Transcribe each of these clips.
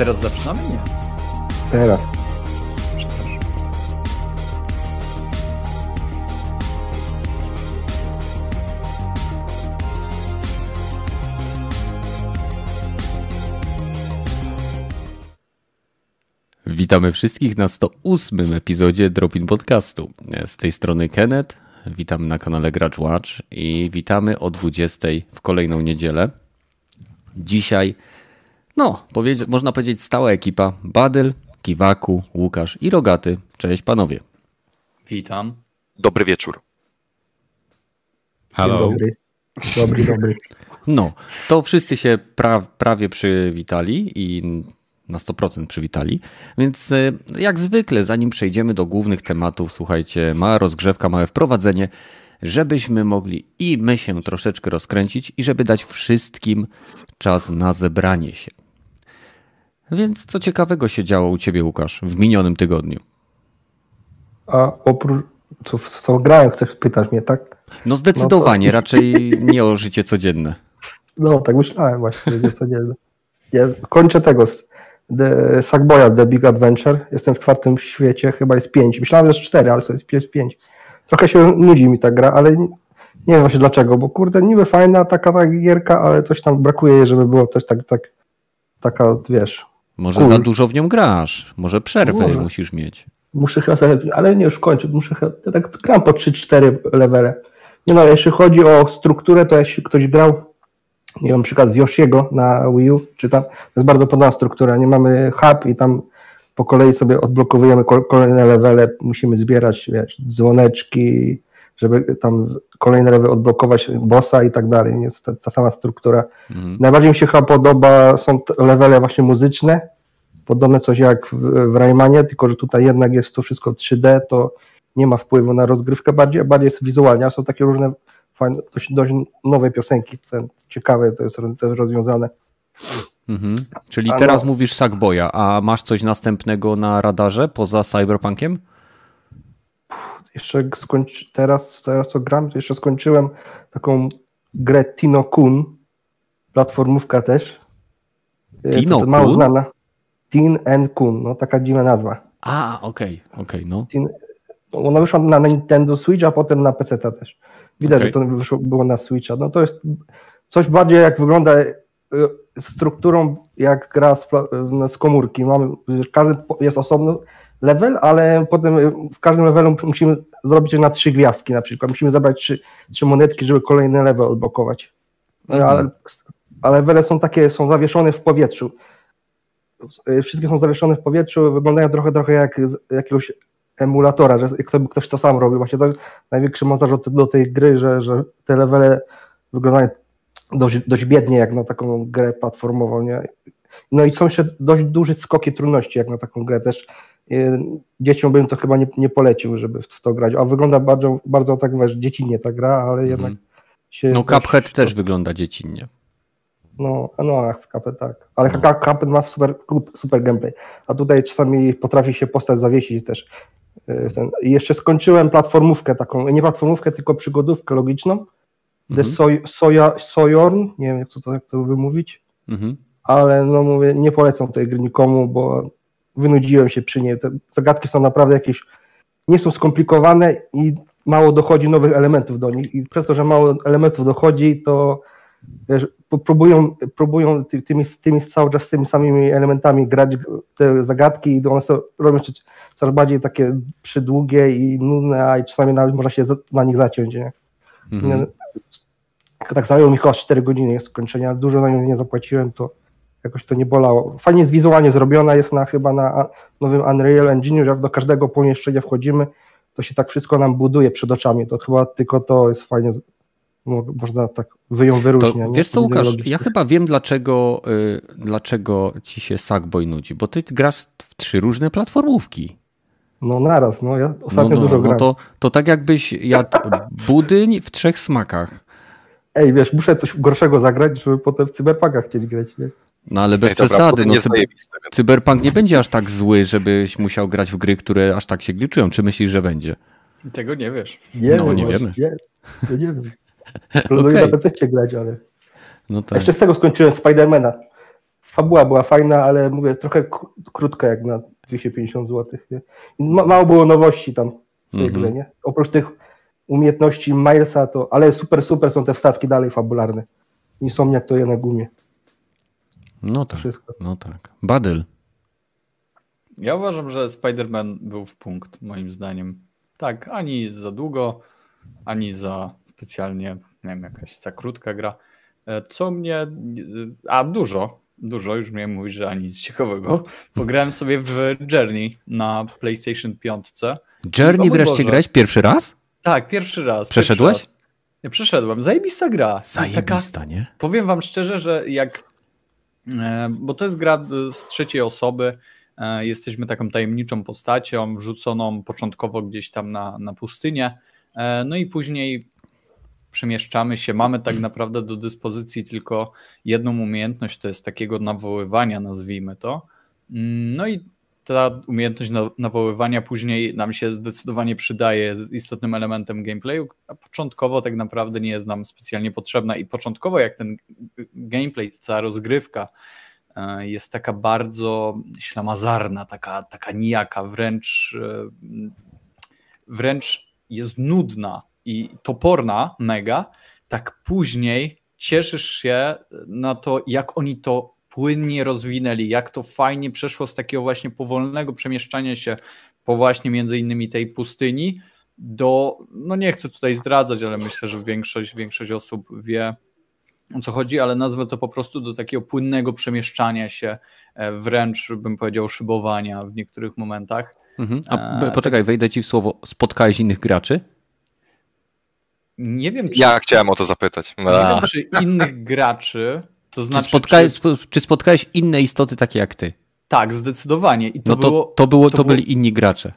Teraz zaczynamy? Nie. Teraz. Witamy wszystkich na 108 epizodzie Dropin Podcastu. Z tej strony Kenneth, witamy na kanale Gracz Watch i witamy o 20 w kolejną niedzielę. Dzisiaj, no, można powiedzieć stała ekipa Badyl, Kiwaku, Łukasz i Rogaty. Cześć panowie. Witam. Dobry wieczór. Halo. Dobry. Dobry, dobry. No, to wszyscy się pra prawie przywitali i na 100% przywitali. Więc e, jak zwykle, zanim przejdziemy do głównych tematów, słuchajcie, mała rozgrzewka, małe wprowadzenie, żebyśmy mogli i my się troszeczkę rozkręcić i żeby dać wszystkim czas na zebranie się. Więc co ciekawego się działo u ciebie, Łukasz, w minionym tygodniu? A oprócz co, co grałem, chcesz pytać mnie, tak? No zdecydowanie, no to... raczej nie o życie codzienne. No, tak myślałem właśnie, życie codzienne. Ja kończę tego The Sackboya The Big Adventure. Jestem w czwartym świecie, chyba jest pięć. Myślałem, że jest cztery, ale to jest pięć. Trochę się nudzi mi ta gra, ale nie, nie wiem właśnie dlaczego, bo kurde, niby fajna taka ta gierka, ale coś tam brakuje, żeby było coś tak, tak taka, wiesz... Może cool. za dużo w nią grasz, może przerwę może. musisz mieć. Muszę chyba sobie, ale nie już kończyć, muszę chyba, tak gram po 3-4 levele. Nie no, jeśli chodzi o strukturę, to jeśli ktoś grał nie wiem, na przykład Yoshiego na Wii U, czy tam, to jest bardzo podobna struktura, nie mamy hub i tam po kolei sobie odblokowujemy kolejne levele, musimy zbierać wiesz, dzwoneczki, żeby tam kolejne levely odblokować bossa i tak dalej, jest ta, ta sama struktura. Mhm. Najbardziej mi się chyba podoba, są levele właśnie muzyczne, podobne coś jak w, w Raymanie, tylko że tutaj jednak jest to wszystko 3D, to nie ma wpływu na rozgrywkę, bardziej, bardziej jest wizualnie, a są takie różne fajne, dość, dość nowe piosenki, ten, ciekawe to jest rozwiązane. Mhm. Czyli teraz no, mówisz Sackboya, a masz coś następnego na radarze poza Cyberpunkiem? Jeszcze skończy, teraz, teraz co gram, to jeszcze skończyłem taką grę Tino Kun, platformówka też. E, Tino Kun? Mało znana. Tin and Kun, no taka dziwna nazwa. A, okej, okay, okej, okay, no. Ona wyszła na Nintendo Switch, a potem na PC też. Widać, okay. że to wyszło, było na Switcha. No to jest coś bardziej jak wygląda y, strukturą, jak gra z, z komórki. Mamy, każdy jest osobny level, ale potem y, w każdym levelu musimy zrobić na trzy gwiazdki na przykład. Musimy zabrać trzy, trzy monetki, żeby kolejny level odblokować. Mhm. Ale, ale levele są takie, są zawieszone w powietrzu. Y, wszystkie są zawieszone w powietrzu, wyglądają trochę, trochę jak z jakiegoś emulatora, że ktoś to sam robi. Właśnie to największy montaż do tej gry, że, że te levele wyglądają dość, dość biednie jak na taką grę platformową. Nie? No i są jeszcze dość duże skoki trudności jak na taką grę też. Y, dzieciom bym to chyba nie, nie polecił, żeby w to grać. A wygląda bardzo, bardzo tak wiesz, dziecinnie ta gra, ale mhm. jednak się. No Cuphead też wygląda dziecinnie. No, no Cuphead tak. Ale no. Cuphead ma super, super gameplay. A tutaj czasami potrafi się postać zawiesić też. Y, ten. Jeszcze skończyłem platformówkę taką, nie platformówkę, tylko przygodówkę logiczną. The. Soy, Soja, Soyorn, nie wiem jak to, jak to wymówić, mhm. ale no mówię, nie polecam tej gry nikomu, bo wynudziłem się przy niej. Te zagadki są naprawdę jakieś, nie są skomplikowane i mało dochodzi nowych elementów do nich i przez to, że mało elementów dochodzi, to wiesz, próbują, próbują tymi, tymi cały czas z tymi samymi elementami grać te zagadki i one są, robią się coraz bardziej takie przydługie i nudne, a czasami nawet można się na nich zaciąć. Nie? Mhm. Tak zajęło mi chyba 4 godziny skończenia, dużo na nią nie zapłaciłem, to jakoś to nie bolało. Fajnie jest wizualnie zrobiona, jest na chyba na nowym Unreal Engine, że do każdego pomieszczenia wchodzimy, to się tak wszystko nam buduje przed oczami, to chyba tylko to jest fajnie można tak wyją wyróżniać. Wiesz co, Łukasz, ja chyba wiem, dlaczego, y, dlaczego ci się Sackboy nudzi, bo ty grasz w trzy różne platformówki. No naraz, no ja ostatnio no, no, dużo no, To, to tak jakbyś jadł budyń w trzech smakach. Ej, wiesz, muszę coś gorszego zagrać, żeby potem w cyberpunkach chcieć grać, nie? No ale bez Ej, przesady, no, cyber, cyberpunk nie będzie aż tak zły, żebyś musiał grać w gry, które aż tak się gliczują. Czy myślisz, że będzie? Tego nie wiesz. Nie no, wiem, nie wiemy. Nie, nie wiem. Planuję okay. na PC grać, ale... No tak. Jeszcze z tego skończyłem Spidermana. fabuła była fajna, ale mówię, trochę krótka jak na 250 zł. Nie? Ma, mało było nowości tam w tej Mhm. grze, nie? Oprócz tych umiejętności Milesa, to, ale super, super są te wstawki dalej fabularne. Insomniak to je na gumie. No tak, Wszystko. no tak. Badyl. Ja uważam, że Spider-Man był w punkt, moim zdaniem. Tak, ani za długo, ani za specjalnie, nie wiem, jakaś za krótka gra. E, Co mnie. A dużo, dużo, już miałem mówić, że ani nic ciekawego. Pograłem sobie w Journey na PlayStation 5. Journey wreszcie Boże. grałeś pierwszy raz? Tak, pierwszy raz. Przeszedłeś? Pierwszy raz. Nie, przeszedłem. Zajebista gra. I Taka, Zajebista, nie? powiem wam szczerze, że jak. E, Bo to jest gra e, z trzeciej osoby. e, Jesteśmy taką tajemniczą postacią, wrzuconą początkowo gdzieś tam na, na pustynię. No i później przemieszczamy się. Mamy tak naprawdę do dyspozycji tylko jedną umiejętność, to jest takiego nawoływania, nazwijmy to. Mm, No i ta umiejętność na- nawoływania później nam się zdecydowanie przydaje, istotnym elementem gameplayu, a początkowo tak naprawdę nie jest nam specjalnie potrzebna. I początkowo jak ten gameplay, cała rozgrywka e, jest taka bardzo ślamazarna, taka, taka nijaka, wręcz e, wręcz jest nudna i toporna mega, tak później cieszysz się na to, jak oni to płynnie rozwinęli, jak to fajnie przeszło z takiego właśnie powolnego przemieszczania się po właśnie między innymi tej pustyni do, no nie chcę tutaj zdradzać, ale myślę, że większość, większość osób wie o co chodzi, ale nazwę to po prostu do takiego płynnego przemieszczania się, e, wręcz bym powiedział szybowania w niektórych momentach. Mhm. A b- poczekaj, wejdę ci w słowo. Spotkałeś innych graczy? Nie wiem, czy, Ja chciałem o to zapytać. nie wiem, czy innych graczy, to Czy znaczy, spotkałeś, czy, czy spotkałeś inne istoty takie jak ty? tak, zdecydowanie. I to No to, było, to, było, to, to było- byli inni gracze.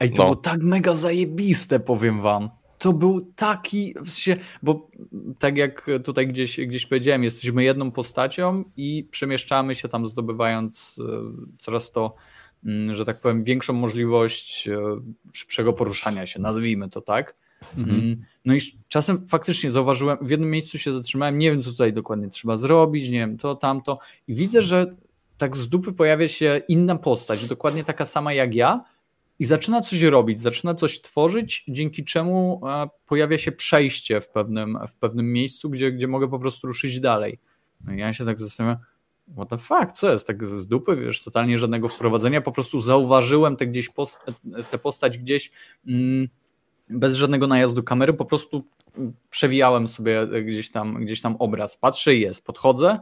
Ej, to No. było tak mega zajebiste, powiem wam. To był taki, w sensie, bo tak jak tutaj gdzieś, gdzieś powiedziałem, jesteśmy jedną postacią i przemieszczamy się tam zdobywając e, coraz to, mm, że tak powiem, większą możliwość e, szybszego poruszania się, nazwijmy to tak. Mm, No i czasem faktycznie zauważyłem, w jednym miejscu się zatrzymałem, nie wiem co tutaj dokładnie trzeba zrobić, nie wiem to, tamto. I widzę, że tak z dupy pojawia się inna postać, dokładnie taka sama jak ja i zaczyna coś robić, zaczyna coś tworzyć, dzięki czemu e, pojawia się przejście w pewnym, w pewnym miejscu, gdzie, gdzie mogę po prostu ruszyć dalej. No ja się tak zastanawiam, what the fuck, co jest, tak z dupy, wiesz, totalnie żadnego wprowadzenia, po prostu zauważyłem tę gdzieś post, tę postać gdzieś mm, bez żadnego najazdu kamery, po prostu przewijałem sobie gdzieś tam, gdzieś tam obraz. Patrzę i jest, podchodzę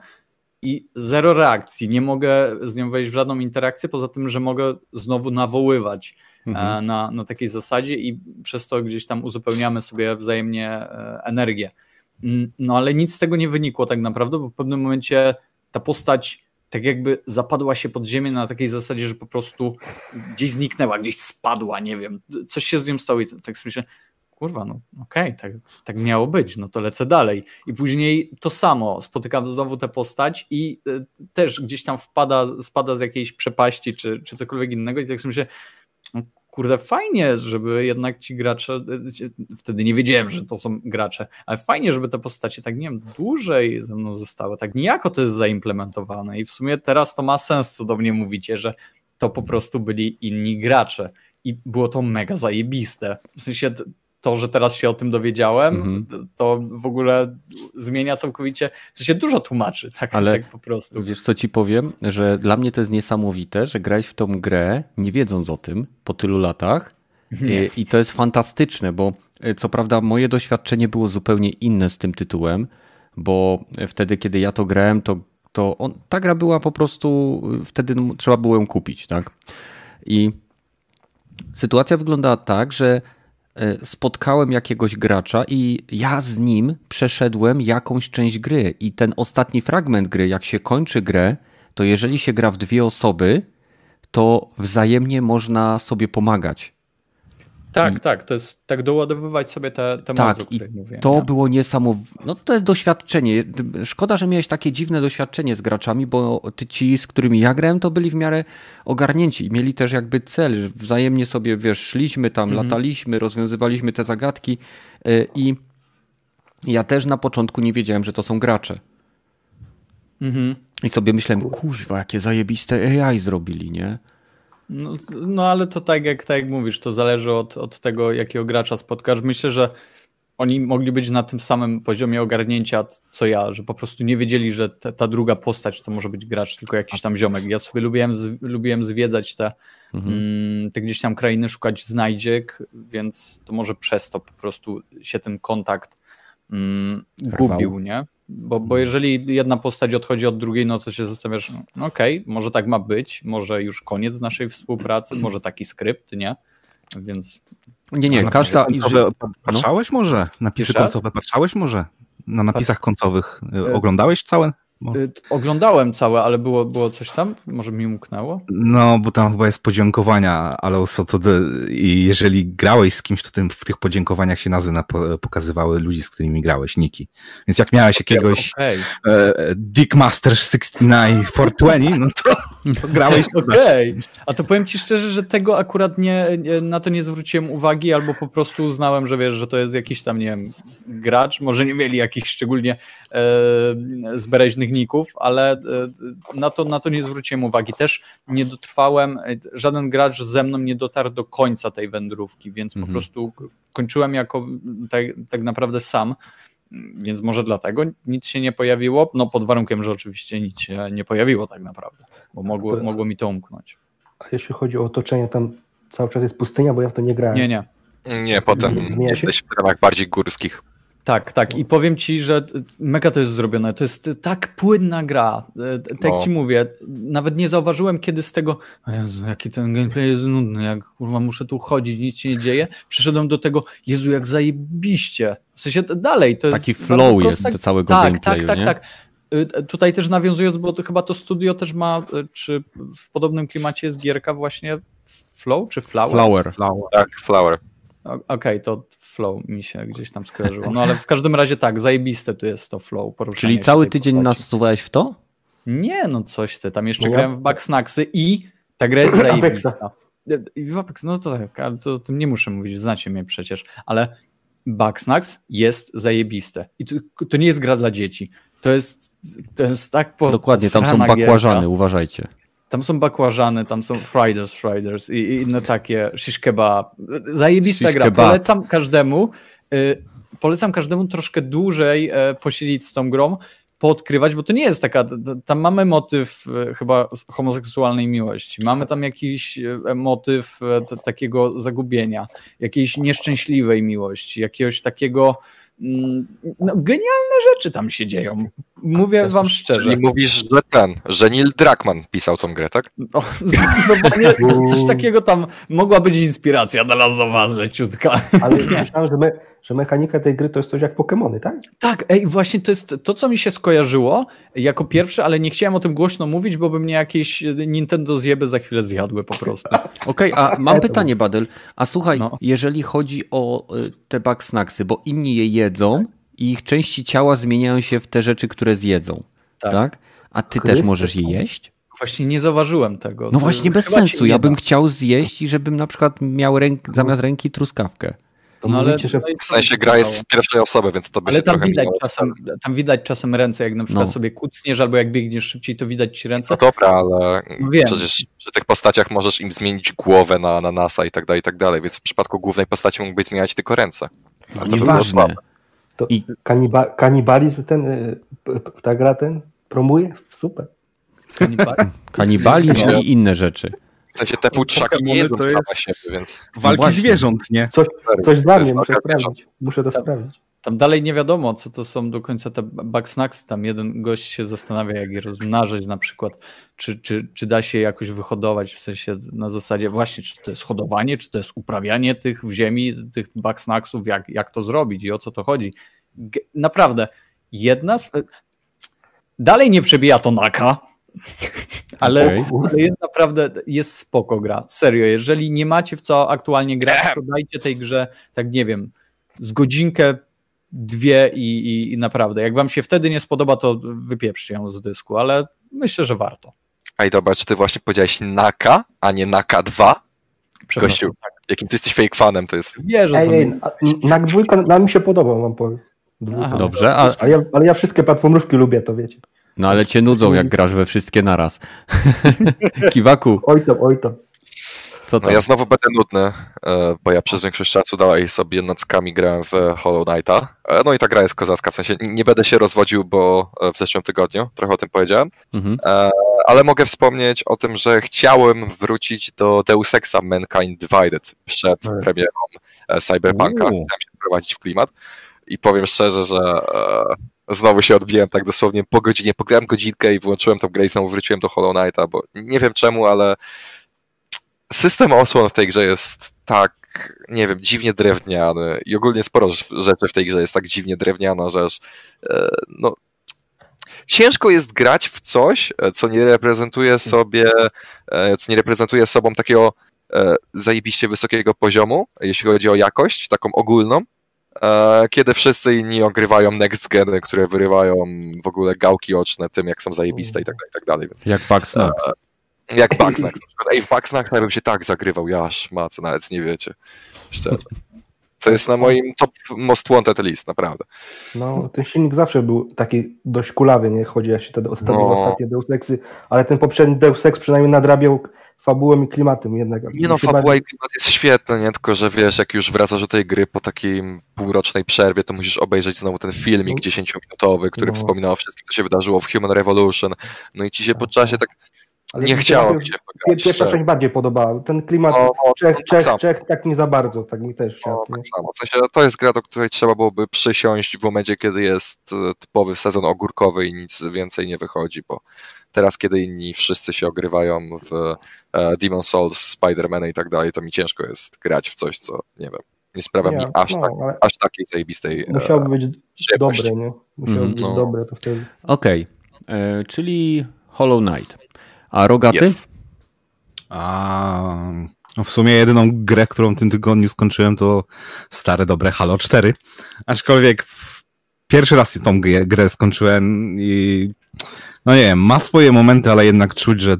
i zero reakcji. Nie mogę z nią wejść w żadną interakcję, poza tym, że mogę znowu nawoływać Mhm. e, na, na takiej zasadzie i przez to gdzieś tam uzupełniamy sobie wzajemnie e, energię. Mm, No ale nic z tego nie wynikło tak naprawdę, bo w pewnym momencie ta postać tak jakby zapadła się pod ziemię na takiej zasadzie, że po prostu gdzieś zniknęła, gdzieś spadła, nie wiem, coś się z nią stało i tak sobie myślę, kurwa, no okej, tak, tak miało być, no to lecę dalej. I później to samo, spotykam znowu tę postać i y, też gdzieś tam wpada, spada z jakiejś przepaści czy, czy cokolwiek innego i tak sobie myślę, kurde, fajnie, żeby jednak ci gracze, wtedy nie wiedziałem, że to są gracze, ale fajnie, żeby te postacie tak, nie wiem, dłużej ze mną zostały, tak niejako to jest zaimplementowane i w sumie teraz to ma sens, co do mnie mówicie, że to po prostu byli inni gracze i było to mega zajebiste. W sensie to, że teraz się o tym dowiedziałem, Mhm. to w ogóle zmienia całkowicie, w sensie dużo tłumaczy, tak, Ale- tak po prostu. Wiesz co ci powiem, że dla mnie to jest niesamowite, że grałeś w tą grę nie wiedząc o tym po tylu latach Nie. I, i to jest fantastyczne, bo e, co prawda moje doświadczenie było zupełnie inne z tym tytułem, bo wtedy kiedy ja to grałem, to, to on, ta gra była po prostu, y, wtedy trzeba było ją kupić, tak? I sytuacja wyglądała tak, że e, spotkałem jakiegoś gracza i ja z nim przeszedłem jakąś część gry i ten ostatni fragment gry, jak się kończy grę, to jeżeli się gra w dwie osoby, to wzajemnie można sobie pomagać. Tak, I- tak, to jest tak doładowywać sobie te, te Tak, mocy, o i których. To nie? było niesamowite. No to jest doświadczenie. Szkoda, że miałeś takie dziwne doświadczenie z graczami, bo ty ci, z którymi ja grałem, to byli w miarę ogarnięci. Mieli też jakby cel, wzajemnie sobie, wiesz, szliśmy tam, Mhm. lataliśmy, rozwiązywaliśmy te zagadki y, i ja też na początku nie wiedziałem, że to są gracze. Mhm. I sobie myślałem, kurwa, jakie zajebiste AI zrobili, nie? No, no ale to tak jak, tak jak mówisz, to zależy od, od tego, jakiego gracza spotkasz. Myślę, że oni mogli być na tym samym poziomie ogarnięcia co ja, że po prostu nie wiedzieli, że te, ta druga postać to może być gracz, tylko jakiś tam ziomek. Ja sobie lubiłem, z, lubiłem zwiedzać te, mhm. mm, te gdzieś tam krainy, szukać znajdziek, więc to może przez to po prostu się ten kontakt mm, gubił, nie? Bo, bo jeżeli jedna postać odchodzi od drugiej, no to się zastanawiasz, no okej, okay, może tak ma być, może już koniec naszej współpracy, może taki skrypt, nie? Więc nie, nie, każda... Końcowe patrzałeś no? może? Napisy końcowe patrzałeś może? Na napisach końcowych y, oglądałeś całe? Bo... Y, oglądałem całe, ale było, było coś tam? Może mi umknęło? No, bo tam chyba jest podziękowania, ale to i jeżeli grałeś z kimś, to tym, w tych podziękowaniach się nazwy na, pokazywały ludzi, z którymi grałeś, niki. Więc jak miałeś jakiegoś okay. e, Dickmaster 69 420, no to, to grałeś to Okej, okay. a to powiem ci szczerze, że tego akurat nie, na to nie zwróciłem uwagi, albo po prostu uznałem, że wiesz, że to jest jakiś tam, nie wiem, gracz, może nie mieli jakichś szczególnie e, zbereźnych techników, ale e, na to, na to nie zwróciłem uwagi. Też nie dotrwałem, żaden gracz ze mną nie dotarł do końca tej wędrówki, więc mhm. po prostu kończyłem jako tak, tak naprawdę sam. Więc może dlatego nic się nie pojawiło, no pod warunkiem, że oczywiście nic się nie pojawiło tak naprawdę, bo mogło, to, mogło mi to umknąć. A jeśli chodzi o otoczenie, tam cały czas jest pustynia, bo ja w to nie grałem. Nie, nie. Nie, potem jesteś w terenach bardziej górskich. Tak, tak. I powiem ci, że mega to jest zrobione. To jest tak płynna gra. Tak no. ci mówię. Nawet nie zauważyłem, kiedy z tego. O Jezu, jaki ten gameplay jest nudny. Jak kurwa muszę tu chodzić, nic się nie dzieje. Przyszedłem do tego, Jezu, jak zajebiście. W sensie dalej to Taki jest. Taki flow jest tak, całego tak, gameplayu. Tak, nie? tak, tak. Tutaj też nawiązując, bo to chyba to studio też ma, y, czy w podobnym klimacie jest gierka właśnie Flow czy Flower? Flower. Flower. Tak, Flower. Okej, okay, to flow mi się gdzieś tam skojarzyło. No ale w każdym razie tak, zajebiste tu jest to flow. Czyli cały tydzień nasuwałeś w to? Nie, no coś ty. Tam jeszcze no grałem w Backsnacksy i ta gra jest zajebista. I w Apex, no to tak, ale to o tym nie muszę mówić, znacie mnie przecież, ale Backsnacks jest zajebiste. I to, to, nie jest gra dla dzieci. To jest, to jest tak po Dokładnie, tam są bakłażany, uważajcie. Tam są bakłażany, tam są friders, friders i, i inne takie, shish kebab. Zajebista shish gra. Kebab. Polecam każdemu, y, polecam każdemu troszkę dłużej y, posiedzieć z tą grą, poodkrywać, bo to nie jest taka, tam mamy motyw y, chyba homoseksualnej miłości, mamy tam jakiś y, motyw takiego zagubienia, jakiejś nieszczęśliwej miłości, jakiegoś takiego no, genialne rzeczy tam się dzieją. Mówię wam szczerze. Czyli mówisz, że ten, że Neil Druckmann pisał tą grę, tak? No, zdecydowanie coś takiego tam mogła być inspiracja dla nas do was, leciutka. Ale myślałem, że my że mechanika tej gry to jest coś jak Pokémony, tak? Tak, ej, właśnie to jest to, co mi się skojarzyło jako pierwsze, ale nie chciałem o tym głośno mówić, bo by mnie jakieś Nintendo zjeby za chwilę zjadły po prostu. Okej, okay, a mam pytanie, Badel. A słuchaj, no. jeżeli chodzi o y, te backsnacksy, bo inni je jedzą i ich części ciała zmieniają się w te rzeczy, które zjedzą, tak? tak? A ty też możesz je jeść? Właśnie nie zauważyłem tego. No właśnie bez sensu. Ja bym chciał zjeść i żebym na przykład miał ręk, zamiast ręki truskawkę. No ale, że... W sensie gra jest z pierwszej osoby, więc to by ale się tam widać czasem, tam widać czasem ręce, jak na przykład no. sobie kucniesz albo jak biegniesz szybciej, to widać ci ręce. No dobra, ale no Wiem. przecież przy tych postaciach możesz im zmienić głowę na, na NASA i tak dalej, i tak dalej, więc w przypadku głównej postaci mógłbyś zmieniać tylko ręce. A to Nieważne. To I... kaniba, kanibalizm ten, y, ta gra ten promuje? Super. Kanibalizm, kanibalizm i inne rzeczy. W sensie te futrzaki nie jedzą same siebie, więc... Walki no zwierząt, nie? Coś, coś dla mnie, muszę sprawdzić. Muszę to tam, sprawdzić. Tam dalej nie wiadomo, co to są do końca te backsnacks. Tam jeden gość się zastanawia, jak je rozmnażyć na przykład, czy, czy, czy da się jakoś wyhodować, w sensie na zasadzie właśnie, czy to jest hodowanie, czy to jest uprawianie tych w ziemi, tych backsnacksów, jak, jak to zrobić i o co to chodzi. Naprawdę, jedna z... Dalej nie przebija to naka, ale, okay. ale jest naprawdę jest spoko gra. Serio, jeżeli nie macie w co aktualnie grać, to dajcie tej grze, tak nie wiem, z godzinkę, dwie i, i, i naprawdę. Jak wam się wtedy nie spodoba, to wypieprzcie ją z dysku, ale myślę, że warto. Ej, dobra, czy ty właśnie powiedziałeś Naka, a nie Naka 2? Gościu, tak. jakim ty jesteś fake fanem, to jest... Wierzę, ej, ej, Nak dwójka nam mi się podobał, mam powiem. Dobrze, a... ale, ja, ale ja wszystkie platformówki lubię, to wiecie. No ale cię nudzą, jak grasz we wszystkie naraz. Kiwaku. Oj tam, oj tam. Co to? No ja znowu będę nudny, e, bo ja przez większość czasu dalej sobie nockami grałem w Hollow Knighta. E, no i ta gra jest kozacka, w sensie nie będę się rozwodził, bo e, w zeszłym tygodniu trochę o tym powiedziałem, mhm. ale mogę wspomnieć o tym, że chciałem wrócić do Deus Exa Mankind Divided przed premierą Cyberpunka. Chciałem się wprowadzić w klimat i powiem szczerze, że znowu się odbiłem tak dosłownie po godzinie. Pograłem godzinkę i włączyłem tą grę i znowu wróciłem do Hollow Knighta, bo nie wiem czemu, ale system osłon w tej grze jest tak, nie wiem, dziwnie drewniany i ogólnie sporo rzeczy w tej grze jest tak dziwnie drewniana, że aż, e, no, ciężko jest grać w coś, e, co nie reprezentuje sobie, e, co nie reprezentuje sobą takiego zajebiście wysokiego poziomu, jeśli chodzi o jakość, taką ogólną, kiedy wszyscy inni ogrywają next geny, które wyrywają w ogóle gałki oczne tym, jak są zajebiste i tak dalej, i tak dalej. Więc, jak Bugsnax. Jak Bugsnax. Ej, w Bugsnax ja bym się tak zagrywał, ja aż co nawet nie wiecie. Szczerze. Co jest na moim top most wanted list, naprawdę. No, ten silnik zawsze był taki dość kulawy, nie? Chodzi jak się te ostatnie, no. ostatnie Deus Exy, ale ten poprzedni Deus Ex przynajmniej nadrabiał fabułą i klimatem jednak. Nie no, fabuła i klimat jest świetny, nie? Tylko, że wiesz, jak już wracasz do tej gry po takiej półrocznej przerwie, to musisz obejrzeć znowu ten filmik no. 10-minutowy, który no. wspominał o wszystkim, co się wydarzyło w Human Revolution. No i ci się po czasie tak ale nie chciało mi się pograć. Pierwsza część bardziej podobała. Ten klimat no, no, Czech, tak Czech, Czech tak nie za bardzo, tak mi też no, tak samo. W sensie, to jest gra, do której trzeba byłoby przysiąść w momencie, kiedy jest e, typowy sezon ogórkowy i nic więcej nie wychodzi, bo teraz, kiedy inni wszyscy się ogrywają w uh, Demon Souls, w Spider-Man i tak dalej, to mi ciężko jest grać w coś, co, nie wiem, nie sprawia nie, mi aż, no, tak, aż takiej zajebistej e, Musiałoby być dobre, nie? Musiałoby mm, być no. dobre to wtedy. Okej, okay. czyli Hollow Knight. A rogaty? Yes. A, no w sumie jedyną grę, którą w tym tygodniu skończyłem, to stare, dobre Halo 4. Aczkolwiek pierwszy raz tą grę skończyłem i no nie wiem, ma swoje momenty, ale jednak czuć, że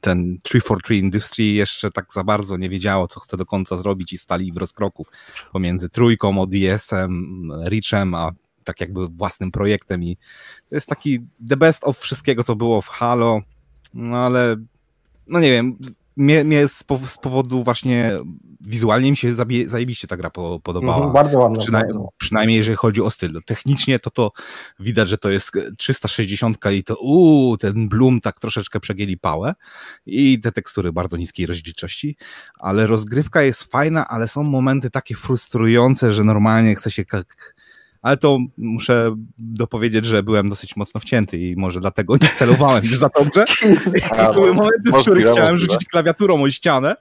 ten 343 Industry jeszcze tak za bardzo nie wiedziało, co chce do końca zrobić i stali w rozkroku pomiędzy trójką, ODS-em, Reachem, a tak jakby własnym projektem. I to jest taki the best of wszystkiego, co było w Halo, no ale, no nie wiem, mnie, mnie z, z, powodu właśnie wizualnie mi się zabie, zajebiście ta gra podobała. Mhm, bardzo ładna. bardzo. Przynajmniej jeżeli chodzi o styl. Technicznie to to widać, że to jest 360 i to uuu, ten Bloom tak troszeczkę przegięli pałę i te tekstury bardzo niskiej rozdzielczości, ale rozgrywka jest fajna, ale są momenty takie frustrujące, że normalnie chce się ale to muszę dopowiedzieć, że byłem dosyć mocno wcięty i może dlatego nie celowałem już za dobrze. Były momenty, w których chciałem rzucić klawiaturą o ścianę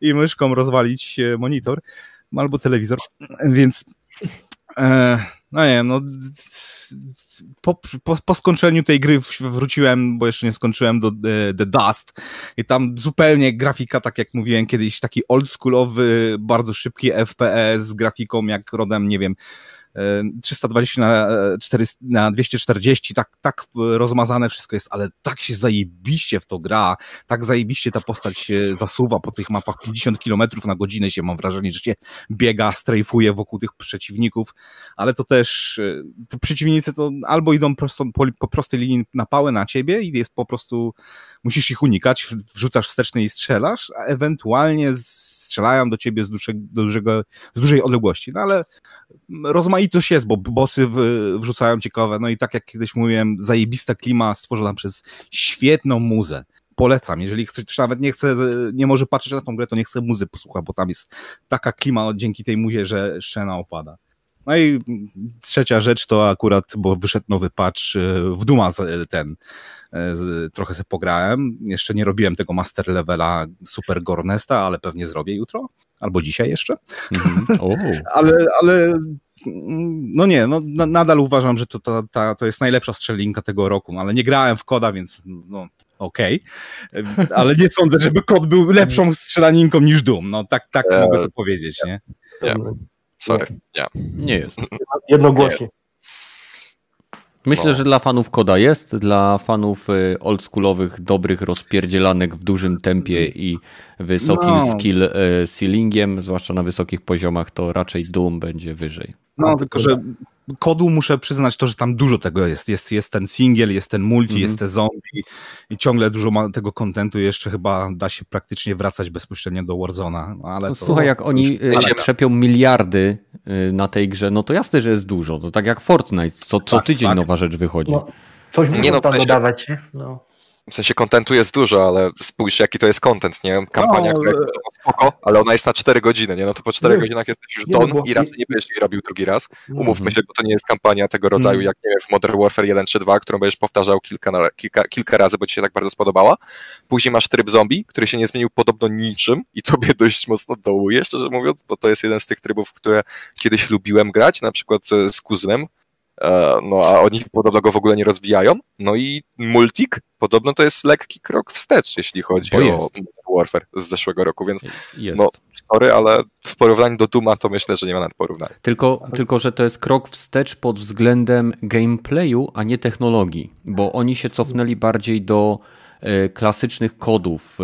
i myszką rozwalić e, monitor albo telewizor, więc e, no nie wiem, no po, po, po, skończeniu tej gry wróciłem, bo jeszcze nie skończyłem do The, The Dust. I tam zupełnie grafika, tak jak mówiłem kiedyś, taki oldschoolowy, bardzo szybki FPS z grafiką jak rodem, nie wiem, 320 na, 400, na 240, tak, tak rozmazane wszystko jest, ale tak się zajebiście w to gra, tak zajebiście ta postać się zasuwa po tych mapach 50 km na godzinę się mam wrażenie, że się biega, strajfuje wokół tych przeciwników, ale to też e, te przeciwnicy to albo idą prosto, po, po prostej linii na pałę na ciebie i jest po prostu, musisz ich unikać, wrzucasz wsteczny i strzelasz, a ewentualnie strzelają do ciebie z, dużego, dużego, z dużej odległości, no ale rozmaitość jest, bo bossy wrzucają ciekawe, no i tak jak kiedyś mówiłem, zajebista klima stworzona przez świetną muzę. Polecam, jeżeli ktoś nawet nie chce, nie może patrzeć na tą grę, to nie chce muzy posłucha, bo tam jest taka klima dzięki tej muzie, że szczena opada. No i trzecia rzecz to akurat, bo wyszedł nowy patch w Duma ten, e, trochę sobie pograłem. Jeszcze nie robiłem tego master levela Super Gornesta, ale pewnie zrobię jutro, albo dzisiaj jeszcze. Mm -hmm. ale, ale no nie, no nadal uważam, że to, to, to, to jest najlepsza strzelinka tego roku, ale nie grałem w koda, więc no okej, okay. ale nie sądzę, żeby kod był lepszą strzelaninką niż Doom, no tak, tak eee, mogę to powiedzieć, nie? Yeah. Sorry, nie. Nie jest. Jednogłośnie. Myślę, no. że dla fanów koda jest, dla fanów y, oldschoolowych, dobrych rozpierdzielanek w dużym tempie i wysokim no. skill y, ceilingiem, zwłaszcza na wysokich poziomach, to raczej Doom będzie wyżej. No, tylko że kodu muszę przyznać to, że tam dużo tego jest. Jest, jest ten singiel, jest ten multi, mm -hmm. jest te zombie i ciągle dużo ma tego kontentu. Jeszcze chyba da się praktycznie wracać bezpośrednio do Warzona. No, ale no, to, słuchaj, jak oni ale... Y, trzepią miliardy y, na tej grze, no to jasne, że jest dużo. To tak jak Fortnite, co, co tak, tydzień tak. nowa rzecz wychodzi. No, coś muszą no, tam dodawać. No. W sensie kontentu jest dużo, ale spójrz jaki to jest kontent, nie? Kampania, no, która jest spoko, ale ona jest na 4 godziny, nie? No to po 4 nie, godzinach jesteś już don i raczej nie będziesz jej robił drugi raz. Umówmy się, bo to nie jest kampania tego rodzaju, jak nie wiem, w Modern Warfare 1 czy 2, którą będziesz powtarzał kilka, kilka, kilka razy, bo ci się tak bardzo spodobała. Później masz tryb zombie, który się nie zmienił podobno niczym i tobie dość mocno dołuje, szczerze mówiąc, bo to jest jeden z tych trybów, które kiedyś lubiłem grać, na przykład z kuzynem, E, no a oni podobno go w ogóle nie rozwijają. No i Multik podobno to jest lekki krok wstecz, jeśli chodzi o Warfare z zeszłego roku, więc jest. no sorry, ale w porównaniu do Duma to myślę, że nie ma nawet porównania. Tylko, tylko, że to jest krok wstecz pod względem gameplayu, a nie technologii, bo oni się cofnęli bardziej do e, klasycznych kodów,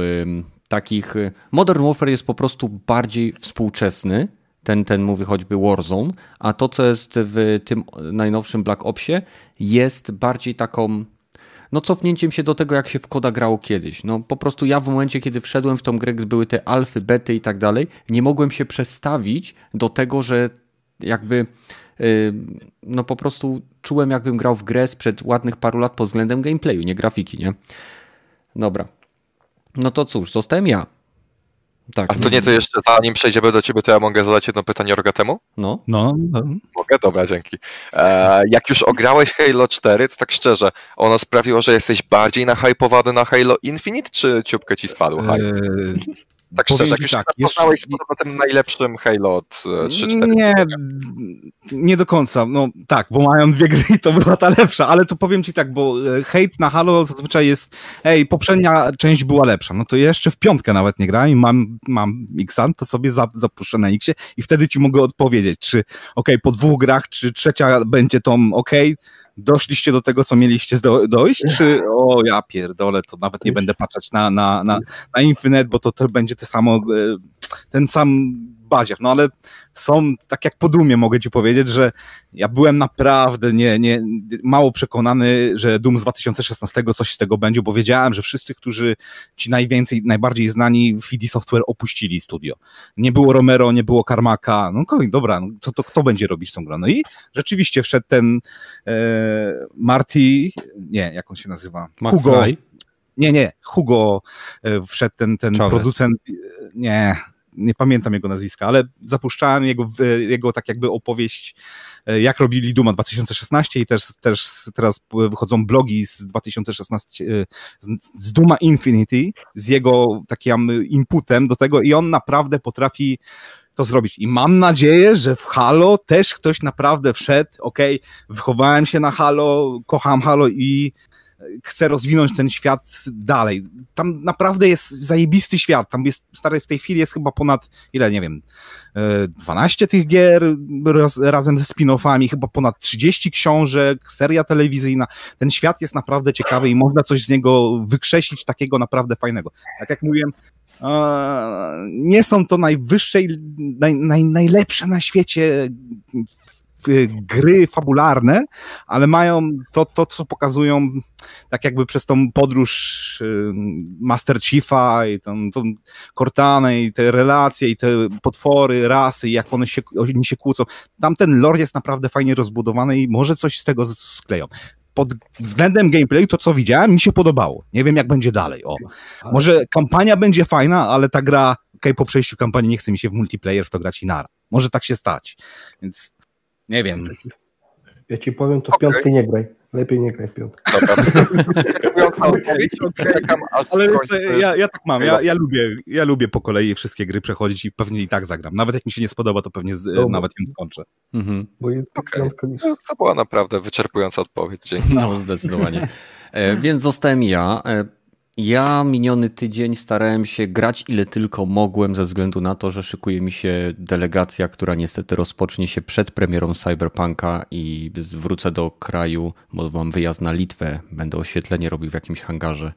takich... E, Modern Warfare jest po prostu bardziej współczesny, ten, ten mówi choćby Warzone, a to, co jest w tym najnowszym Black Opsie, jest bardziej taką no cofnięciem się do tego, jak się w koda grało kiedyś. No po prostu ja w momencie, kiedy wszedłem w tą grę, były te alfy, bety i tak dalej, nie mogłem się przestawić do tego, że jakby yy, no po prostu czułem, jakbym grał w grę sprzed ładnych paru lat pod względem gameplayu, nie grafiki, nie? Dobra. No to cóż, zostałem ja. Tak. A to nie, to jeszcze zanim przejdziemy do ciebie, to ja mogę zadać jedno pytanie Rogatemu? No. No. no. Mogę? Dobra, dzięki. E, jak już ograłeś Halo 4, to tak szczerze, ono sprawiło, że jesteś bardziej nahypowany na Halo Infinite, czy ciupkę ci spadł hype? E, tak szczerze, jak już tak, poznałeś z tym najlepszym Halo od 3-4 e, Nie, nie do końca. No tak, bo mają dwie gry i to była ta lepsza, ale to powiem ci tak, bo hate na Halo zazwyczaj jest ej, poprzednia część była lepsza, no to jeszcze w piątkę nawet nie grałem i mam, mam Xan, to sobie zapuszczę na Xie i wtedy ci mogę odpowiedzieć, czy ok, po dwóch grach, czy trzecia będzie tą ok, doszliście do tego, co mieliście do, dojść, czy o ja pierdolę, to nawet nie będę patrzeć na, na, na, na Infinite, bo to, to będzie te samo, e, ten sam baziew, no ale są, tak jak po Dumie mogę ci powiedzieć, że ja byłem naprawdę nie, nie, mało przekonany, że Doom z 2016 coś z tego będzie, bo wiedziałem, że wszyscy, którzy ci najwięcej, najbardziej znani w CD Software opuścili studio. Nie było Romero, nie było Karmaka, no dobra, no, co to kto będzie robić tą grę? No i rzeczywiście wszedł ten e, Marty, nie, jak on się nazywa? Hugo. Nie, nie, Hugo e, wszedł ten, ten producent, nie, nie pamiętam jego nazwiska, ale zapuszczałem jego, jego tak jakby opowieść, e, jak robili Duma 2016 i też, też teraz wychodzą blogi z 2016, e, z Duma Infinity, z jego takim inputem do tego i on naprawdę potrafi to zrobić. I mam nadzieję, że w Halo też ktoś naprawdę wszedł, ok, wychowałem się na Halo, kocham Halo i chce rozwinąć ten świat dalej. Tam naprawdę jest zajebisty świat. Tam jest, stary, w tej chwili jest chyba ponad, ile, nie wiem, 12 e, tych gier razem ze spin-offami, chyba ponad 30 książek, seria telewizyjna. Ten świat jest naprawdę ciekawy i można coś z niego wykrzesić takiego naprawdę fajnego. Tak jak mówiłem, nie są to najwyższe, naj, naj, najlepsze na świecie gry fabularne, ale mają to, to, co pokazują tak jakby przez tą podróż y, Master Chiefa i tą, tą i te relacje i te potwory, rasy, jak one się, oni się kłócą. Tam ten lore jest naprawdę fajnie rozbudowany i może coś z tego skleją pod względem gameplayu to, co widziałem, mi się podobało. Nie wiem, jak będzie dalej. O. Może kampania będzie fajna, ale ta gra, okay, po przejściu kampanii nie chce mi się w multiplayer w to grać i nara. Może tak się stać. Więc nie wiem. Ja ci powiem, to w okay. piątkę nie graj. Lepiej nie graj w piątkę. Ale ja, ja tak mam, ja, ja, lubię, ja lubię po kolei wszystkie gry przechodzić i pewnie i tak zagram. Nawet jak mi się nie spodoba, to pewnie z, nawet ją skończę. Mhm. Bo okay. no, to była naprawdę wyczerpująca odpowiedź. Dzięki. No, zdecydowanie. E, więc zostałem ja. E, ja miniony tydzień starałem się grać ile tylko mogłem, ze względu na to, że szykuje mi się delegacja, która niestety rozpocznie się przed premierą Cyberpunka i wrócę do kraju, bo mam wyjazd na Litwę, będę oświetlenie robił w jakimś hangarze.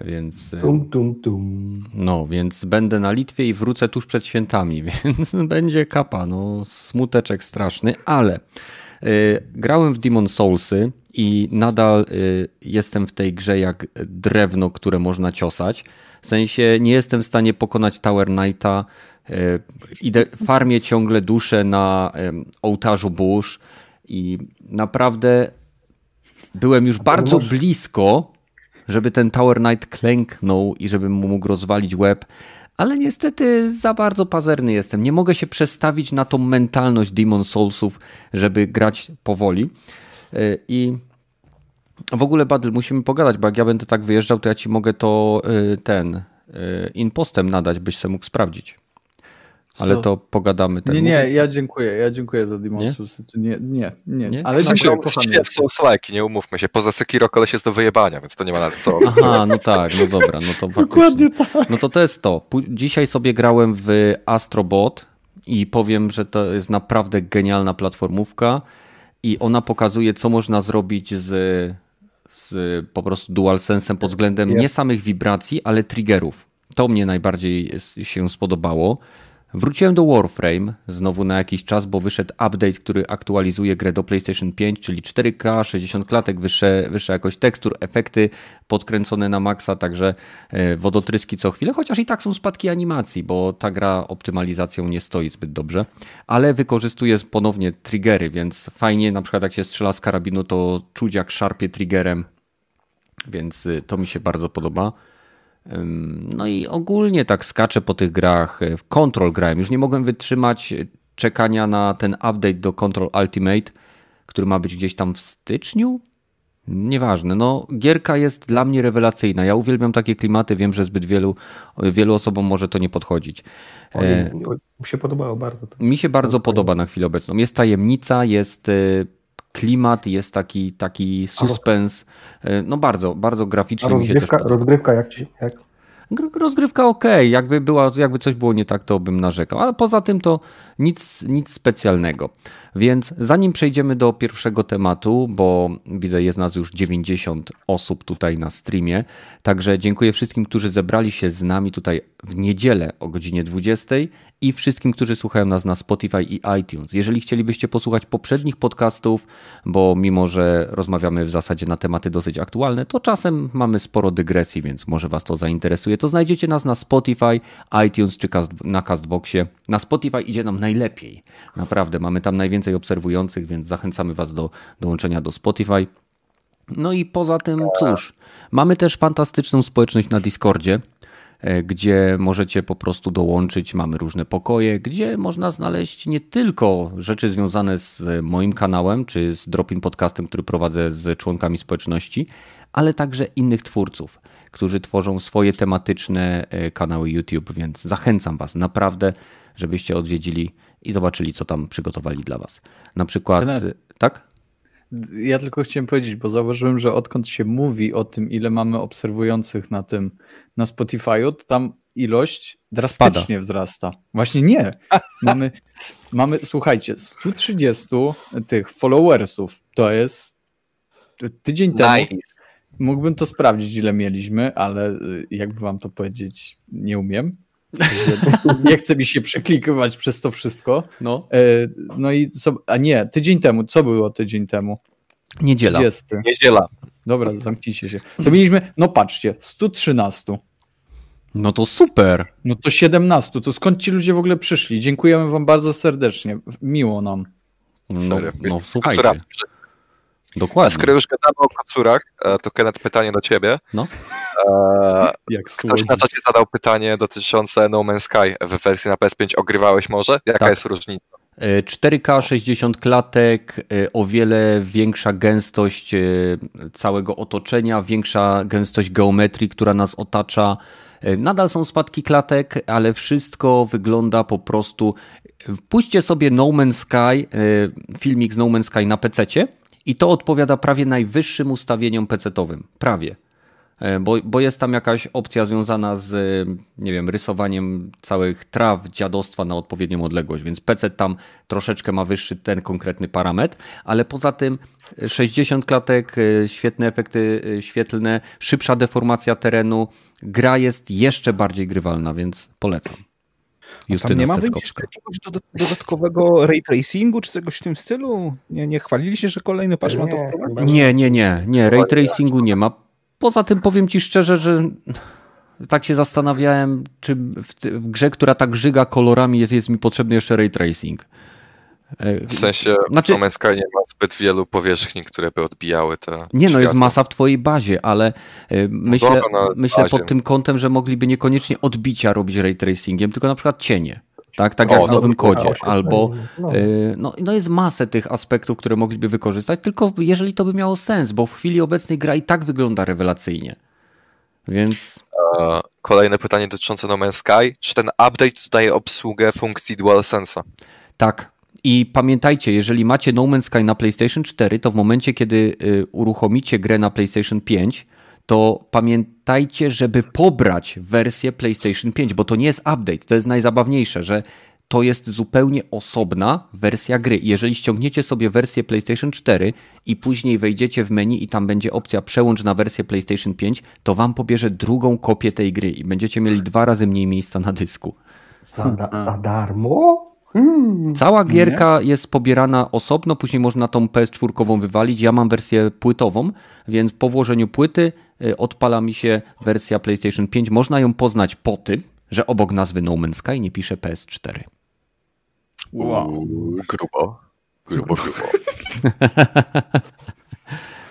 Więc. Tum, tum, tum. No, więc będę na Litwie i wrócę tuż przed świętami, więc będzie kapa. No, smuteczek straszny, ale grałem w Demon Soulsy i nadal jestem w tej grze jak drewno, które można ciosać. W sensie nie jestem w stanie pokonać Tower Knighta. Idę, farmię ciągle duszę na ołtarzu burz i naprawdę byłem już bardzo blisko, żeby ten Tower Knight klęknął i żebym mu mógł rozwalić łeb, ale niestety za bardzo pazerny jestem. Nie mogę się przestawić na tą mentalność Demon Soulsów, żeby grać powoli. Y, I w ogóle, Badl, musimy pogadać, bo jak ja będę tak wyjeżdżał, to ja ci mogę to y, ten y, impostem nadać, byś sobie mógł sprawdzić. Ale to pogadamy. Tak. Nie, nie, ja dziękuję, ja dziękuję za Demon's Souls. Nie, nie, nie, nie. Ale dziękuję, kochany. w Souls-like, nie umówmy się. Poza Sekiro koleś jest do wyjebania, więc to nie ma nawet co. Aha, no tak, no dobra, no to Dokładnie tak. No to to jest to. Dzisiaj sobie grałem w Astrobot i powiem, że to jest naprawdę genialna platformówka i ona pokazuje, co można zrobić z, z po prostu DualSense'em pod względem nie samych wibracji, ale triggerów. To mnie najbardziej się spodobało. Wróciłem do Warframe znowu na jakiś czas, bo wyszedł update, który aktualizuje grę do PlayStation 5, czyli 4K, 60 klatek, wyższe, wyższa jakość tekstur, efekty podkręcone na maksa, także e, wodotryski co chwilę, chociaż i tak są spadki animacji, bo ta gra optymalizacją nie stoi zbyt dobrze, ale wykorzystuje ponownie triggery, więc fajnie na przykład jak się strzela z karabinu, to czuć jak szarpie triggerem, więc y, to mi się bardzo podoba. No i ogólnie tak skaczę po tych grach. W Control grałem. Już nie mogłem wytrzymać czekania na ten update do Control Ultimate, który ma być gdzieś tam w styczniu. Nieważne. No, gierka jest dla mnie rewelacyjna. Ja uwielbiam takie klimaty. Wiem, że zbyt wielu, wielu osobom może to nie podchodzić. O, e, mi się podobało bardzo. Mi się bardzo podoba na chwilę obecną. Jest tajemnica, jest e, klimat, jest taki, taki suspens. E, no bardzo, bardzo graficznie mi się też podoba. Rozgrywka jak ci? Jak? Rozgrywka ok, jakby, była, jakby coś było nie tak, to bym narzekał, ale poza tym to nic, nic specjalnego. Więc zanim przejdziemy do pierwszego tematu, bo widzę, jest nas już 90 osób tutaj na streamie, także dziękuję wszystkim, którzy zebrali się z nami tutaj w niedzielę o godzinie 20 i wszystkim, którzy słuchają nas na Spotify i iTunes. Jeżeli chcielibyście posłuchać poprzednich podcastów, bo mimo, że rozmawiamy w zasadzie na tematy dosyć aktualne, to czasem mamy sporo dygresji, więc może Was to zainteresuje, to znajdziecie nas na Spotify, iTunes czy na Castboxie. Na Spotify idzie nam najlepiej. Naprawdę, mamy tam najwięcej obserwujących, więc zachęcamy Was do dołączenia do Spotify. No i poza tym, cóż, mamy też fantastyczną społeczność na Discordzie, e, gdzie możecie po prostu dołączyć. Mamy różne pokoje, gdzie można znaleźć nie tylko rzeczy związane z moim kanałem, czy z Dropin Podcastem, który prowadzę z członkami społeczności, ale także innych twórców, którzy tworzą swoje tematyczne e, kanały YouTube, więc zachęcam Was naprawdę żebyście odwiedzili i zobaczyli, co tam przygotowali dla Was. Na przykład, tak? Ja tylko chciałem powiedzieć, bo zauważyłem, że odkąd się mówi o tym, ile mamy obserwujących na tym, na Spotify'u, to tam ilość drastycznie Spada. wzrasta. Właśnie nie. Mamy, mamy, słuchajcie, 130 tych followersów. To jest tydzień temu. Mógłbym to sprawdzić, ile mieliśmy, ale y, jakby wam to powiedzieć, nie umiem. Nie chce mi się przeklikywać przez to wszystko. No, e, no i co, a nie, tydzień temu, co było tydzień temu? Niedziela. 30. Niedziela. Dobra, zamknijcie się. To mieliśmy, no patrzcie, 113. No to super. No to 17. To skąd ci ludzie w ogóle przyszli? Dziękujemy wam bardzo serdecznie. Miło nam. No, no słuchajcie. Dokładnie. skoro już gadamy o kocurach, e, to Kenneth, pytanie do ciebie. No. E, Jak ktoś na czacie zadał pytanie dotyczące No Man's Sky w wersji na PS5. Ogrywałeś może? Jaka tak. jest różnica? 4K, e, 60 klatek, o wiele większa gęstość całego otoczenia, większa gęstość geometrii, która nas otacza. Nadal są spadki klatek, ale wszystko wygląda po prostu. Wpuśćcie sobie No Man's Sky, filmik z No Man's Sky na PC i to odpowiada prawie najwyższym ustawieniom PC-owym. Prawie. E, bo, bo jest tam jakaś opcja związana z, nie wiem, rysowaniem całych traw dziadostwa na odpowiednią odległość, więc PC tam troszeczkę ma wyższy ten konkretny parametr, ale poza tym 60 klatek, e, świetne efekty e, świetlne, szybsza deformacja terenu, gra jest jeszcze bardziej grywalna, więc polecam. Justyna Tam nie ma jakiegoś dodatkowego ray tracingu czy czegoś w tym stylu? Nie, nie chwalili się, że kolejny patch ma to wprowadzić? Nie, nie, nie, nie, ray tracingu nie ma. Poza tym powiem ci szczerze, że tak się zastanawiałem, czy w, w grze, która tak żyga kolorami jest, jest mi potrzebny jeszcze ray tracing. E, W sensie Znaczy-. No Sky nie ma zbyt wielu powierzchni, które by odbijały te Nie, no jest masa w twojej bazie, ale e, myślę, na myślę bazie. pod tym kątem, że mogliby niekoniecznie odbicia robić ray tracingiem, tylko na przykład cienie. Tak, tak O, jak w nowym kodzie. Albo No. e, no, no jest masę tych aspektów, które mogliby wykorzystać, tylko jeżeli to by miało sens, bo w chwili obecnej gra i tak wygląda rewelacyjnie. Więc E, Kolejne pytanie dotyczące No Man's Sky. Czy ten update daje obsługę funkcji DualSense'a? Tak. I pamiętajcie, jeżeli macie No Man's Sky na PlayStation 4, to w momencie, kiedy y, uruchomicie grę na PlayStation 5, to pamiętajcie, żeby pobrać wersję PlayStation 5, bo to nie jest update. To jest najzabawniejsze, że to jest zupełnie osobna wersja gry. Jeżeli ściągniecie sobie wersję PlayStation 4 i później wejdziecie w menu i tam będzie opcja przełącz na wersję PlayStation 5, to wam pobierze drugą kopię tej gry i będziecie mieli dwa razy mniej miejsca na dysku. Za, za darmo? Hmm. Cała gierka jest pobierana osobno, później można tą PS4 wywalić. Ja mam wersję płytową, więc po włożeniu płyty y, odpala mi się wersja PlayStation 5. Można ją poznać po tym, że obok nazwy No Man's Sky nie pisze PS4. Wow. Grubo. Grubo, grubo.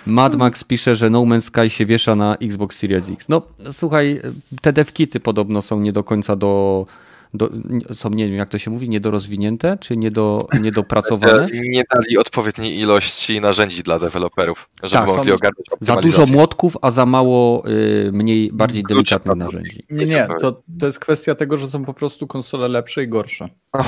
Mad Max pisze, że No Man's Sky się wiesza na Xbox Series X. No słuchaj, te devkity podobno są nie do końca do, do, są, nie wiem jak to się mówi, niedorozwinięte, czy niedo, niedopracowane? Nie dali odpowiedniej ilości narzędzi dla deweloperów, żeby Tak, mogli ogarnąć Za dużo młotków, a za mało y, mniej, bardziej delikatnych narzędzi. Nie, nie, to, to jest kwestia tego, że są po prostu konsole lepsze i gorsze.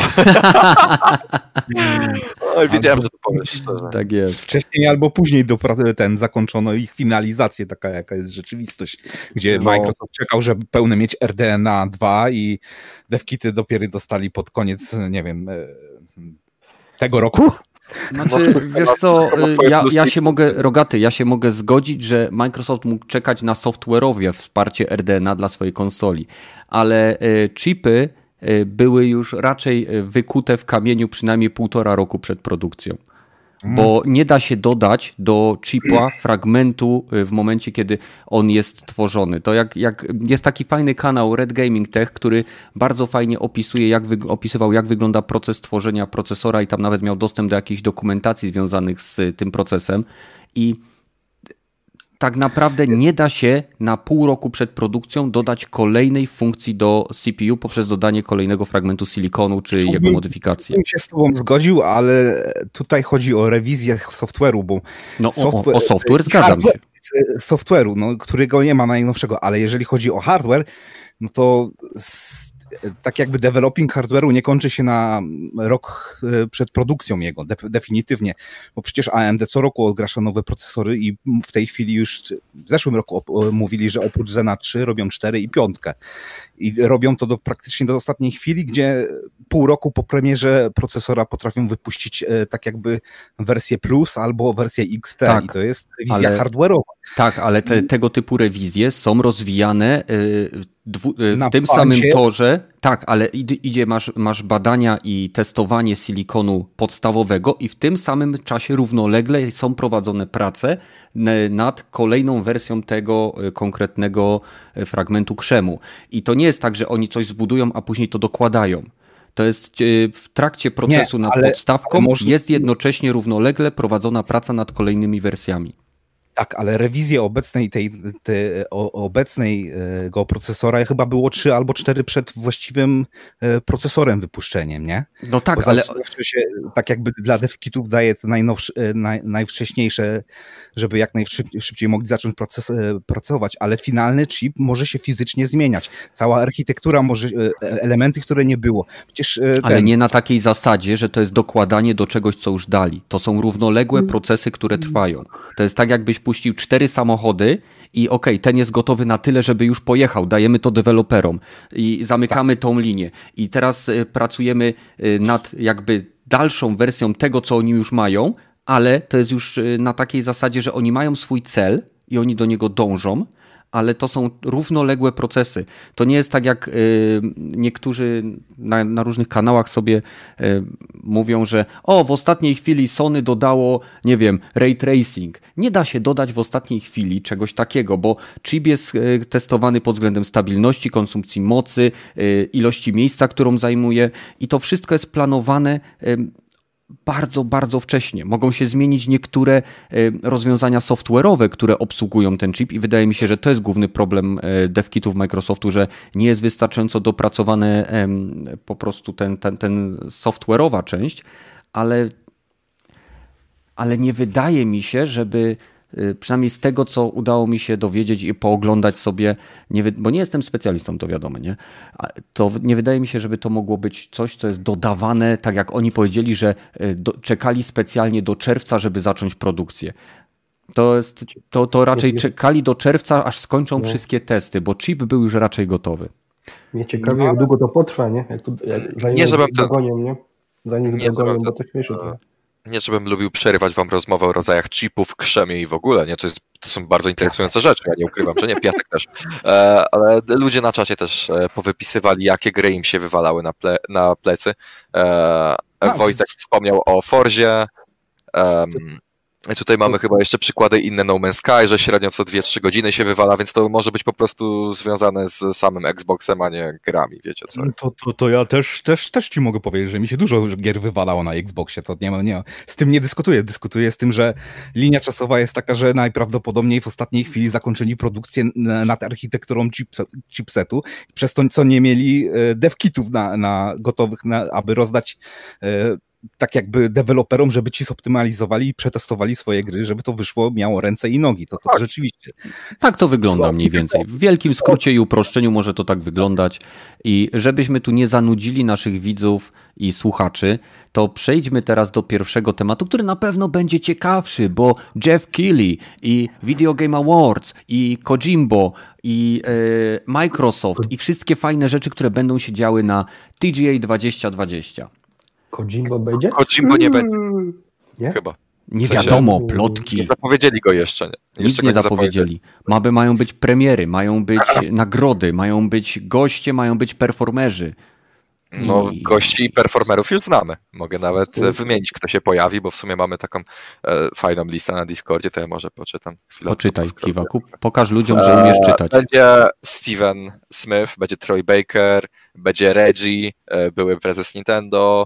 Oj, wiedziałem, że to powiesz szczerze. Tak jest. Wcześniej albo później dopra- ten zakończono ich finalizację, taka jaka jest rzeczywistość, gdzie No. Microsoft czekał, żeby pełne mieć RDNA 2 i devkity dopiero dostali pod koniec, nie wiem, e, tego roku. Znaczy, No wiesz co, swoje ja, ja się mogę, Rogaty, ja się mogę zgodzić, że Microsoft mógł czekać na software'owe wsparcie RDNA dla swojej konsoli, ale y, chipy były już raczej y, wykute w kamieniu przynajmniej półtora roku przed produkcją. Bo nie da się dodać do chipa fragmentu y, w momencie, kiedy on jest tworzony. To jak, jak jest taki fajny kanał Red Gaming Tech, który bardzo fajnie opisuje, jak wy, opisywał, jak wygląda proces tworzenia procesora i tam nawet miał dostęp do jakiejś dokumentacji związanych z y, tym procesem. I tak naprawdę nie da się na pół roku przed produkcją dodać kolejnej funkcji do CPU poprzez dodanie kolejnego fragmentu silikonu czy jego modyfikację. bym się z tobą zgodził, ale tutaj chodzi o rewizję software'u, bo No o, software- o, o software zgadzam się. hardware- software'u, no, którego nie ma najnowszego, ale jeżeli chodzi o hardware, no to tak jakby developing hardware'u nie kończy się na rok e, przed produkcją jego, de, definitywnie, bo przecież AMD co roku odgrasza nowe procesory i w tej chwili już w zeszłym roku o- mówili, że oprócz Zena 3 robią 4 i 5 i robią to do, praktycznie do ostatniej chwili, gdzie pół roku po premierze procesora potrafią wypuścić e, tak jakby wersję Plus albo wersję XT Tak, i to jest wizja ale- hardware'owa. Tak, ale te, tego typu rewizje są rozwijane y, dwu, Na w tym samym torze. Tak, ale idzie, masz, masz badania i testowanie silikonu podstawowego i w tym samym czasie równolegle są prowadzone prace nad kolejną wersją tego y, konkretnego y, fragmentu krzemu. I to nie jest tak, że oni coś zbudują, a później to dokładają. To jest y, w trakcie procesu nad ale- podstawką, ale może- jest jednocześnie równolegle prowadzona praca nad kolejnymi wersjami. Tak, ale rewizję obecnej tej, te, o, obecnej e, procesora chyba było 3 albo 4 przed właściwym e, procesorem wypuszczeniem, nie? No tak, ale się tak jakby dla devkitów daje te najnowsze, e, naj, najwcześniejsze, żeby jak najszybciej mogli zacząć proces, pracować, ale finalny chip może się fizycznie zmieniać. Cała architektura może, elementy, które nie było. Przecież Ale ten, nie na takiej zasadzie, że to jest dokładanie do czegoś, co już dali. To są równoległe procesy, które trwają. To jest tak, jakbyś puścił cztery samochody i okej, ten jest gotowy na tyle, żeby już pojechał, dajemy to deweloperom i zamykamy tą linię. I teraz y, pracujemy y, nad jakby dalszą wersją tego, co oni już mają, ale to jest już y, na takiej zasadzie, że oni mają swój cel i oni do niego dążą, ale to są równoległe procesy. To nie jest tak, jak y, niektórzy na, na różnych kanałach sobie y, mówią, że o, w ostatniej chwili Sony dodało, nie wiem, ray tracing. Nie da się dodać w ostatniej chwili czegoś takiego, bo chip jest y, testowany pod względem stabilności, konsumpcji mocy, ilości miejsca, którą zajmuje i to wszystko jest planowane bardzo, bardzo wcześnie. Mogą się zmienić niektóre e, rozwiązania software'owe, które obsługują ten chip i wydaje mi się, że to jest główny problem e, devkitów Microsoftu, że nie jest wystarczająco dopracowane po prostu ten, ten, ten software'owa część, ale, ale nie wydaje mi się, żeby przynajmniej z tego, co udało mi się dowiedzieć i pooglądać sobie, nie, bo nie jestem specjalistą, to wiadomo, nie? To nie wydaje mi się, żeby to mogło być coś, co jest dodawane, tak jak oni powiedzieli, że y, do, czekali specjalnie do czerwca, żeby zacząć produkcję. To, jest, to, to raczej czekali do czerwca, aż skończą no. wszystkie testy, bo chip był już raczej gotowy. Mnie ciekawi, jak długo to potrwa, nie? Jak to, jak, zanim nie, żebym dogonią, nie? Zanim nie, dogonią, bo to śmieszy trochę nie żebym lubił przerywać wam rozmowę o rodzajach chipów, krzemie i w ogóle, nie? To, jest, to są bardzo interesujące rzeczy, ja nie ukrywam, że nie, piasek też. E, ale ludzie na czacie też e, powypisywali, jakie gry im się wywalały na, ple, na plecy. E. Wojtek wspomniał o Forzie, um, i tutaj mamy chyba jeszcze przykłady inne No Man's Sky, że średnio co 2-3 godziny się wywala, więc to może być po prostu związane z samym Xboxem, a nie grami, wiecie co. To, to, to ja też, też, też ci mogę powiedzieć, że mi się dużo gier wywalało na Xboxie, to nie nie z tym nie dyskutuję, dyskutuję z tym, że linia czasowa jest taka, że najprawdopodobniej w ostatniej chwili zakończyli produkcję nad architekturą chipsetu, przez to co nie mieli e, devkitów na, na gotowych, na, aby rozdać e, tak jakby deweloperom, żeby ci zoptymalizowali i przetestowali swoje gry, żeby to wyszło, miało ręce i nogi. To, to tak. rzeczywiście. Tak to wygląda mniej więcej. W wielkim skrócie i uproszczeniu może to tak wyglądać. I żebyśmy tu nie zanudzili naszych widzów i słuchaczy, to przejdźmy teraz do pierwszego tematu, który na pewno będzie ciekawszy, bo Jeff Keighley i Video Game Awards i Kojimbo i e, Microsoft i wszystkie fajne rzeczy, które będą się działy na TGA 2020. Kojimbo będzie? Kojimbo nie będzie. Nie? Chyba. Nie w sensie, wiadomo, plotki. Nie zapowiedzieli go jeszcze. Nie. Jeszcze Nic nie zapowiedzieli. Maby mają być premiery, mają być nagrody, mają być goście, mają być performerzy. No, I... gości i performerów już znamy. Mogę nawet e, wymienić, kto się pojawi, bo w sumie mamy taką e, fajną listę na Discordzie, to ja może poczytam. Chwilę Poczytaj, Kiwaku. Pokaż ludziom, że umiesz e, czytać. Będzie Steven Smith, będzie Troy Baker, będzie Reggie, e, były prezes Nintendo,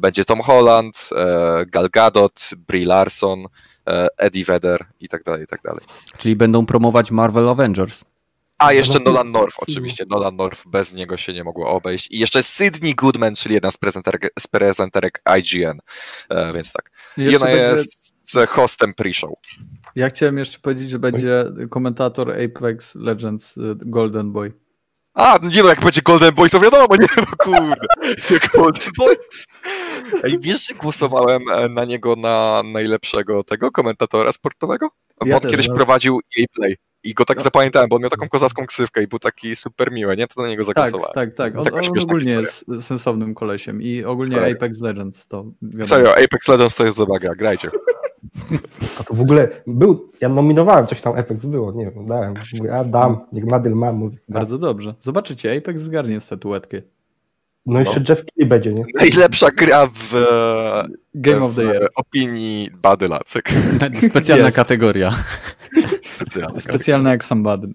będzie Tom Holland, e, Gal Gadot, Brie Larson, e, Eddie Vedder i tak dalej, i tak dalej. Czyli będą promować Marvel Avengers. A jeszcze Nolan North, oczywiście. Nolan North, bez niego się nie mogło obejść. I jeszcze Sydney Goodman, czyli jedna z prezenterek, z prezenterek IGN. E, więc tak. I ona będzie... jest hostem pre-show. Ja chciałem jeszcze powiedzieć, że będzie komentator Apex Legends Golden Boy. A, nie no, jak będzie Golden Boy, to wiadomo, nie no kurde. Golden Boy. Ej, wiesz, że głosowałem e, na niego na najlepszego tego komentatora sportowego? Bo ja on kiedyś no. prowadził EA Play. I go tak no. zapamiętałem, bo on miał taką kozacką ksywkę i był taki super miły, nie? To na niego tak, zagłosowałem. Tak, tak, tak. On, on ogólnie historia. jest sensownym kolesiem i ogólnie Serio. Apex Legends to wiadomo. Serio, Apex Legends to jest zabaga, grajcie. A to w ogóle był, ja nominowałem coś tam, Apex było, nie wiem, dałem. Mówię, a dam, niech Madyl ma. Mówi, Bardzo dobrze. Zobaczycie, Apex zgarnie statuetkę. No jeszcze no. Jeff Kelly będzie, nie? Najlepsza gra w Game w, of the Year. opinii Badyla. Specjalna yes. kategoria. Specjalna, Specjalna jak sam Badyl.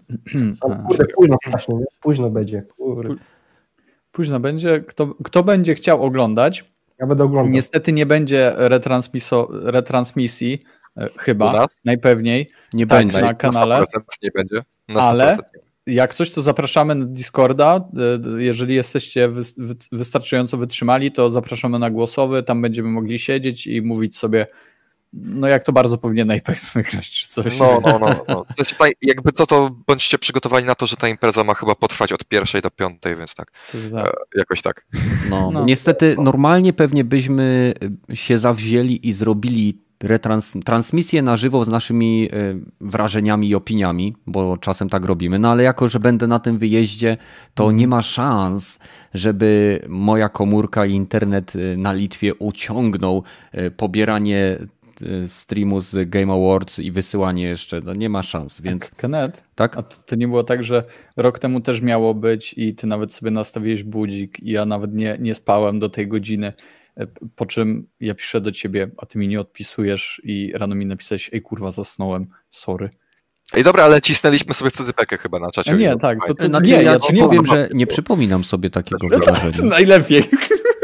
późno, właśnie, późno będzie. Późno będzie. Kto, kto będzie chciał oglądać, ja będę oglądał. Niestety nie będzie retransmisji, e, chyba, najpewniej. Nie tak, będzie. Na kanale. nie będzie. Ale jak coś, to zapraszamy na Discorda. E, jeżeli jesteście wystarczająco wytrzymali, to zapraszamy na głosowy. Tam będziemy mogli siedzieć i mówić sobie no jak to bardzo powinien Apex wygrać, czy coś. No, no, no. no. jakby co, to bądźcie przygotowani na to, że ta impreza ma chyba potrwać od pierwszej do piątej, więc tak. tak. E, jakoś tak. No, no. Niestety normalnie pewnie byśmy się zawzięli i zrobili retrans transmisję na żywo z naszymi e, wrażeniami i opiniami, bo czasem tak robimy, no ale jako, że będę na tym wyjeździe, to mhm. nie ma szans, żeby moja komórka i internet e, na Litwie uciągnął pobieranie streamu z Game Awards i wysyłanie jeszcze, no nie ma szans, więc... Kenneth, tak? a to, to nie było tak, że rok temu też miało być i ty nawet sobie nastawiłeś budzik i ja nawet nie, nie spałem do tej godziny, e, po czym ja piszę do ciebie, a ty mi nie odpisujesz i rano mi napisałeś, ej kurwa zasnąłem, sorry. Ej, dobra, ale cisnęliśmy sobie wtedy bekę chyba na czacie. Nie, tak. To, to, znaczy, nie, ja, ja ci nie powiem, że nie przypominam sobie takiego To wydarzenia. najlepiej.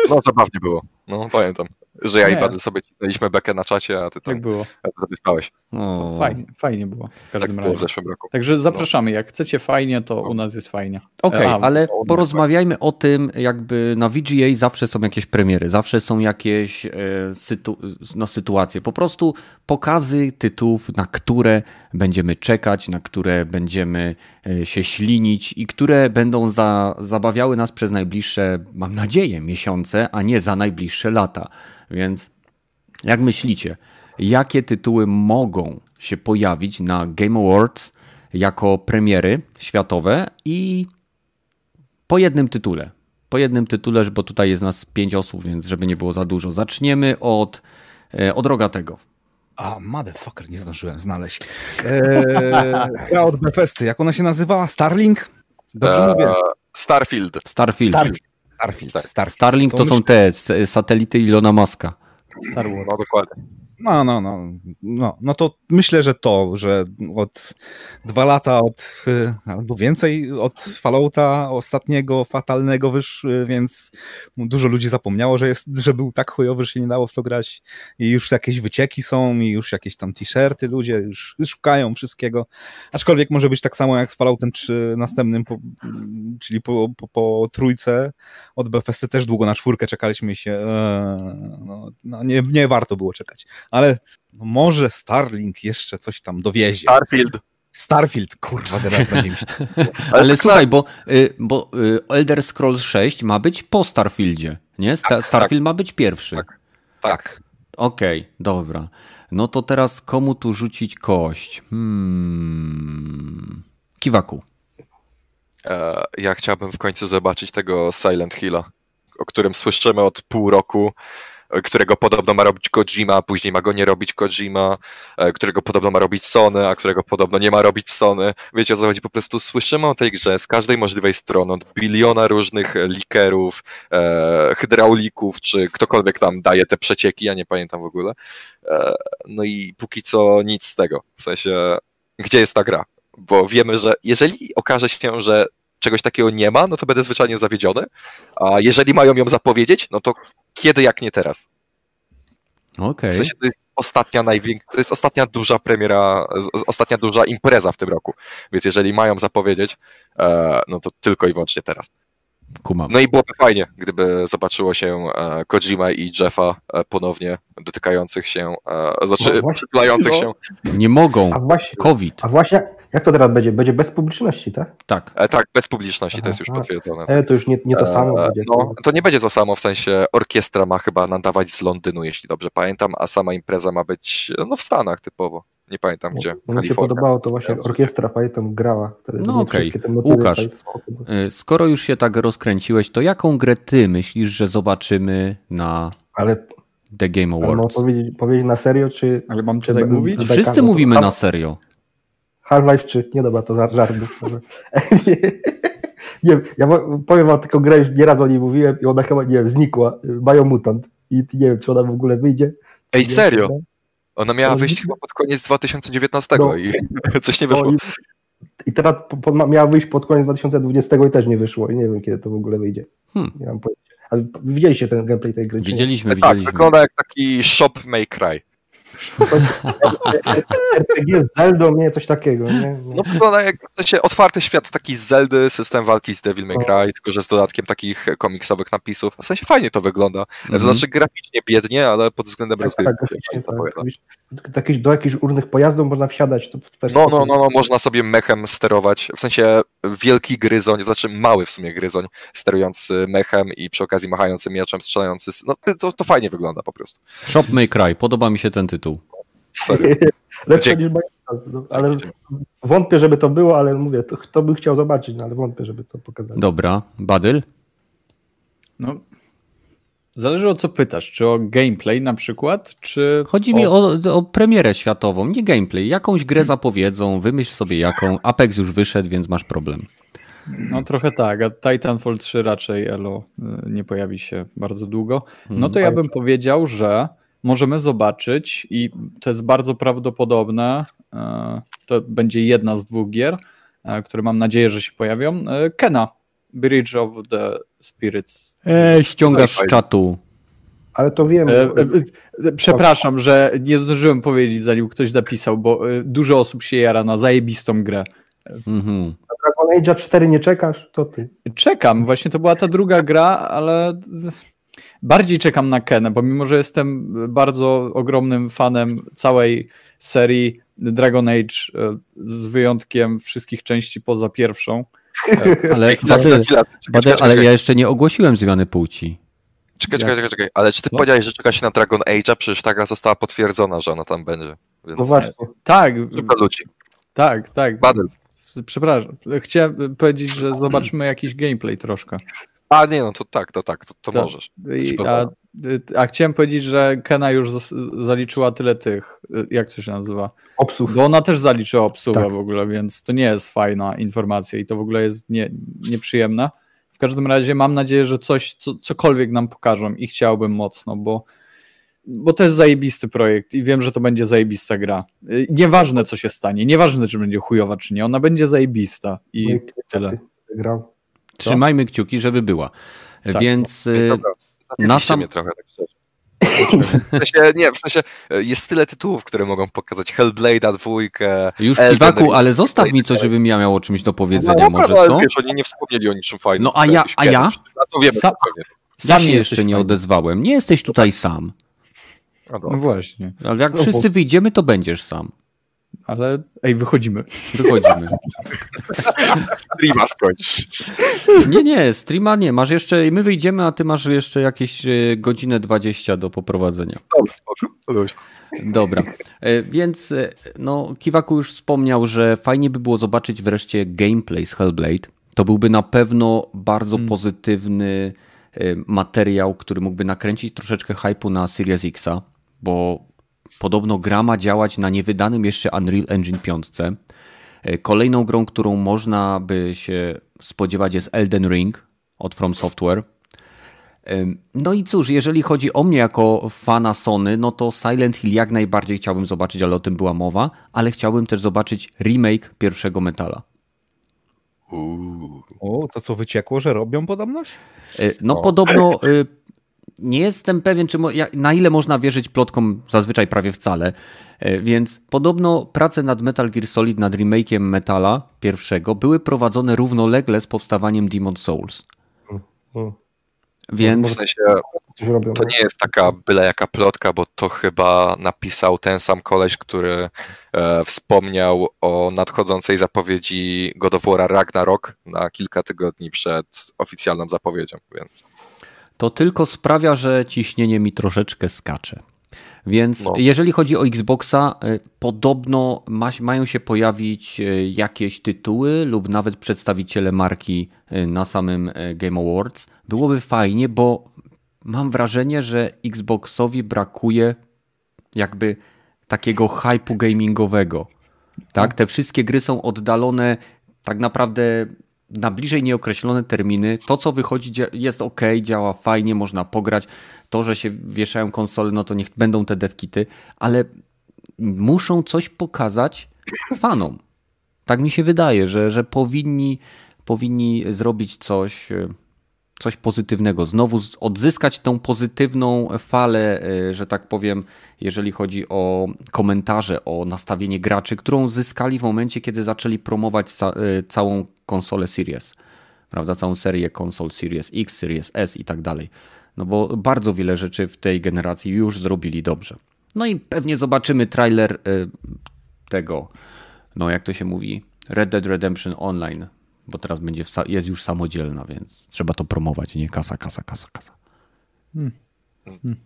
No zabawnie było. No pamiętam, że ja i Nie. Badl sobie cisnęliśmy bekę na czacie, a ty tam Tak było. a ty sobie spałeś. O. Fajnie, fajnie było w Tak każdym było w razie. zeszłym roku. Także zapraszamy, jak chcecie fajnie, to u nas jest fajnie. Okej, A, ale porozmawiajmy o tym, jakby na VGA zawsze są jakieś premiery, zawsze są jakieś e, sytu, no, sytuacje, po prostu pokazy tytułów, na które będziemy czekać, na które będziemy e, się ślinić i które będą za, zabawiały nas przez najbliższe, mam nadzieję, miesiące, a nie za najbliższe lata. Więc jak myślicie, jakie tytuły mogą się pojawić na Game Awards jako premiery światowe i po jednym tytule. Po jednym tytule, bo tutaj jest nas pięć osób, więc żeby nie było za dużo. Zaczniemy od, e, od Rogatego. A, motherfucker, nie zdążyłem znaleźć. Eee, gra od Bethesdy, jak ona się nazywała? Starlink? Dobrze Eee, mówię? Starfield. Starfield. Starfield. Starfield. Starfield. Starlink to są te satelity Ilona Maska. Star Wars. No dokładnie. No, no, no, no. No to myślę, że to, że od dwa lata od, y, albo więcej od Fallouta ostatniego, fatalnego wyszły, więc dużo ludzi zapomniało, że, jest, że był tak chujowy, że się nie dało w to grać i już jakieś wycieki są i już jakieś tam t-shirty ludzie już, szukają wszystkiego. Aczkolwiek może być tak samo jak z Falloutem 3 następnym, po, czyli po, po, po trójce od Bethesdy też długo na czwórkę czekaliśmy się eee, no, no nie, nie warto było czekać. Ale może Starlink jeszcze coś tam dowiezie. Starfield. Starfield, kurwa, teraz będzie mi się... Ale, tak słuchaj, bo, y, bo y, Elder Scrolls 6 ma być po Starfieldzie, nie? Sta- Tak, Starfield ma być pierwszy. Tak. Tak. Okej, dobra. No to teraz komu tu rzucić kość? Hmm. Kiwaku. E, ja chciałbym w końcu zobaczyć tego Silent Hilla, o którym słyszymy od pół roku, którego podobno ma robić Kojima, a później ma go nie robić Kojima, e, którego podobno ma robić Sony, a którego podobno nie ma robić Sony. Wiecie o co chodzi? Po prostu słyszymy o tej grze z każdej możliwej strony, od biliona różnych e, likerów, e, hydraulików, czy ktokolwiek tam daje te przecieki, ja nie pamiętam w ogóle. E, no i póki co nic z tego. W sensie, gdzie jest ta gra? Bo wiemy, że jeżeli okaże się, że czegoś takiego nie ma, no to będę zwyczajnie zawiedziony. A jeżeli mają ją zapowiedzieć, no to kiedy jak nie teraz? Okej. W sensie to jest ostatnia największa, to jest ostatnia duża premiera, ostatnia duża impreza w tym roku. Więc jeżeli mają zapowiedzieć, e, no to tylko i wyłącznie teraz. Kumam. No i byłoby fajnie, gdyby zobaczyło się e, Kojima i Jeffa e, ponownie dotykających się, e, znaczy No przytulających się. Nie mogą. A właśnie, COVID. a właśnie, jak to teraz będzie? Będzie bez publiczności, tak? Tak. E, tak, bez publiczności, to jest już Aha. potwierdzone. E, to już nie, nie to samo E, będzie. No, to nie będzie to samo, w sensie orkiestra ma chyba nadawać z Londynu, jeśli dobrze pamiętam, a sama impreza ma być no, w Stanach typowo. Nie pamiętam gdzie. No, mi się podobało to właśnie orkiestra, pamiętam, grała. No okej. motywy Łukasz. Y, Skoro już się tak rozkręciłeś, to jaką grę ty myślisz, że zobaczymy na Ale, The Game ale mam Awards? powiedzieć, powiedzieć na serio, czy Ale mam Czy tutaj mówić? Wszyscy no to- mówimy na serio. Half-Life 3? Nie dobra, to żart, nie, nie wiem, ja powiem wam tylko grę, już nieraz o niej mówiłem i ona chyba, nie wiem, znikła. Biomutant. I nie wiem, czy ona w ogóle wyjdzie. Ej, nie. serio? Ona miała No, wyjść nie- chyba pod koniec 2019 No. i coś nie No wyszło. i, I teraz po, miała wyjść pod koniec 2020 i też nie wyszło. I nie wiem, kiedy to w ogóle wyjdzie. Hmm. Nie mam pojęcia. Ale widzieliście ten gameplay tej gry? nie? Widzieliśmy, tak, widzieliśmy. wygląda jak taki shop may cry. RPG z Zeldą, nie? Coś takiego, nie? nie. No wygląda jak w sensie otwarty świat taki z Zeldy, system walki z Devil May No. Cry, tylko że z dodatkiem takich komiksowych napisów. W sensie fajnie to wygląda. Mhm. To znaczy graficznie biednie, ale pod względem Tak, rozgrywki tak, graficznie, fajnie tak. Do jakichś- różnych pojazdów można wsiadać. No, no, no, no, można sobie mechem sterować, w sensie wielki gryzoń, znaczy mały w sumie gryzoń, sterujący mechem i przy okazji machający mieczem, strzelający, no to, to fajnie wygląda po prostu. Shop May Cry, podoba mi się ten tytuł. Serio. Lepsze niż no, ale wątpię, żeby to było, ale mówię, to, kto by chciał zobaczyć, no, ale wątpię, żeby to pokazali. Dobra, Badyl? No, Zależy o co pytasz, czy o gameplay na przykład, czy... Chodzi o... mi o, o premierę światową, nie gameplay. Jakąś grę zapowiedzą, wymyśl sobie jaką. Apex już wyszedł, więc masz problem. No trochę tak, a Titanfall 3 raczej Elo y, nie pojawi się bardzo długo. No to ja bym powiedział, że możemy zobaczyć i to jest bardzo prawdopodobne, y, to będzie jedna z dwóch gier, y, które mam nadzieję, że się pojawią, Kena, Bridge of the Spirits. Eee, ściągasz z czatu. Ale to wiem. E, e, przepraszam, że nie zdążyłem powiedzieć, zanim ktoś napisał, bo dużo osób się jara na zajebistą grę. Mhm. Dragon Age 4 nie czekasz? To ty. Czekam, właśnie to była ta druga gra, ale bardziej czekam na Kenę, bo mimo, że jestem bardzo ogromnym fanem całej serii Dragon Age e, z wyjątkiem wszystkich części poza pierwszą. ale, Bady, Bady, ale ja jeszcze nie ogłosiłem zmiany płci. Czekaj, czekaj, czekaj, czekaj. Ale czy ty no? powiedziałeś, że czeka się na Dragon Age'a? Przecież ta gra została potwierdzona, że ona tam będzie. Więc... No właśnie. Tak. Super ludzi. Tak, tak. Badel. Przepraszam, chciałem powiedzieć, że zobaczmy jakiś gameplay troszkę. A nie, no to tak, to tak, to, to, to możesz. A, a, chciałem powiedzieć, że Kena już zaliczyła tyle tych, jak to się nazywa? Obsług. Bo ona też zaliczyła obsługę tak. w ogóle, więc to nie jest fajna informacja i to w ogóle jest nie, nieprzyjemne. W każdym razie mam nadzieję, że coś, co, cokolwiek nam pokażą i chciałbym mocno, bo bo to jest zajebisty projekt i wiem, że to będzie zajebista gra. Y, nieważne, co się stanie, nieważne, czy będzie chujowa, czy nie, ona będzie zajebista i no tyle. Grał. Trzymajmy kciuki, żeby była. Tak. Więc no, na sam... mnie trochę, tak szczerze. W sensie, nie, w sensie y, jest tyle tytułów, które mogą pokazać Hellblade'a dwójkę. Już Kiwaku, ale zostaw mi coś, żebym ja miał o czymś do powiedzenia, no, może ale co? Wiesz, oni nie wspomnieli o niczym fajnym. No a ja, a ja? A to wiemy, Sa ja się jeszcze nie odezwałem. Nie jesteś tutaj sam. No właśnie. Ale jak no, wszyscy bo... wyjdziemy, to będziesz sam. Ale ej, wychodzimy. Wychodzimy. Streama skończysz. Nie, nie, streama nie. Masz jeszcze, my wyjdziemy, a ty masz jeszcze jakieś e, godzinę 20 do poprowadzenia. Dobra, Dobra, e, więc e, no, Kiwaku już wspomniał, że fajnie by było zobaczyć wreszcie gameplay z Hellblade. To byłby na pewno bardzo hmm. pozytywny materiał, który mógłby nakręcić troszeczkę hypu na Series Xa bo podobno gra ma działać na niewydanym jeszcze Unreal Engine 5. E, kolejną grą, którą można by się spodziewać jest Elden Ring od From Software. E, no i cóż, jeżeli chodzi o mnie jako fana Sony, no to Silent Hill jak najbardziej chciałbym zobaczyć, ale o tym była mowa, ale chciałbym też zobaczyć remake pierwszego Metala. O, to co wyciekło, że robią podobność? E, no o. podobno nie jestem pewien, czy na ile można wierzyć plotkom, zazwyczaj prawie wcale. E, więc podobno prace nad Metal Gear Solid, nad remake'iem Metala pierwszego, były prowadzone równolegle z powstawaniem Demon Souls. Więc. W sensie, to nie jest taka byle jaka plotka, bo to chyba napisał ten sam koleś, który e, wspomniał o nadchodzącej zapowiedzi God of War Ragnarok na kilka tygodni przed oficjalną zapowiedzią, więc to tylko sprawia, że ciśnienie mi troszeczkę skacze. Więc no. jeżeli chodzi o Xboxa, y, podobno ma, mają się pojawić y, jakieś tytuły lub nawet przedstawiciele marki y, na samym Game Awards. Byłoby fajnie, bo mam wrażenie, że Xboxowi brakuje jakby takiego hypu gamingowego. Tak, te wszystkie gry są oddalone tak naprawdę na bliżej nieokreślone terminy. To, co wychodzi, jest ok, działa fajnie, można pograć. To, że się wieszają konsole, no to niech będą te devkity, ale muszą coś pokazać fanom. Tak mi się wydaje, że, że powinni, powinni zrobić coś, coś pozytywnego. Znowu odzyskać tą pozytywną falę, e, że tak powiem, jeżeli chodzi o komentarze, o nastawienie graczy, którą zyskali w momencie, kiedy zaczęli promować e, całą konsolę Series. Prawda? Całą serię konsol Series X, Series S i tak dalej. No bo bardzo wiele rzeczy w tej generacji już zrobili dobrze. No i pewnie zobaczymy trailer e, tego, no jak to się mówi, Red Dead Redemption Online bo teraz będzie jest już samodzielna, więc trzeba to promować, nie kasa, kasa, kasa, kasa. Hmm. Hmm.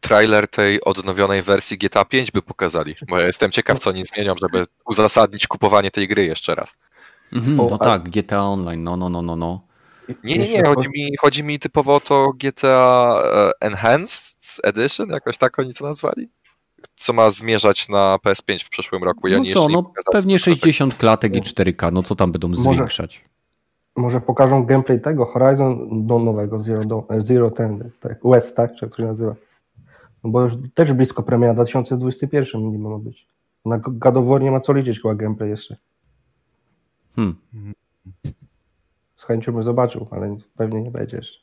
Trailer tej odnowionej wersji GTA 5 by pokazali, bo ja jestem ciekaw, co oni zmienią, żeby uzasadnić kupowanie tej gry jeszcze raz. Mhm, no tak, GTA Online, no, no, no, no, no. Nie, nie, nie, chodzi mi, chodzi mi typowo o to GTA e, Enhanced Edition, jakoś tak oni to nazwali? Co ma zmierzać na PS5 w przyszłym roku. Ja no co, no pewnie 60 klatek i 4K, no co tam będą zwiększać? Może, może pokażą gameplay tego Horizon do nowego, Zero, do, e, Zero ten, tak, West, tak, czy jak to się nazywa? No bo już też blisko premiera, 2021 minimum ma być. Na God of War nie ma co liczyć chyba gameplay jeszcze. Hmm. Z chęcią bym zobaczył, ale pewnie nie będzie jeszcze.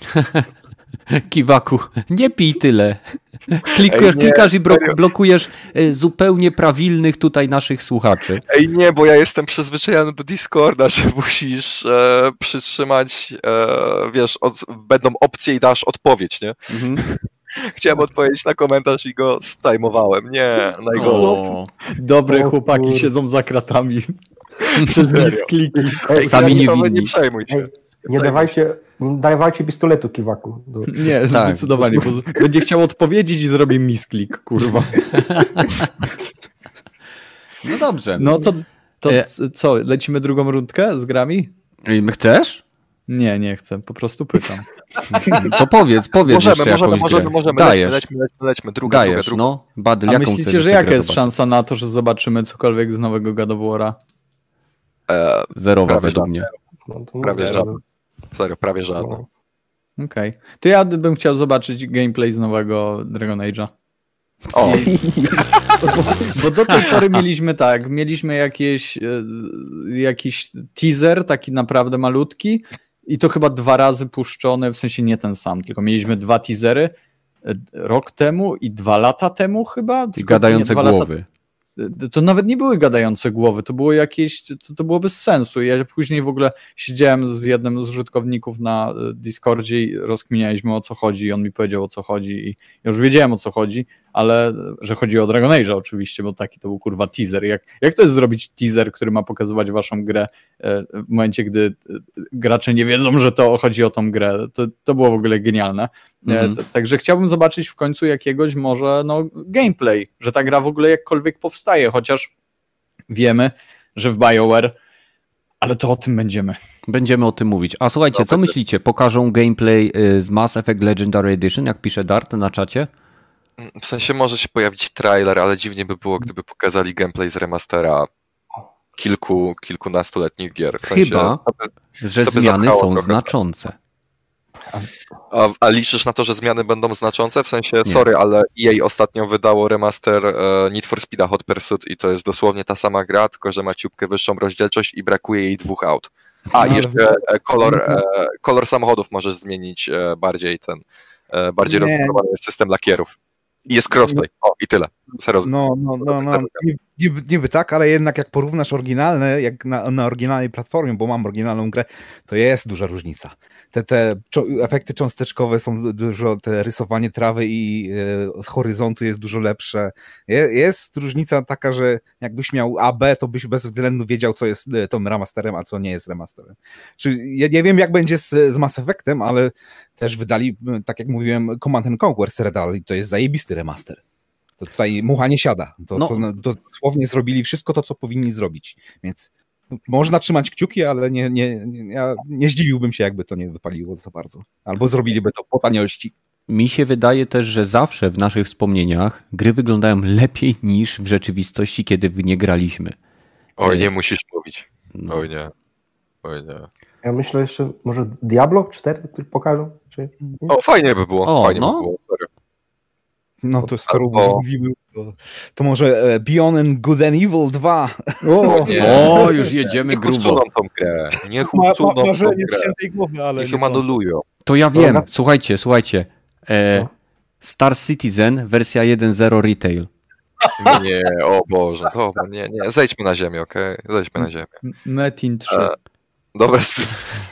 Kiwaku, nie pij tyle. Klikasz, klikasz i blokujesz e, zupełnie prawilnych tutaj naszych słuchaczy. Ej, nie, bo ja jestem przyzwyczajony do Discorda, że musisz e, przytrzymać, e, wiesz, od, będą opcje i dasz odpowiedź, nie? Mhm. Chciałem odpowiedzieć na komentarz i go stajmowałem. Nie, najgorzej. Dobre chłopaki siedzą za kratami. Przez kliki. Sami nie winni. Nie przejmuj się. Nie dawajcie, nie dawajcie pistoletu kiwaku. Do... Nie, tak. zdecydowanie. Bo będzie chciał odpowiedzieć i zrobię misklik, kurwa. No dobrze. No to, to e- co, lecimy drugą rundkę z grami? Chcesz? Nie, nie chcę, po prostu pytam. To powiedz, powiedz możemy, jeszcze możemy, jakąś możemy, możemy, Dajesz. lećmy, lećmy, lećmy, druga, Dajesz, druga, druga. no. Badyl, A jaką myślicie, że jaka jest zobaczyć? szansa na to, że zobaczymy cokolwiek z nowego God of War'a? E, Zerowa według mnie. No, prawie żadna. Serio, prawie żadna. No. Okej. Okay. To ja bym chciał zobaczyć gameplay z nowego Dragon Age'a. O. Bo do tej pory mieliśmy tak, mieliśmy jakieś, e, jakiś teaser, taki naprawdę malutki, i to chyba dwa razy puszczone, w sensie nie ten sam, tylko mieliśmy dwa teasery e, rok temu i dwa lata temu chyba. I gadające głowy. Lata, to nawet nie były gadające głowy, to było jakieś, to, to było bez sensu. Ja później w ogóle siedziałem z jednym z użytkowników na e, Discordzie i rozkminialiśmy o co chodzi i on mi powiedział o co chodzi i już wiedziałem o co chodzi, ale że chodzi o Dragon Age oczywiście, bo taki to był kurwa teaser. Jak, jak to jest zrobić teaser, który ma pokazywać waszą grę e, w momencie, gdy e, gracze nie wiedzą, że to chodzi o tą grę? To, to było w ogóle genialne. Mhm. Także chciałbym zobaczyć w końcu jakiegoś może no, gameplay, że ta gra w ogóle jakkolwiek powstaje, chociaż wiemy, że w BioWare ale to o tym będziemy. Będziemy o tym mówić. A słuchajcie, co myślicie? Pokażą gameplay y, z Mass Effect Legendary Edition, jak pisze Dart na czacie? W sensie może się pojawić trailer, ale dziwnie by było, gdyby pokazali gameplay z remastera kilku, kilkunastoletnich gier. W sensie, Chyba, by, że zmiany są znaczące. A, a, liczysz na to, że zmiany będą znaczące? W sensie, Nie. sorry, ale EA ostatnio wydało remaster e, Need for Speed Hot Pursuit i to jest dosłownie ta sama gra, tylko że ma ciupkę wyższą rozdzielczość i brakuje jej dwóch aut. A, no, jeszcze e, kolor, e, kolor samochodów możesz zmienić e, bardziej ten, e, bardziej rozbudowany jest system lakierów. Jest crossplay. O, i tyle. Serio. No, no, no, no. Niby, niby tak, ale jednak jak porównasz oryginalne, jak na, na oryginalnej platformie, bo mam oryginalną grę, to jest duża różnica te, te efekty cząsteczkowe są dużo, te rysowanie trawy i e, z horyzontu jest dużo lepsze. Jest różnica taka, że jakbyś miał AB, to byś bez względu wiedział, co jest e, tym remasterem, a co nie jest remasterem. Czyli ja nie wiem, jak będzie z, z Mass Effectem, ale też wydali, tak jak mówiłem, Command Conquer Redal i to jest zajebisty remaster. To tutaj mucha nie siada. To, no. to, to dosłownie zrobili wszystko to, co powinni zrobić. Więc można trzymać kciuki, ale nie, nie, nie, ja nie zdziwiłbym się, jakby to nie wypaliło za bardzo. Albo zrobiliby to po taniości. Mi się wydaje też, że zawsze w naszych wspomnieniach gry wyglądają lepiej niż w rzeczywistości, kiedy w nie graliśmy. Oj, nie musisz mówić. No. Oj nie. Oj nie. Ja myślę jeszcze, może Diablo 4 pokażą? Czy... O, fajnie by było. O, fajnie no. by było. No to skoro Albo... mówimy, to, to, może e, Beyond and Good and Evil 2. O, o już jedziemy Niech grubo. tą grę. Niech usuną tą grę. Głowy, ale Niech ją anulują. To ja wiem, słuchajcie, słuchajcie. E, no. Star Citizen wersja 1.0 retail. Nie, o Boże, dobra, nie, nie, zejdźmy na ziemię, okej? Okay? Zejdźmy na ziemię. Metin 3. E, dobra,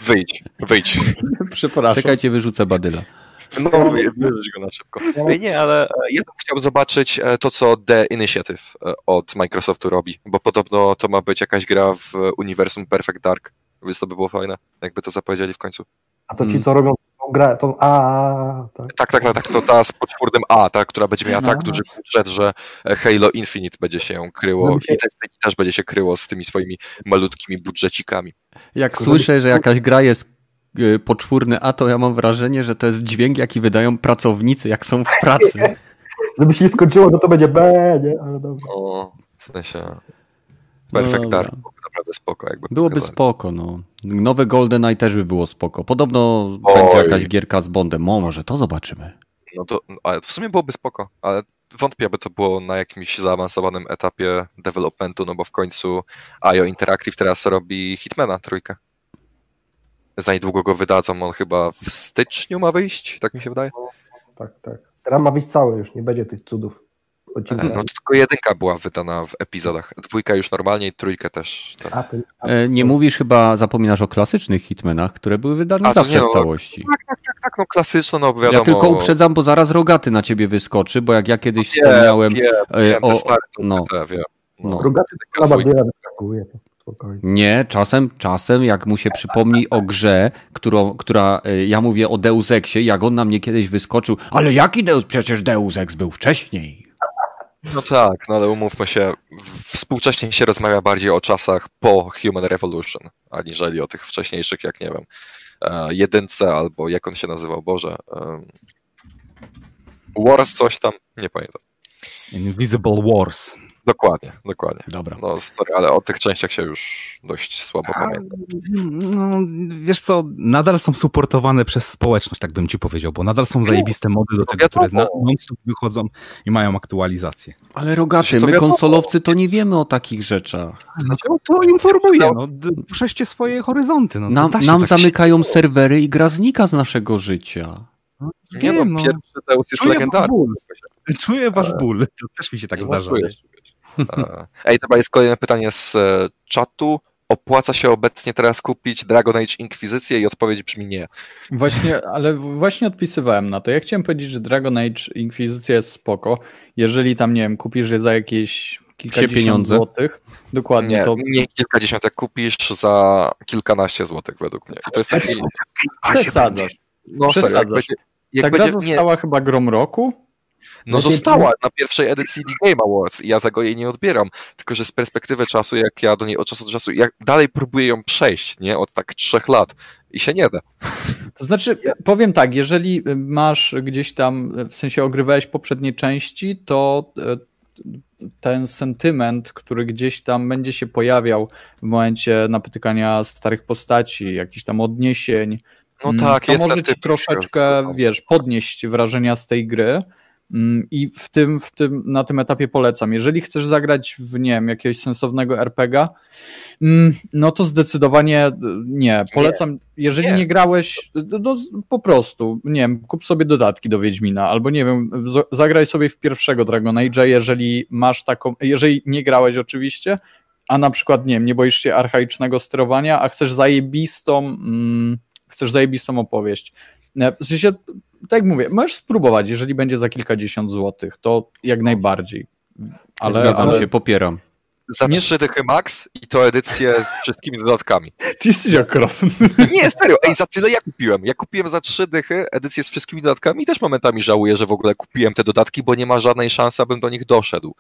wyjdź, wyjdź. Przepraszam. Czekajcie, wyrzucę badyla. No, wyrzuć go na szybko. Nie, ale e, ja bym chciał zobaczyć e, to, co The Initiative e, od Microsoftu robi, bo podobno to ma być jakaś gra w uniwersum Perfect Dark, więc to by było fajne, jakby to zapowiedzieli w końcu. A to ci, mm. co robią grę, tą A, tak. Tak, tak, tak, tak, to ta z poczwórnym A, ta, która będzie miała tak No. duży budżet, że Halo Infinite będzie się ją kryło się- i też, też będzie się kryło z tymi swoimi malutkimi budżecikami. Jak słyszę, że jakaś gra jest poczwórny A, to ja mam wrażenie, że to jest dźwięk, jaki wydają pracownicy, jak są w pracy. Żeby się nie skończyło, no to będzie B, nie? Ale dobra. O, w sensie No. Dark byłoby naprawdę spoko, jakby Byłoby pokazali. spoko, no. Nowe GoldenEye też by było spoko. Podobno Oj. będzie jakaś gierka z Bondem. O, może to zobaczymy. No to, ale w sumie byłoby spoko, ale wątpię, aby to było na jakimś zaawansowanym etapie developmentu, no bo w końcu IO Interactive teraz robi Hitmana trójkę. Za niedługo go wydadzą, on chyba w styczniu ma wyjść, tak mi się wydaje. Tak, tak. Teraz ma być cały już, nie będzie tych cudów. Odcinka. No to tylko jedynka była wydana w epizodach, dwójka już normalnie i trójkę też. Tak. A, to, a, E, nie mówisz chyba, zapominasz o klasycznych Hitmenach, które były wydane A, zawsze nie, w no, całości. Tak, tak, tak, tak, no klasyczne, no wiadomo. Ja tylko uprzedzam, bo zaraz rogaty na ciebie wyskoczy, bo jak ja kiedyś Wiem, wspomniałem. wiem, e, wiem, o- te stare to no. te, wiem. No. Rogaty to na bardziej wyskakuje. Spokojnie. Nie, czasem, czasem jak mu się przypomni o grze, którą, która, e, ja mówię o Deus Exie, jak on na mnie kiedyś wyskoczył, ale jaki Deus, przecież Deus Ex był wcześniej. No tak, no ale umówmy się, współcześnie się rozmawia bardziej o czasach po Human Revolution, aniżeli o tych wcześniejszych, jak nie wiem, e, jedynce albo jak on się nazywał, Boże. em, Wars coś tam, nie pamiętam. Invisible Wars. Dokładnie, dokładnie. Dobra. No sorry, ale o tych częściach się już dość słabo pamiętam. No, wiesz co, nadal są supportowane przez społeczność, tak bym ci powiedział, bo nadal są zajebiste mody do tego, które na, wychodzą i mają aktualizację. Ale rogaty, my konsolowcy to nie wiemy o takich rzeczach. No to informuję, no, d- puszczcie swoje horyzonty. No, Nam, się nam tak zamykają serwery i gra znika z naszego życia. Nie Wiem, no, no. pierwszy Deus jest Czuję wasz legendarny. ból. Czuję wasz ból, to też mi się tak No, zdarza. czujesz, Ej, dobra, jest kolejne pytanie z e, czatu. Opłaca się obecnie teraz kupić Dragon Age Inkwizycję i odpowiedź brzmi nie. Właśnie, ale właśnie odpisywałem na to. Ja chciałem powiedzieć, że Dragon Age Inkwizycja jest spoko. Jeżeli tam, nie wiem, kupisz je za jakieś kilkadziesiąt pieniądze. złotych, dokładnie Nie, to nie kilkadziesiąt, jak kupisz za kilkanaście złotych według mnie. I to jest taki... przesadzasz. No serio, jak przesadzasz. będzie, jak Ta gra będzie, nie, została chyba grom roku. No została na pierwszej edycji The Game Awards i ja tego jej nie odbieram. Tylko, że z perspektywy czasu, jak ja do niej od czasu do czasu, jak dalej próbuję ją przejść, nie? Od tak trzech lat i się nie da. To znaczy, powiem tak, jeżeli masz gdzieś tam, w sensie ogrywałeś poprzednie części, to e, ten sentyment, który gdzieś tam będzie się pojawiał w momencie napotykania starych postaci, jakichś tam odniesień, No Mm, tak, to jest może ci troszeczkę, wiesz, podnieść wrażenia z tej gry. Mm, I w tym, w tym, na tym etapie polecam. Jeżeli chcesz zagrać w, nie wiem, jakiegoś sensownego RPGa, mm, no to zdecydowanie y, nie. Polecam, jeżeli Nie. nie, grałeś, no, no, po prostu, nie wiem, kup sobie dodatki do Wiedźmina, albo nie wiem, zagraj sobie w pierwszego Dragon Age'a, jeżeli masz taką, jeżeli nie grałeś oczywiście, a na przykład, nie wiem, nie boisz się archaicznego sterowania, a chcesz zajebistą, mm, chcesz zajebistą opowieść. E, W sensie, tak jak mówię, możesz spróbować, jeżeli będzie za kilkadziesiąt złotych, to jak najbardziej. Ale, Zgadzam ale się, popieram. Za Nie- trzy dychy max i to edycję z wszystkimi dodatkami. ty jesteś okropny. Nie, serio, ej, za tyle ja kupiłem. Ja kupiłem za trzy dychy edycję z wszystkimi dodatkami i też momentami żałuję, że w ogóle kupiłem te dodatki, bo nie ma żadnej szansy, abym do nich doszedł.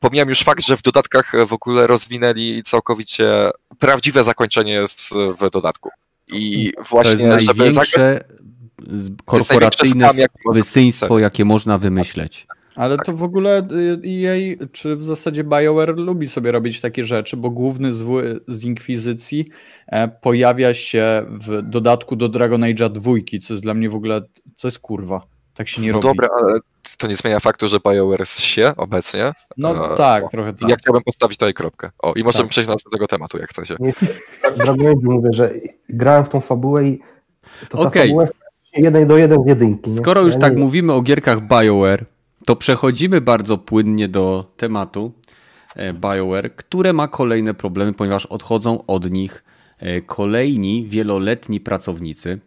Pomijam już fakt, że w dodatkach w ogóle rozwinęli całkowicie prawdziwe zakończenie jest w dodatku. I To jest właśnie, żeby największe korporacyjne wysyństwo, jakie można wymyśleć. Ale to w ogóle y, EA, czy w zasadzie BioWare lubi sobie robić takie rzeczy, bo główny zły z Inkwizycji e, pojawia się w dodatku do Dragon Age'a dwójki, co jest dla mnie w ogóle, co jest kurwa. Tak się nie No robi. dobra, ale to nie zmienia faktu, że BioWare się obecnie. No E, tak, trochę tak. Ja chciałbym postawić tutaj kropkę. O, i możemy Tak. przejść do następnego tematu, jak chcecie. Tak Dragon Age mówię, że grałem w tą fabułę i to ta Okej. fabuła jeden do jeden z jedynki. nie? Skoro już Ja tak nie- mówimy o gierkach BioWare, to przechodzimy bardzo płynnie do tematu e, BioWare, które ma kolejne problemy, ponieważ odchodzą od nich e, kolejni wieloletni pracownicy.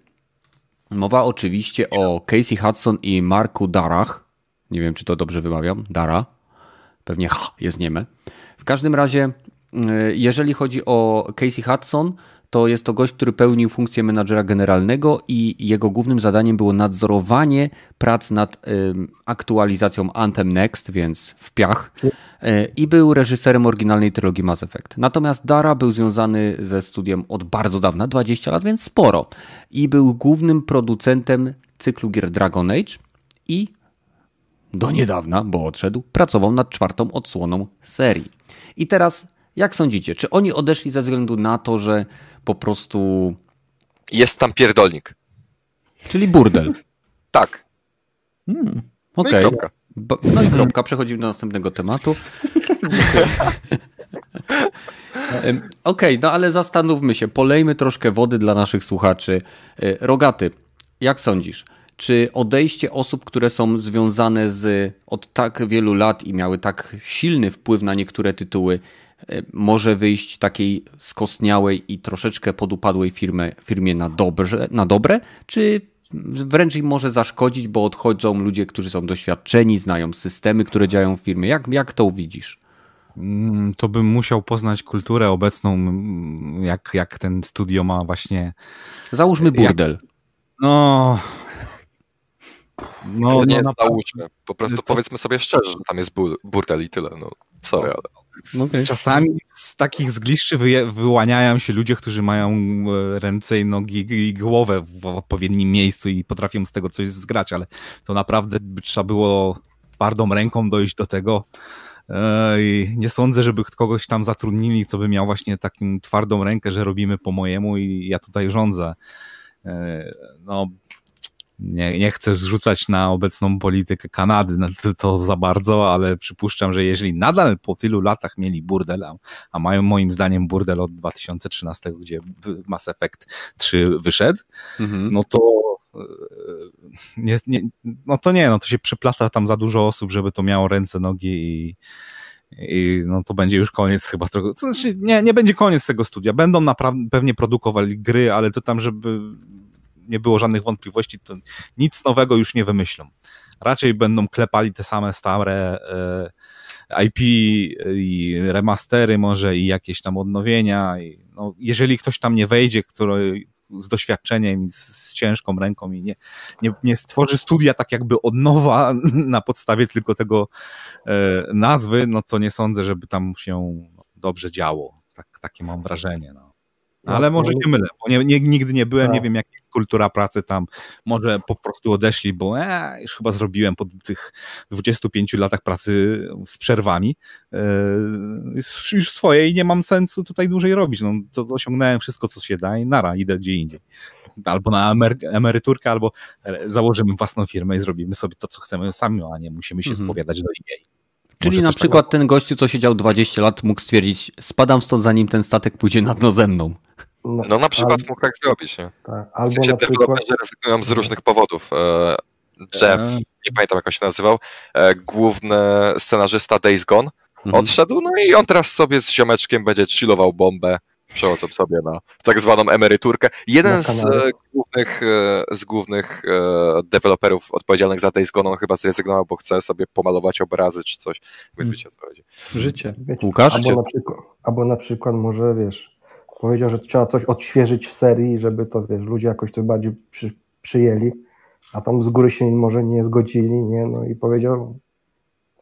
Mowa oczywiście o Casey Hudson i Marku Darach. Nie wiem, czy to dobrze wymawiam. Dara. Pewnie H jest nieme. W każdym razie, e, jeżeli chodzi o Casey Hudson, to jest to gość, który pełnił funkcję menadżera generalnego i jego głównym zadaniem było nadzorowanie prac nad aktualizacją Anthem Next, więc w piach. E, I był reżyserem oryginalnej trylogii Mass Effect. Natomiast Dara był związany ze studiem od bardzo dawna, 20 lat, więc sporo. I był głównym producentem cyklu gier Dragon Age i do niedawna, bo odszedł, pracował nad czwartą odsłoną serii. I teraz, jak sądzicie, czy oni odeszli ze względu na to, że po prostu. Jest tam pierdolnik. Czyli burdel. tak. Hmm. Okej. Okay. No, no i kropka. Przechodzimy do następnego tematu. Okej, okay, no ale zastanówmy się, polejmy troszkę wody dla naszych słuchaczy. E, Rogaty, jak sądzisz? Czy odejście osób, które są związane z od tak wielu lat i miały tak silny wpływ na niektóre tytuły, może wyjść takiej skostniałej i troszeczkę podupadłej firmy, firmie na, dobrze, na dobre, czy wręcz im może zaszkodzić, bo odchodzą ludzie, którzy są doświadczeni, znają systemy, które działają w firmie. Jak, jak to widzisz? Mm, to bym musiał poznać kulturę obecną, jak, jak ten studio ma właśnie. Załóżmy burdel. Jak, no, no, to nie no, załóżmy. Po prostu to... powiedzmy sobie szczerze, że tam jest burdel i tyle. No, sorry, ale... Okay. Czasami z takich zgliszczy wy, wyłaniają się ludzie, którzy mają e, ręce i nogi i głowę w odpowiednim miejscu i potrafią z tego coś zgrać, ale to naprawdę by trzeba było twardą ręką dojść do tego. E, I nie sądzę, żeby kogoś tam zatrudnili, co by miał właśnie taką twardą rękę, że robimy po mojemu i ja tutaj rządzę. E, no, nie, nie chcę zrzucać na obecną politykę Kanady to, za bardzo, ale przypuszczam, że jeżeli nadal po tylu latach mieli burdel, a, a mają moim zdaniem burdel od 2013, gdzie Mass Effect 3 wyszedł, mhm. no to e, nie, nie, no to nie, no to się przeplata tam za dużo osób, żeby to miało ręce, nogi i, i no to będzie już koniec chyba trochę. To znaczy, nie, nie będzie koniec tego studia. Będą naprawdę pewnie produkowali gry, ale to tam, żeby nie było żadnych wątpliwości, to nic nowego już nie wymyślą. Raczej będą klepali te same stare e, IP i remastery może i jakieś tam odnowienia. No, jeżeli ktoś tam nie wejdzie, który z doświadczeniem i z, ciężką ręką i nie, nie, nie stworzy studia tak jakby od nowa na podstawie tylko tego e, nazwy, no to nie sądzę, żeby tam się dobrze działo. Tak, takie mam wrażenie. No. No, Ale może się mylę, bo nie, nie, nigdy nie byłem, nie tak. wiem jaka jest kultura pracy tam. Może po prostu odeszli, bo e, już chyba zrobiłem po tych 25 latach pracy z przerwami e, już swoje i nie mam sensu tutaj dłużej robić. No, to osiągnąłem wszystko, co się da i nara, idę gdzie indziej. Albo na emeryturkę, albo e, założymy własną firmę i zrobimy sobie to, co chcemy sami, a nie musimy się mhm. spowiadać do innej. Czyli na przykład tak... ten gościu, co siedział 20 lat, mógł stwierdzić, spadam stąd, zanim ten statek pójdzie na dno ze mną. No, no na przykład mógł tak zrobić, nie? Tak, albo w sensie na przykład... rezygnują z różnych powodów. E, Jeff, e... nie pamiętam jak on się nazywał, e, główny scenarzysta Days Gone mhm. odszedł, no i on teraz sobie z ziomeczkiem będzie chillował bombę, przechodzą sobie na tak zwaną emeryturkę. Jeden z e, głównych, z głównych deweloperów odpowiedzialnych za Days Gone on chyba zrezygnował, bo chce sobie pomalować obrazy czy coś, więc hmm. wiecie o co chodzi. Życie. Łukasz? Albo na, przykład, albo na przykład może, wiesz, powiedział, że trzeba coś odświeżyć w serii, żeby to, wiesz, ludzie jakoś to bardziej przy, przyjęli, a tam z góry się może nie zgodzili, nie, no i powiedział,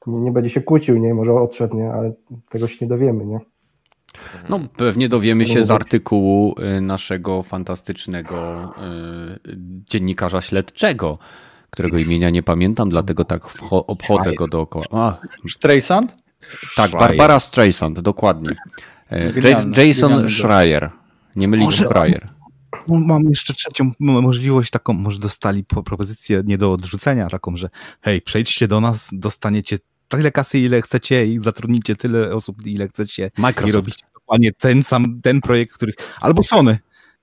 nie, nie będzie się kłócił, nie, może odszedł, nie, ale tego się nie dowiemy, nie. No, pewnie dowiemy się z artykułu y, naszego fantastycznego y, dziennikarza śledczego, którego imienia nie pamiętam, dlatego tak obchodzę go dookoła. A, Streisand? Tak, Barbara Streisand, dokładnie. Jason Schreier. Nie mylić z Schreier. Mam jeszcze trzecią możliwość taką, może dostali propozycję nie do odrzucenia, taką, że hej, przejdźcie do nas, dostaniecie tyle kasy, ile chcecie i zatrudnicie tyle osób, ile chcecie Microsoft. i robicie dokładnie ten sam, ten projekt, który... Albo Sony,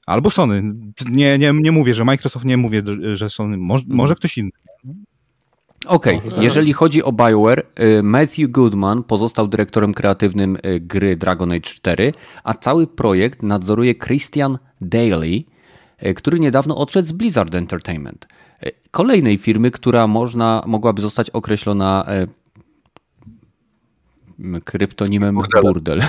albo Sony. Nie, nie, nie mówię, że Microsoft, nie mówię, że Sony, może, może ktoś inny. Okej, okay. jeżeli chodzi o BioWare, y, Matthew Goodman pozostał dyrektorem kreatywnym y, gry Dragon Age 4, a cały projekt nadzoruje Christian Daly, y, który niedawno odszedł z Blizzard Entertainment. Kolejnej firmy, która można, mogłaby zostać określona kryptonimem Burdel.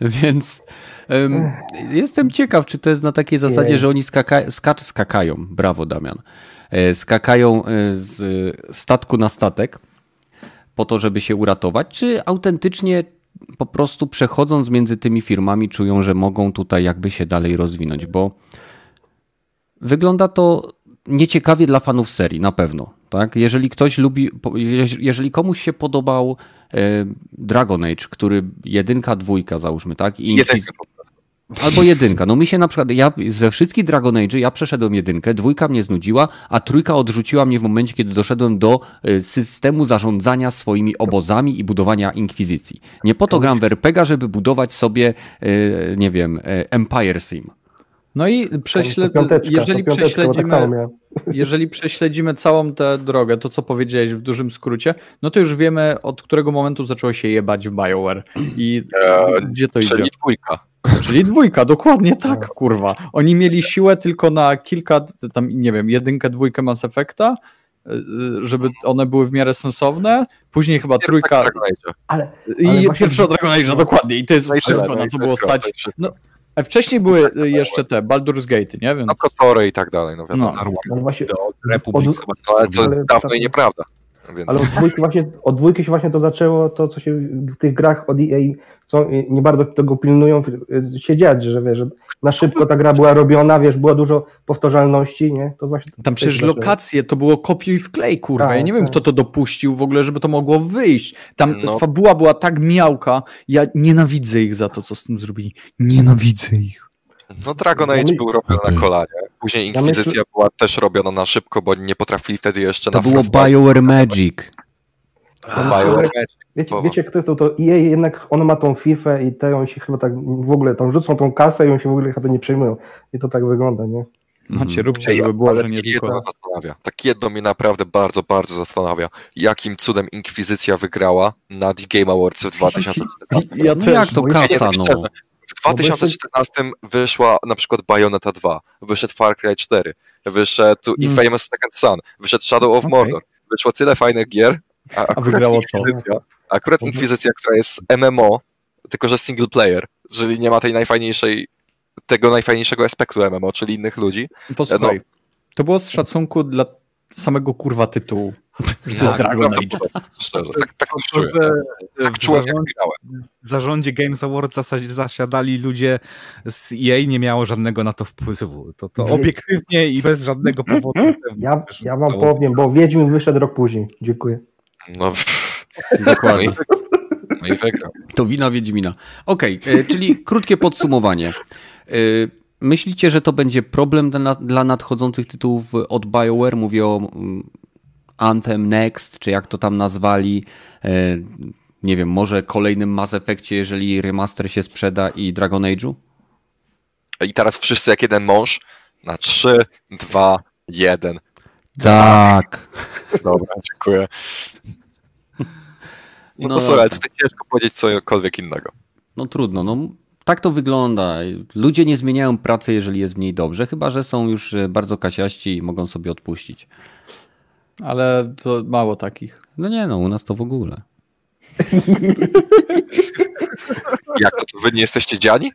Więc um, jestem ciekaw, czy to jest na takiej zasadzie, że oni skaka skacz, skakają, brawo Damian, skakają e, z statku na statek po to, żeby się uratować, czy autentycznie po prostu przechodząc między tymi firmami czują, że mogą tutaj jakby się dalej rozwinąć, bo wygląda to nieciekawie dla fanów serii, na pewno. Tak? Jeżeli ktoś lubi, jeżeli komuś się podobał e, Dragon Age, który jedynka, dwójka załóżmy, tak? I. Albo jedynka. No mi się na przykład, ja ze wszystkich Dragon Age ja przeszedłem jedynkę, dwójka mnie znudziła, a trójka odrzuciła mnie w momencie, kiedy doszedłem do e, systemu zarządzania swoimi obozami i budowania inkwizycji. Nie po to gram w RPG, żeby budować sobie, e, nie wiem, Empire Sim. No i prześle... jeżeli, tak prześledzimy, jeżeli prześledzimy całą tę drogę, to co powiedziałeś w dużym skrócie, no to już wiemy od którego momentu zaczęło się jebać w BioWare i eee, gdzie to czyli idzie. dwójka. Czyli dwójka, dokładnie tak, no. kurwa. Oni mieli siłę tylko na kilka, tam nie wiem, jedynkę, dwójkę Mass Effecta, e, żeby one były w miarę sensowne. Później chyba trójka. Ale, ale I pierwsza Dragon Age, dokładnie. I to jest wszystko, na co było stać. No, a wcześniej były jeszcze te Baldur's Gate, nie? Więc... No Kotory i tak dalej, no wiadomo. No. Ale właśnie, Republik od... chyba, ale co ale, dawno i nieprawda. Więc... Ale od dwójki, właśnie, od dwójki się właśnie to zaczęło, to co się w tych grach od EA, co nie bardzo tego pilnują, się dziać, że wiesz, że na szybko ta gra była robiona, wiesz, było dużo powtarzalności, nie? To właśnie Tam przecież lokacje to było kopiuj w klej, kurwa. Tak, ja nie wiem, tak. kto to dopuścił w ogóle, żeby to mogło wyjść. Tam no. fabuła była tak miałka, ja nienawidzę ich za to, co z tym zrobili. Nienawidzę ich. No Dragon Age ja był robiony okay. na kolanie. Później Inkwizycja ja była też robiona na szybko, bo nie potrafili wtedy jeszcze to na To było BioWare Magic. BioWare Magic. Wiecie, wiecie kto jest to, to EA jednak on ma tą FIFA i te on się chyba tak w ogóle tam rzucą tą kasę i on się w ogóle chyba nie przejmują. I to tak wygląda, nie? Macie, mhm. róbcie, żeby było, że nie jedno tylko... zastanawia. Tak jedno mnie naprawdę bardzo, bardzo zastanawia. Jakim cudem Inkwizycja wygrała na The Game Awards w 2014? Ja no jak to kasa, no? W 2014 wyszła na przykład Bayonetta 2, wyszedł Far Cry 4, wyszedł hmm. Infamous Second Son, wyszedł Shadow of Mordor, wyszło tyle fajnych gier, a, a wygrało to. Akurat Inkwizycja, która jest MMO, tylko że single player, czyli nie ma tej najfajniejszej, tego najfajniejszego aspektu MMO, czyli innych ludzi. Posłuchaj, no, to było z szacunku dla samego kurwa tytułu. Że to jest tak, Dragon Age. Szczerze, tak, tak, czuję. tak czułem, jak W zarządzie Games Awards zasiadali ludzie z EA, nie miało żadnego na to wpływu. To, to obiektywnie i bez żadnego powodu. Ja, ja wam powiem, bo Wiedźmin wyszedł rok później. Dziękuję. No, dokładnie. No i wygrał. To wina Wiedźmina. Okej, okay, e, czyli krótkie podsumowanie. E, myślicie, że to będzie problem dla, dla nadchodzących tytułów od BioWare? Mówię o mm, Anthem Next, czy jak to tam nazwali. E, nie wiem, może kolejnym Mass Effectie, jeżeli remaster się sprzeda i Dragon Age'u? I teraz wszyscy jak jeden mąż na 3, 2, 1. Tak. Dobra, dziękuję. No, no posłuchaj, tutaj ciężko powiedzieć cokolwiek innego. No trudno, no tak to wygląda. Ludzie nie zmieniają pracy, jeżeli jest mniej dobrze, chyba że są już e, bardzo kasiaści i mogą sobie odpuścić. Ale to mało takich. No nie, no u nas to w ogóle. Jak to, wy nie jesteście dziani?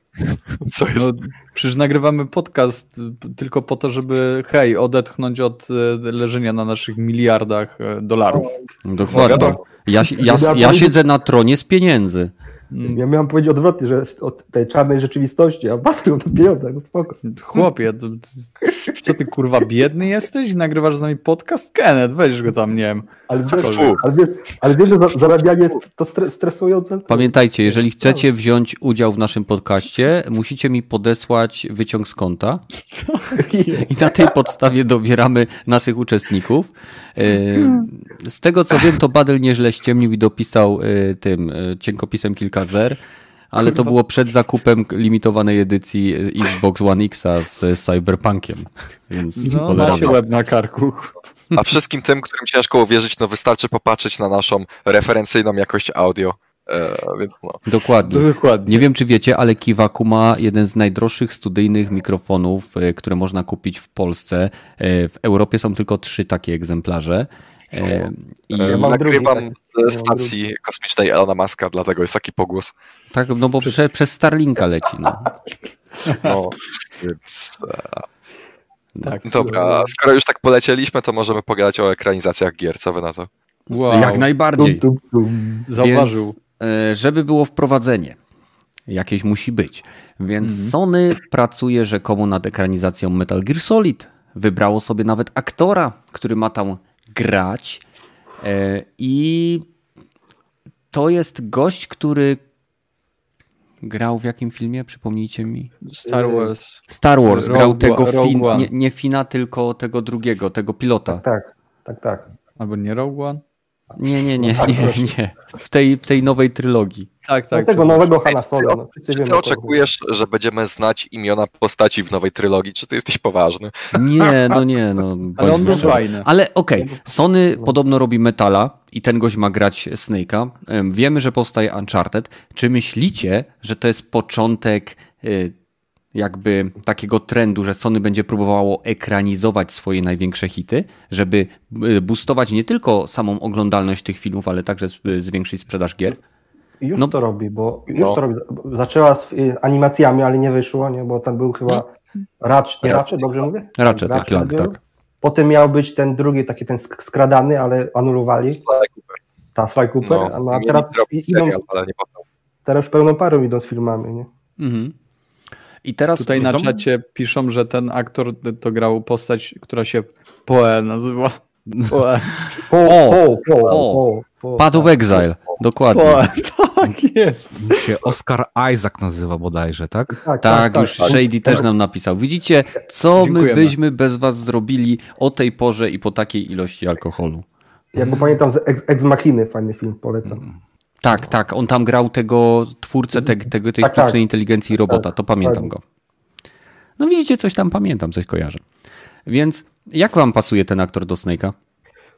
Co jest? No, przecież nagrywamy podcast tylko po to, żeby hej, odetchnąć od e, leżenia na naszych miliardach e, dolarów. Dokładnie. Ja, ja, ja siedzę na tronie z pieniędzy. Ja miałem powiedzieć odwrotnie, że od tej czarnej rzeczywistości, a patrzę to pieniądze, no spoko. Chłopie, to, co ty kurwa biedny jesteś i nagrywasz z nami podcast? Kenneth, weź go tam, nie wiem. Ale wiesz, ale wiesz, ale wiesz że zarabianie to stresujące? Pamiętajcie, jeżeli chcecie wziąć udział w naszym podcaście, musicie mi podesłać wyciąg z konta i na tej podstawie dobieramy naszych uczestników. E, z tego co wiem, to Badel nieźle ściemnił i dopisał e, tym e, cienkopisem kilka zer, ale to było przed zakupem limitowanej edycji Xbox One Xa z Cyberpunkiem. Więc no, ma się łeb na karku. A wszystkim tym, którym ciężko uwierzyć, no wystarczy popatrzeć na naszą referencyjną jakość audio. E, więc no. Dokładnie. Dokładnie. Nie wiem, czy wiecie, ale Kiwaku ma jeden z najdroższych studyjnych mikrofonów, e, które można kupić w Polsce. E, w Europie są tylko trzy takie egzemplarze. E, I ja nagrywam ze stacji kosmicznej Elona Muska, dlatego jest taki pogłos. Tak, no bo prze, przez Starlinka leci. No. no więc... Tak, Dobra, skoro już tak polecieliśmy, to możemy pogadać o ekranizacjach gier. Co wy na to? Wow. Jak najbardziej. Dum, dum, dum. Zauważył. Więc, e, żeby było wprowadzenie, jakieś musi być. Więc mm. Sony pracuje rzekomo nad ekranizacją Metal Gear Solid. Wybrało sobie nawet aktora, który ma tam grać. E, I to jest gość, który grał w jakim filmie? Przypomnijcie mi. Star Wars. Star Wars. Grał Rogue tego fin, nie, nie, Fina, tylko tego drugiego, tego pilota. Tak, tak, tak. Albo nie Rogue One? Nie, nie, nie, tak, nie, nie. W tej, w tej nowej trylogii. Tak, tak. No tego nowego Hanna Solo. No, czy ty oczekujesz, że będziemy znać imiona postaci w nowej trylogii? Czy ty jesteś poważny? Nie, no nie, no. Ale on był fajny. Ale okej, okay. Sony podobno robi Metala i ten gość ma grać Snake'a. Wiemy, że powstaje Uncharted. Czy myślicie, że to jest początek y, jakby takiego trendu, że Sony będzie próbowało ekranizować swoje największe hity, żeby y, boostować nie tylko samą oglądalność tych filmów, ale także zwiększyć sprzedaż gier? Już no, to robi, bo już no. to robi. Zaczęła z y, animacjami, ale nie wyszło, nie? bo tam był chyba no. Racz, nie dobrze mówię? Ratchet, tak, tak, tak. Potem miał być ten drugi, taki ten skradany, ale anulowali. Sly Cooper. Ta, Sly Cooper. No, a teraz, idą, serial, teraz już pełną parą idą z filmami, nie? Mhm. I teraz tutaj na czacie piszą, że ten aktor to grał postać, która się Poe nazywa. Poe. Po, po, po, po, Padł w Exile, dokładnie. Poe, tak jest. Się Oscar Isaac nazywa bodajże, tak? Tak, tak, tak, tak już tak, Shady też nam napisał. Widzicie, co Dziękujemy. my byśmy bez was zrobili o tej porze i po takiej ilości alkoholu? Ja go pamiętam z Ex Machiny, fajny film, polecam. Tak, tak. On tam grał tego twórcę te, tego, tej tak, sztucznej tak. inteligencji robota. To pamiętam go. No widzicie, coś tam pamiętam, coś kojarzę. Więc jak wam pasuje ten aktor do Snake'a?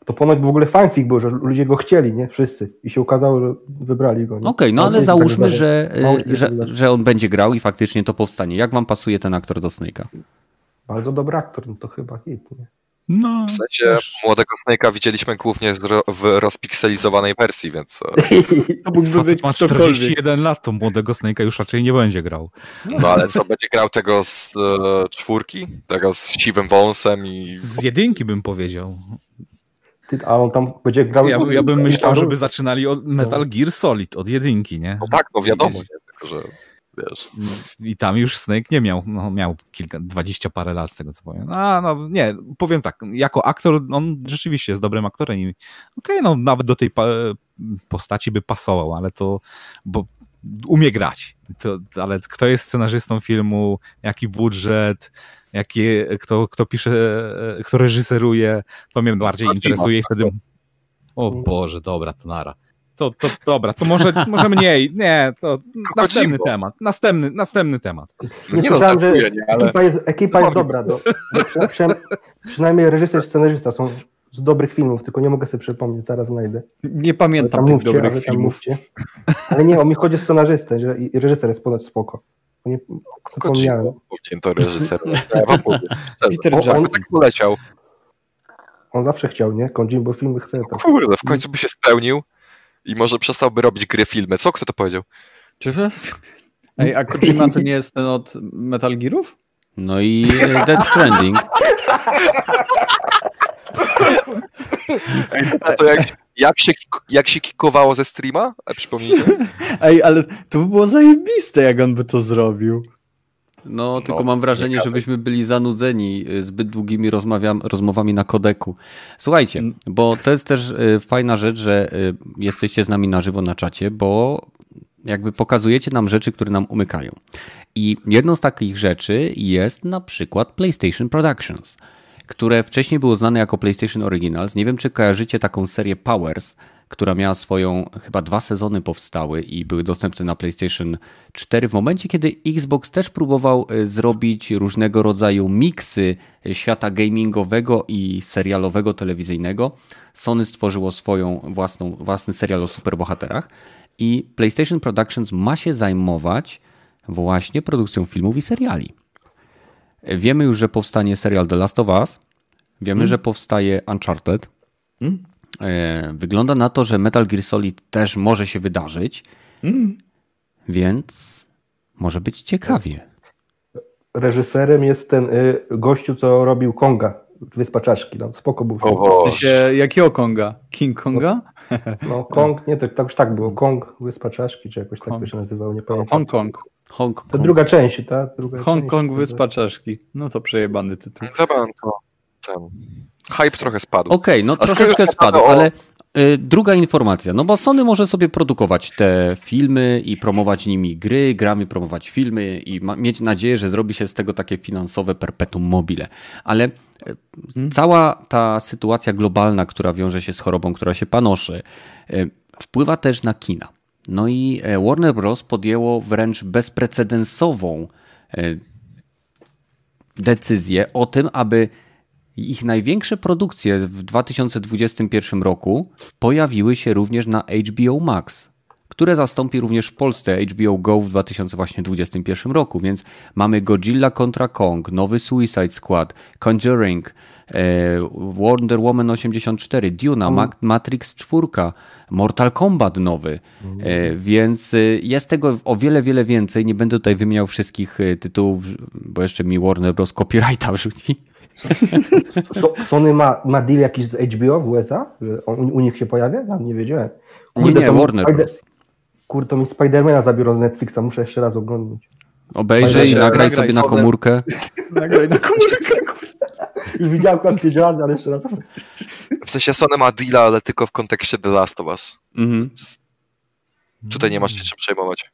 To ponoć w ogóle fanfic był, że ludzie go chcieli, nie? Wszyscy. I się okazało, że wybrali go. Okej, okay, no ale załóżmy, że, że, że on będzie grał i faktycznie to powstanie. Jak wam pasuje ten aktor do Snake'a? Bardzo dobry aktor, no to chyba hit, nie? No, w sensie też. młodego Snake'a widzieliśmy głównie w rozpikselizowanej wersji, więc... E, to mógłby być ma 41 lat, to młodego Snake'a już raczej nie będzie grał. No ale co, będzie grał tego z e, czwórki? Tego z siwym wąsem i... Z jedynki bym powiedział. A on tam będzie grał... Ja, ja bym myślał, żeby zaczynali od Metal Gear Solid, od jedynki, nie? No tak, no wiadomo, nie? Tylko, że wiesz. I tam już Snake nie miał, no miał kilka, dwadzieścia parę lat z tego co powiem. A no nie, powiem tak, jako aktor on rzeczywiście jest dobrym aktorem i okej, okay, no nawet do tej postaci by pasował, ale to, bo umie grać. To, ale kto jest scenarzystą filmu, jaki budżet, jaki, kto, kto pisze, kto reżyseruje, to mnie bardziej interesuje i wtedy o Boże, dobra, to nara to, to dobra, to może, może mniej. Nie, to następny temat. Następny, następny temat. Nie, nie słyszałem, że nie, ale... ekipa jest, ekipa jest dobra. Do, do, przy, przynajmniej reżyser i scenarzysta są z dobrych filmów, tylko nie mogę sobie przypomnieć, zaraz znajdę. Nie pamiętam tych mówcie, dobrych filmów. Ale nie, o mi chodzi o scenarzystę, że i reżyser jest ponoć spoko. Nie, zapomniałem. To reżyser. Peter Jackson on, tak poleciał. On zawsze chciał, nie? Kojimbo filmy chce. Tak. Kurde, w końcu by się spełnił i może przestałby robić gry, filmy. Co? Kto to powiedział? Czy Ej, a Kojima to nie jest ten od Metal Gearów? No i Dead Stranding. A to jak, jak, się, jak się kikowało ze streama? A przypomnijcie. Ej, ale to by było zajebiste, jak on by to zrobił. No, tylko no, mam wrażenie, ciekawe. żebyśmy byli zanudzeni y, zbyt długimi rozmowami na kodeku. Słuchajcie, mm. bo to jest też y, fajna rzecz, że y, jesteście z nami na żywo na czacie, bo jakby pokazujecie nam rzeczy, które nam umykają. I jedną z takich rzeczy jest na przykład PlayStation Productions, które wcześniej było znane jako PlayStation Originals. Nie wiem, czy kojarzycie taką serię Powers, która miała swoją, chyba dwa sezony powstały i były dostępne na PlayStation 4 w momencie, kiedy Xbox też próbował e, zrobić różnego rodzaju miksy e, świata gamingowego i serialowego, telewizyjnego. Sony stworzyło swoją własną, własny serial o superbohaterach i PlayStation Productions ma się zajmować właśnie produkcją filmów i seriali. Wiemy już, że powstanie serial The Last of Us. Wiemy, hmm? że powstaje Uncharted. Hmm? E, wygląda na to, że Metal Gear Solid też może się wydarzyć, mm. więc może być ciekawie. Reżyserem jest ten y, gościu, co robił Konga, Wyspa Czaszki. No, spoko był. O, się, jakiego Konga? King Konga? No, Kong, nie, to, już tak było. Kong, Wyspa Czaszki, czy jakoś Kong. tak to się nazywało, nie pamiętam. Hong Kong. Hong Kong. To druga część, tak? Druga Hong część, Kong, Wyspa Czaszki. No to przejebany tytuł. Dobra, to ten hype trochę spadł. Okej, okay, no A troszeczkę spadł, o... ale y, druga informacja, no bo Sony może sobie produkować te filmy i promować nimi gry, grami promować filmy i ma, mieć nadzieję, że zrobi się z tego takie finansowe perpetuum mobile. Ale y, hmm. cała ta sytuacja globalna, która wiąże się z chorobą, która się panoszy, y, wpływa też na kina. No i e, Warner Bros. podjęło wręcz bezprecedensową e, decyzję o tym, aby ich największe produkcje w 2021 roku pojawiły się również na HBO Max, które zastąpi również w Polsce HBO Go w 2021 roku. Więc mamy Godzilla kontra Kong, nowy Suicide Squad, Conjuring, e, Wonder Woman 84, Duna, mm. Matrix 4, Mortal Kombat nowy. Mm. Więc e, jest tego o wiele, wiele więcej. Nie będę tutaj wymieniał wszystkich tytułów, bo jeszcze mi Warner Bros. copyrighta wrzuci. Sony ma, ma deal jakiś z HBO w USA? Że on, u nich się pojawia? Nie wiedziałem. Kurde, nie, nie, Warner Spider... Bros. Kurde, to mi Spidermana zabiorą z Netflixa, muszę jeszcze raz oglądać. Obejrzyj, nagraj, nagraj sobie na komórkę. nagraj na komórkę. Już widziałem kładkie działania, ale jeszcze raz. W sensie Sony ma deala, ale tylko w kontekście The Last of Us. Mhm. Tutaj nie masz się czym przejmować.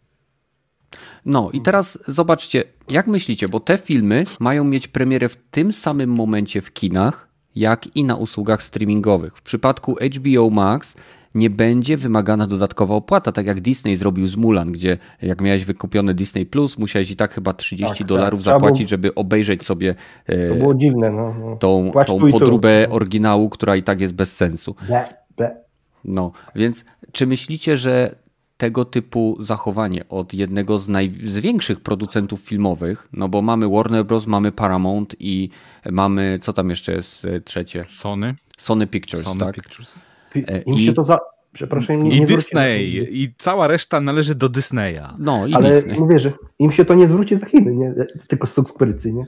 No i teraz zobaczcie, jak myślicie, bo te filmy mają mieć premierę w tym samym momencie w kinach, jak i na usługach streamingowych. W przypadku HBO Max nie będzie wymagana dodatkowa opłata, tak jak Disney zrobił z Mulan, gdzie jak miałeś wykupione Disney Plus, musiałeś i tak chyba 30 tak, dolarów tak. zapłacić, żeby obejrzeć sobie e, to było dziwne, no, no. tą, tą podróbę oryginału, która i tak jest bez sensu. Ble, ble. No, więc czy myślicie, że tego typu zachowanie od jednego z, naj, z większych producentów filmowych, no bo mamy Warner Bros., mamy Paramount i mamy, co tam jeszcze jest e, trzecie? Sony. Sony Pictures, Sony tak? Pictures. E, I, to za... Przepraszam, nie, I nie Disney, i cała reszta należy do Disneya. No i ale Disney. mówię, że im się to nie zwróci za Chiny, nie? tylko subskrypcji, nie?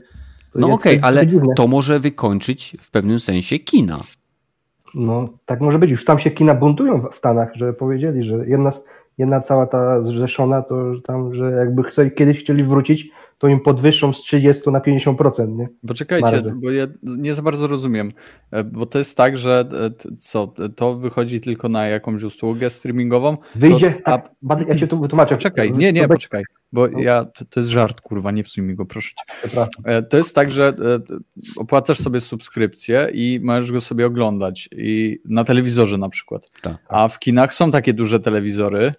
To no okej, okay, ale to może wykończyć w pewnym sensie kina. No, tak może być. Już tam się kina buntują w Stanach, że powiedzieli, że jedna z jedna cała ta zrzeszona, to że tam, że jakby chce, kiedyś chcieli wrócić, to im podwyższą z 30 na 50%, nie? Poczekajcie, bo ja nie za bardzo rozumiem, e, bo to jest tak, że e, co, to wychodzi tylko na jakąś usługę streamingową? Wyjdzie, to, a, tak, ja się tu wytłumaczę. Poczekaj, nie, nie, poczekaj, bo no. ja, to, to, jest żart, kurwa, nie psuj mi go, proszę cię. E, to jest tak, że opłacasz sobie subskrypcję i możesz go sobie oglądać i na telewizorze na przykład, tak. a w kinach są takie duże telewizory,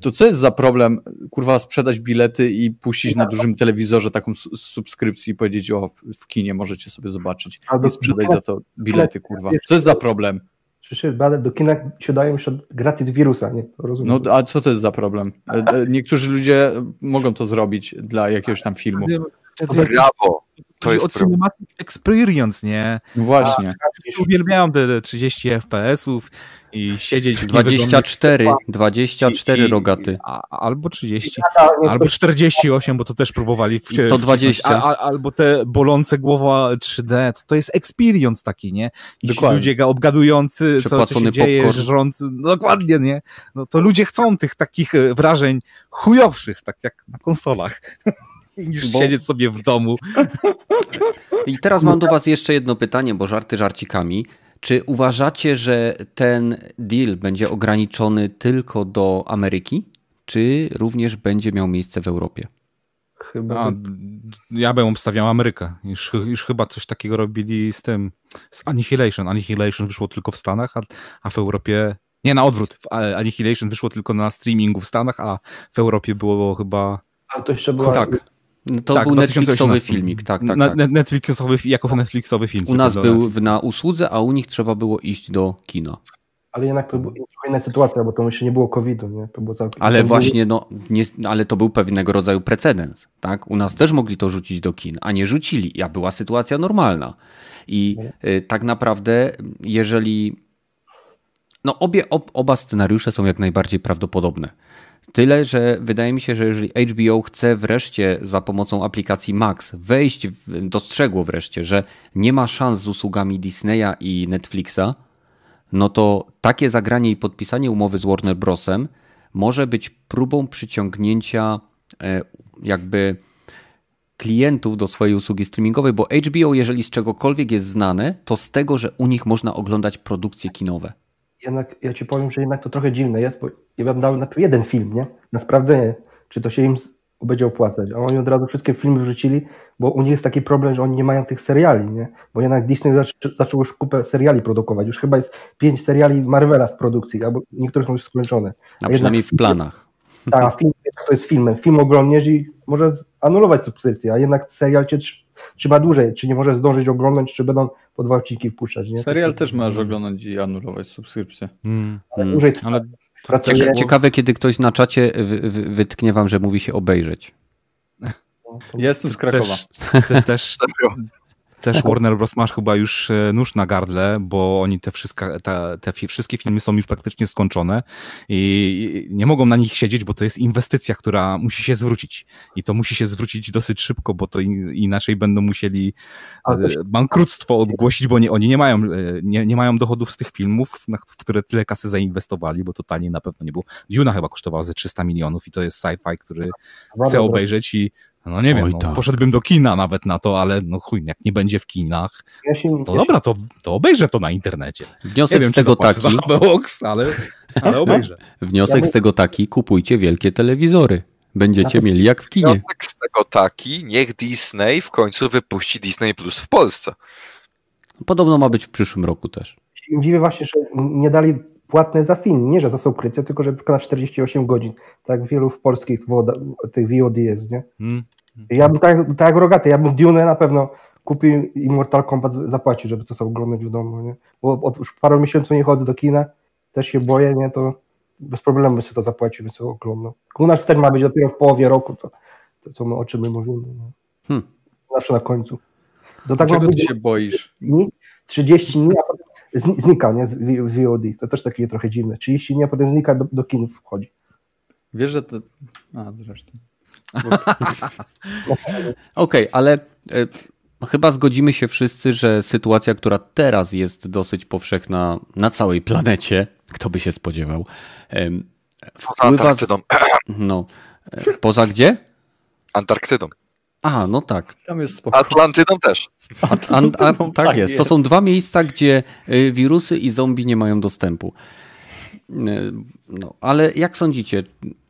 to co jest za problem, kurwa, sprzedać bilety i puścić na dużym telewizorze taką subskrypcję i powiedzieć, o, w kinie możecie sobie zobaczyć i sprzedać za to bilety, kurwa. Co jest za problem? Przecież do kina się dają już gratis wirusa, nie? Rozumiem. No a co to jest za problem? E, e, niektórzy ludzie mogą to zrobić dla jakiegoś tam filmu. Brawo! To jest od Cinematic Experience, nie? No właśnie. A, uwielbiałem te 30 FPS-ów i siedzieć w 24, 24 i, rogaty. A, albo 30, albo 48, bo to też próbowali. W, 120. A, a, albo te bolące głowa 3D, to, to jest experience taki, nie? I Dokładnie. ludzie obgadujący, co, co się dzieje, żrący, no, dokładnie, nie? No to ludzie chcą tych takich e, wrażeń chujowszych, tak jak na konsolach. niż bo... siedzieć sobie w domu. I teraz mam do was jeszcze jedno pytanie, bo żarty żarcikami. Czy uważacie, że ten deal będzie ograniczony tylko do Ameryki, czy również będzie miał miejsce w Europie? Chyba. A, ja bym obstawiał Amerykę. Już, już chyba coś takiego robili z tym, z Annihilation. Annihilation wyszło tylko w Stanach, a, a w Europie nie, na odwrót. Annihilation wyszło tylko na streamingu w Stanach, a w Europie było chyba. A to jeszcze było. Tak. No to tak, był Netflixowy filmik, tak, tak, tak. Netflixowy, jako Netflixowy film. U nas był na usłudze, a u nich trzeba było iść do kina. Ale jednak to była inna sytuacja, bo to jeszcze nie było COVID-u, nie? To było całkiem... Ale właśnie, no, nie, ale to był pewnego rodzaju precedens, tak? U nas też mogli to rzucić do kin, a nie rzucili, a była sytuacja normalna. I y, tak naprawdę, jeżeli No obie, ob, oba scenariusze są jak najbardziej prawdopodobne. Tyle, że wydaje mi się, że jeżeli HBO chce wreszcie za pomocą aplikacji Max wejść, w, dostrzegło wreszcie, że nie ma szans z usługami Disneya i Netflixa, no to takie zagranie i podpisanie umowy z Warner Brosem może być próbą przyciągnięcia e, jakby klientów do swojej usługi streamingowej, bo HBO, jeżeli z czegokolwiek jest znane, to z tego, że u nich można oglądać produkcje kinowe. Jednak ja ci powiem, że jednak to trochę dziwne jest, bo ja bym dał jeden film, nie? Na sprawdzenie, czy to się im będzie opłacać. A oni od razu wszystkie filmy wrzucili, bo u nich jest taki problem, że oni nie mają tych seriali, nie? Bo jednak Disney zaczął już kupę seriali produkować. Już chyba jest pięć seriali Marvela w produkcji, albo niektóre są już skończone. A, A przynajmniej w planach. Tak, film to jest filmem. Film oglądniesz i może anulować subskrypcję, a jednak serial cię trzyma dłużej. Czy nie możesz zdążyć oglądać, czy będą po dwa odcinki wpuszczać. Nie? Serial też możesz oglądać i anulować subskrypcję. Hmm. Ale, dłużej ale Ciekawe, kiedy ktoś na czacie wytknie wam, że mówi się obejrzeć. Jestem z Krakowa. Też, też, też Warner Bros. masz chyba już e, nóż na gardle, bo oni te, wszystkie, te, te wszystkie filmy są już praktycznie skończone i nie mogą na nich siedzieć, bo to jest inwestycja, która musi się zwrócić. I to musi się zwrócić dosyć szybko, bo to inaczej będą musieli e, bankructwo odgłosić, bo nie, oni nie mają, e, nie, nie mają dochodów z tych filmów, w które tyle kasy zainwestowali, bo to taniej na pewno nie było. Duna chyba kosztowała ze 300 milionów i to jest sci-fi, który chce obejrzeć i no nie wiem, no, tak. poszedłbym do kina nawet na to, ale no chuj, jak nie będzie w kinach, ja się, to ja dobra, to, to obejrzę to na internecie. Wniosek wiem, z tego taki, box, ale, ale obejrzę. Wniosek ja z tego taki, kupujcie wielkie telewizory. Będziecie mieli jak w kinie. Wniosek z tego taki, niech Disney w końcu wypuści Disney Plus w Polsce. Podobno ma być w przyszłym roku też. Dziwię właśnie, że nie dali płatne za film, nie że za subskrypcję, tylko że na 48 godzin, tak wielu w polskich woda, tych VOD jest, nie? Hmm. Ja bym tak, tak jak rogaty, ja bym Dune na pewno kupił i Mortal Kombat zapłacił, żeby to sobie oglądać w domu, nie? Bo od już parę miesięcy nie chodzę do kina, też się boję, nie? To bez problemu bym sobie to zapłacił, bym sobie oglądał. U nas też ma być dopiero w połowie roku, to, to co my, o czym my mówimy. Hmm. Zawsze na końcu. Do tak Czego ty się boisz? 30 dni, a potem znika nie, z, VOD. To też takie trochę dziwne. 30 dni, a potem znika, do, do kin wchodzi. Wiesz, że to... A, zresztą. Okej, okay, ale y, chyba zgodzimy się wszyscy, że sytuacja, która teraz jest dosyć powszechna na całej planecie, kto by się spodziewał, y, wpływa... Z... No, y, poza gdzie? Antarktydą. A, no tak. Tam jest spoko. Atlantydą też. An, a, tak, tak jest. To są dwa miejsca, gdzie y, wirusy i zombie nie mają dostępu. Y, no, ale jak sądzicie,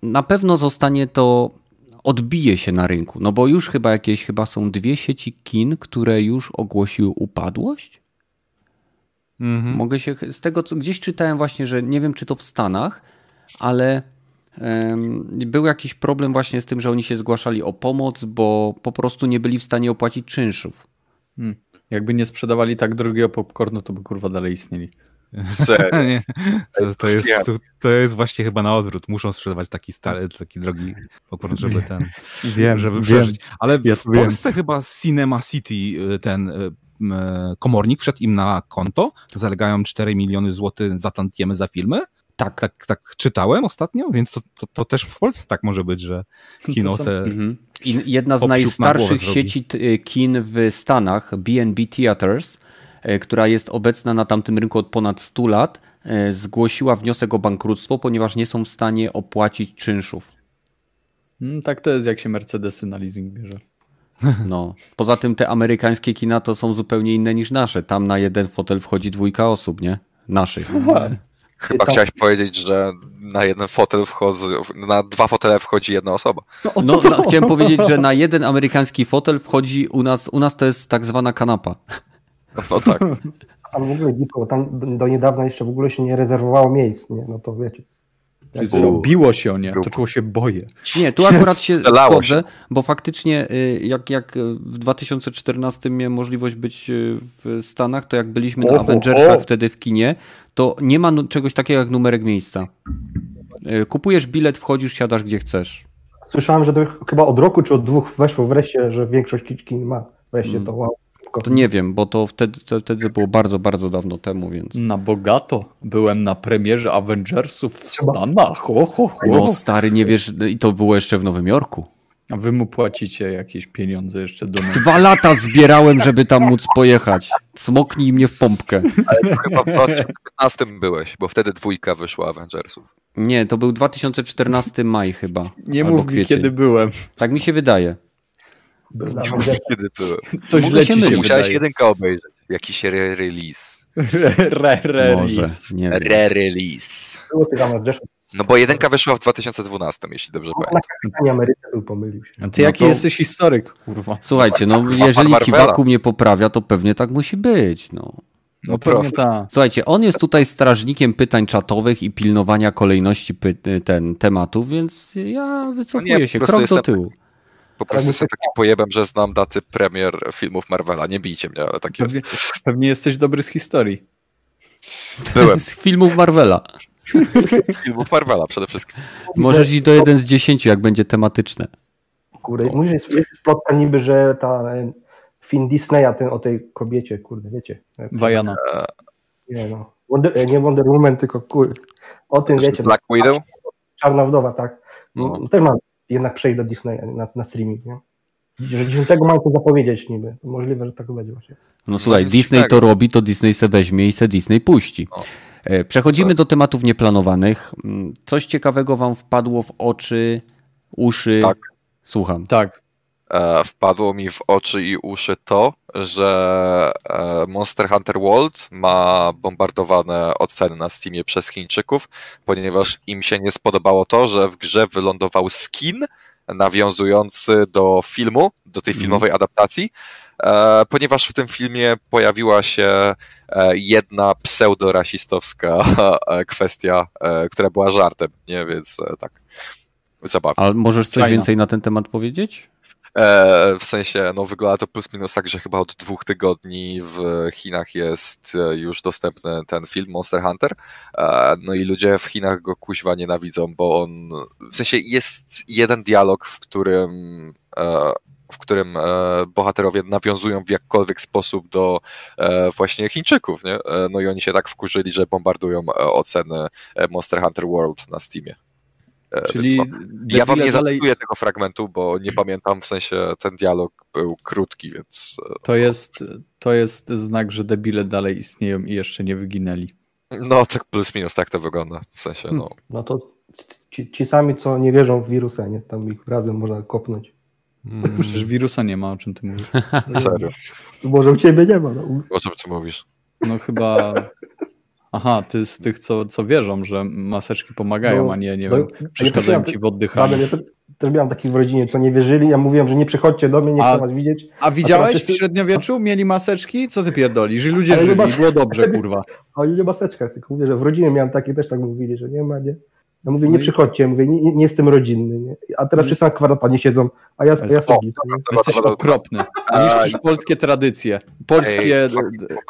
na pewno zostanie to, odbije się na rynku, no bo już chyba jakieś, chyba są dwie sieci kin, które już ogłosiły upadłość? Mhm. Mogę się, z tego co gdzieś czytałem właśnie, że nie wiem czy to w Stanach, ale był jakiś problem właśnie z tym, że oni się zgłaszali o pomoc, bo po prostu nie byli w stanie opłacić czynszów. Hmm. Jakby nie sprzedawali tak drogiego popcornu, to by kurwa dalej istnieli. nie, to, to, jest, to, to, jest właśnie chyba na odwrót. Muszą sprzedawać taki stary, taki drogi popcorn, żeby ten, wiem, żeby wiem. przeżyć. Ale ja w Polsce wiem. chyba Cinema City y, ten y, komornik wszedł im na konto, zalegają 4 miliony złotych za tantiemy za filmy tak. tak. Tak czytałem ostatnio, więc to, to, to, też w Polsce tak może być, że kino se... Mhm. I jedna z najstarszych sieci kin w Stanach, B&B Theaters, e, która jest obecna na tamtym rynku od ponad 100 lat, e, zgłosiła wniosek o bankructwo, ponieważ nie są w stanie opłacić czynszów. Hmm, tak to jest, jak się Mercedesy na leasing bierze. No. Poza tym te amerykańskie kina to są zupełnie inne niż nasze. Tam na jeden fotel wchodzi dwójka osób, nie? Naszych. Chyba chciałeś powiedzieć, że na jeden fotel wchodzi, na dwa fotele wchodzi jedna osoba. No, no, no, chciałem powiedzieć, że na jeden amerykański fotel wchodzi u nas, u nas to jest tak zwana kanapa. No tak. Tam w ogóle dziko, tam do niedawna jeszcze w ogóle się nie rezerwowało miejsc, nie? No to wiecie. Biło się o nie, to czuło się boję. Nie, tu akurat się zgodzę, bo faktycznie y, jak, jak w 2014 miałem możliwość być y, w Stanach, to jak byliśmy na Avengersach wtedy w kinie, to nie ma czegoś takiego jak numerek miejsca. Y, kupujesz bilet, wchodzisz, siadasz gdzie chcesz. Słyszałem, że to chyba od roku czy od dwóch weszło wreszcie, że większość kin ma wreszcie mm. to wow. Szybko. To nie wiem, bo to wtedy, to wtedy było bardzo, bardzo dawno temu, więc... Na bogato. Byłem na premierze Avengersów w Stanach. Ho, ho, ho. No stary, nie wiesz, i to było jeszcze w Nowym Jorku. A wy mu płacicie jakieś pieniądze jeszcze do nas. Dwa lata zbierałem, żeby tam móc pojechać. Smoknij mnie w pompkę. Ale to chyba w 2015 byłeś, bo wtedy dwójka wyszła Avengersów. Nie, to był 2014 maj chyba. Nie mów mi, kiedy byłem. Tak mi się wydaje. Był na Kiedy? To Mogę źle się mylić. Musiałeś jedynkę obejrzeć. Jakiś re-release. Re-release. Avengersów. No bo jedynka wyszła w 2012, jeśli dobrze Na pamiętam. kapitanie Ameryce był, pomylił się. A ty No jaki to- jesteś historyk, kurwa. Słuchajcie, no jeżeli. Kiwaku mnie poprawia, to pewnie tak musi być, no. No pewnie tak. Słuchajcie, on jest tutaj strażnikiem pytań czatowych i pilnowania kolejności py- ten tematów, więc ja wycofuję No nie, się, krok do jestem- tyłu. Po prostu jestem takim pojebem, że znam daty premier filmów Marvela. Nie bijcie mnie, ale tak jest. Pewnie, pewnie jesteś dobry z historii. Byłem Z filmów Marvela. z filmów Marvela przede wszystkim. Możesz iść do jeden z dziesięciu, jak będzie tematyczne. Kurde, mówisz, jest, jest plotka niby, że ta e, film Disneya ten o tej kobiecie, kurde, wiecie. Wajana. Nie no. Wonder, e, nie Wonder Woman, tylko kurde. O tym wiecie. Black Widow? Czarna wdowa, tak. No. No. Też mam jednak przejść do Disneya na, na streaming, nie? Że 10 mam to zapowiedzieć niby. Możliwe, że tak będzie właśnie. No słuchaj, Disney to robi, to Disney se weźmie i se Disney puści. O. E, Przechodzimy do tematów nieplanowanych. Mm, Coś ciekawego wam wpadło w oczy, uszy? Tak. Słucham. Tak. E, wpadło mi w oczy i uszy to, że e, Monster Hunter World ma bombardowane oceny na Steamie przez Chińczyków, ponieważ im się nie spodobało to, że w grze wylądował skin nawiązujący do filmu, do tej Mhm. filmowej adaptacji, e, ponieważ w tym filmie pojawiła się jedna pseudorasistowska kwestia, która była żartem, nie? Więc tak, zabawnie. Ale możesz coś Fajna. więcej na ten temat powiedzieć? E, w sensie, no wygląda to plus minus tak, że chyba od dwóch tygodni w Chinach jest e, już dostępny ten film Monster Hunter. E, no i ludzie w Chinach go kuźwa nienawidzą, bo on, w sensie jest jeden dialog, w którym w którym bohaterowie nawiązują w jakkolwiek sposób do właśnie Chińczyków, nie? No i oni się tak wkurzyli, że bombardują oceny Monster Hunter World na Steamie. E, Czyli no. Ja wam nie dalej, zacytuję tego fragmentu, bo nie pamiętam, w sensie ten dialog był krótki, więc e, to jest, to jest znak, że debile dalej istnieją i jeszcze nie wyginęli. no tak plus minus tak to wygląda, w sensie no. No to ci, ci sami, co nie wierzą w wirusa, nie? Tam ich razem można kopnąć. Przecież wirusa nie ma, o czym ty mówisz. Serio, Może u ciebie nie ma. No. o czym ty mówisz? No chyba... Aha, ty z tych, co, co wierzą, że maseczki pomagają, No, a nie, nie no, wiem, ja przeszkadzają też ci w oddychaniu. ja też, miałem takich w rodzinie, co nie wierzyli. Ja mówiłem, że nie przychodźcie do mnie, nie A- chcę was widzieć. A widziałeś wszyscy- w średniowieczu? Mieli maseczki? Co ty pierdolisz? Że ludzie Ale żyli, było dobrze, kurwa. A oni nie maseczkach, tylko mówię, że w rodzinie miałem takie, też tak mówili, że nie ma, nie. Ja mówię, No nie i- przychodźcie, mówię, nie, nie, nie jestem rodzinny, nie. A teraz wszyscy na kwarantannie siedzą, a ja, ja O, sobie. nie? Jesteś okropny. Niszczysz polskie tradycje, polskie Ej,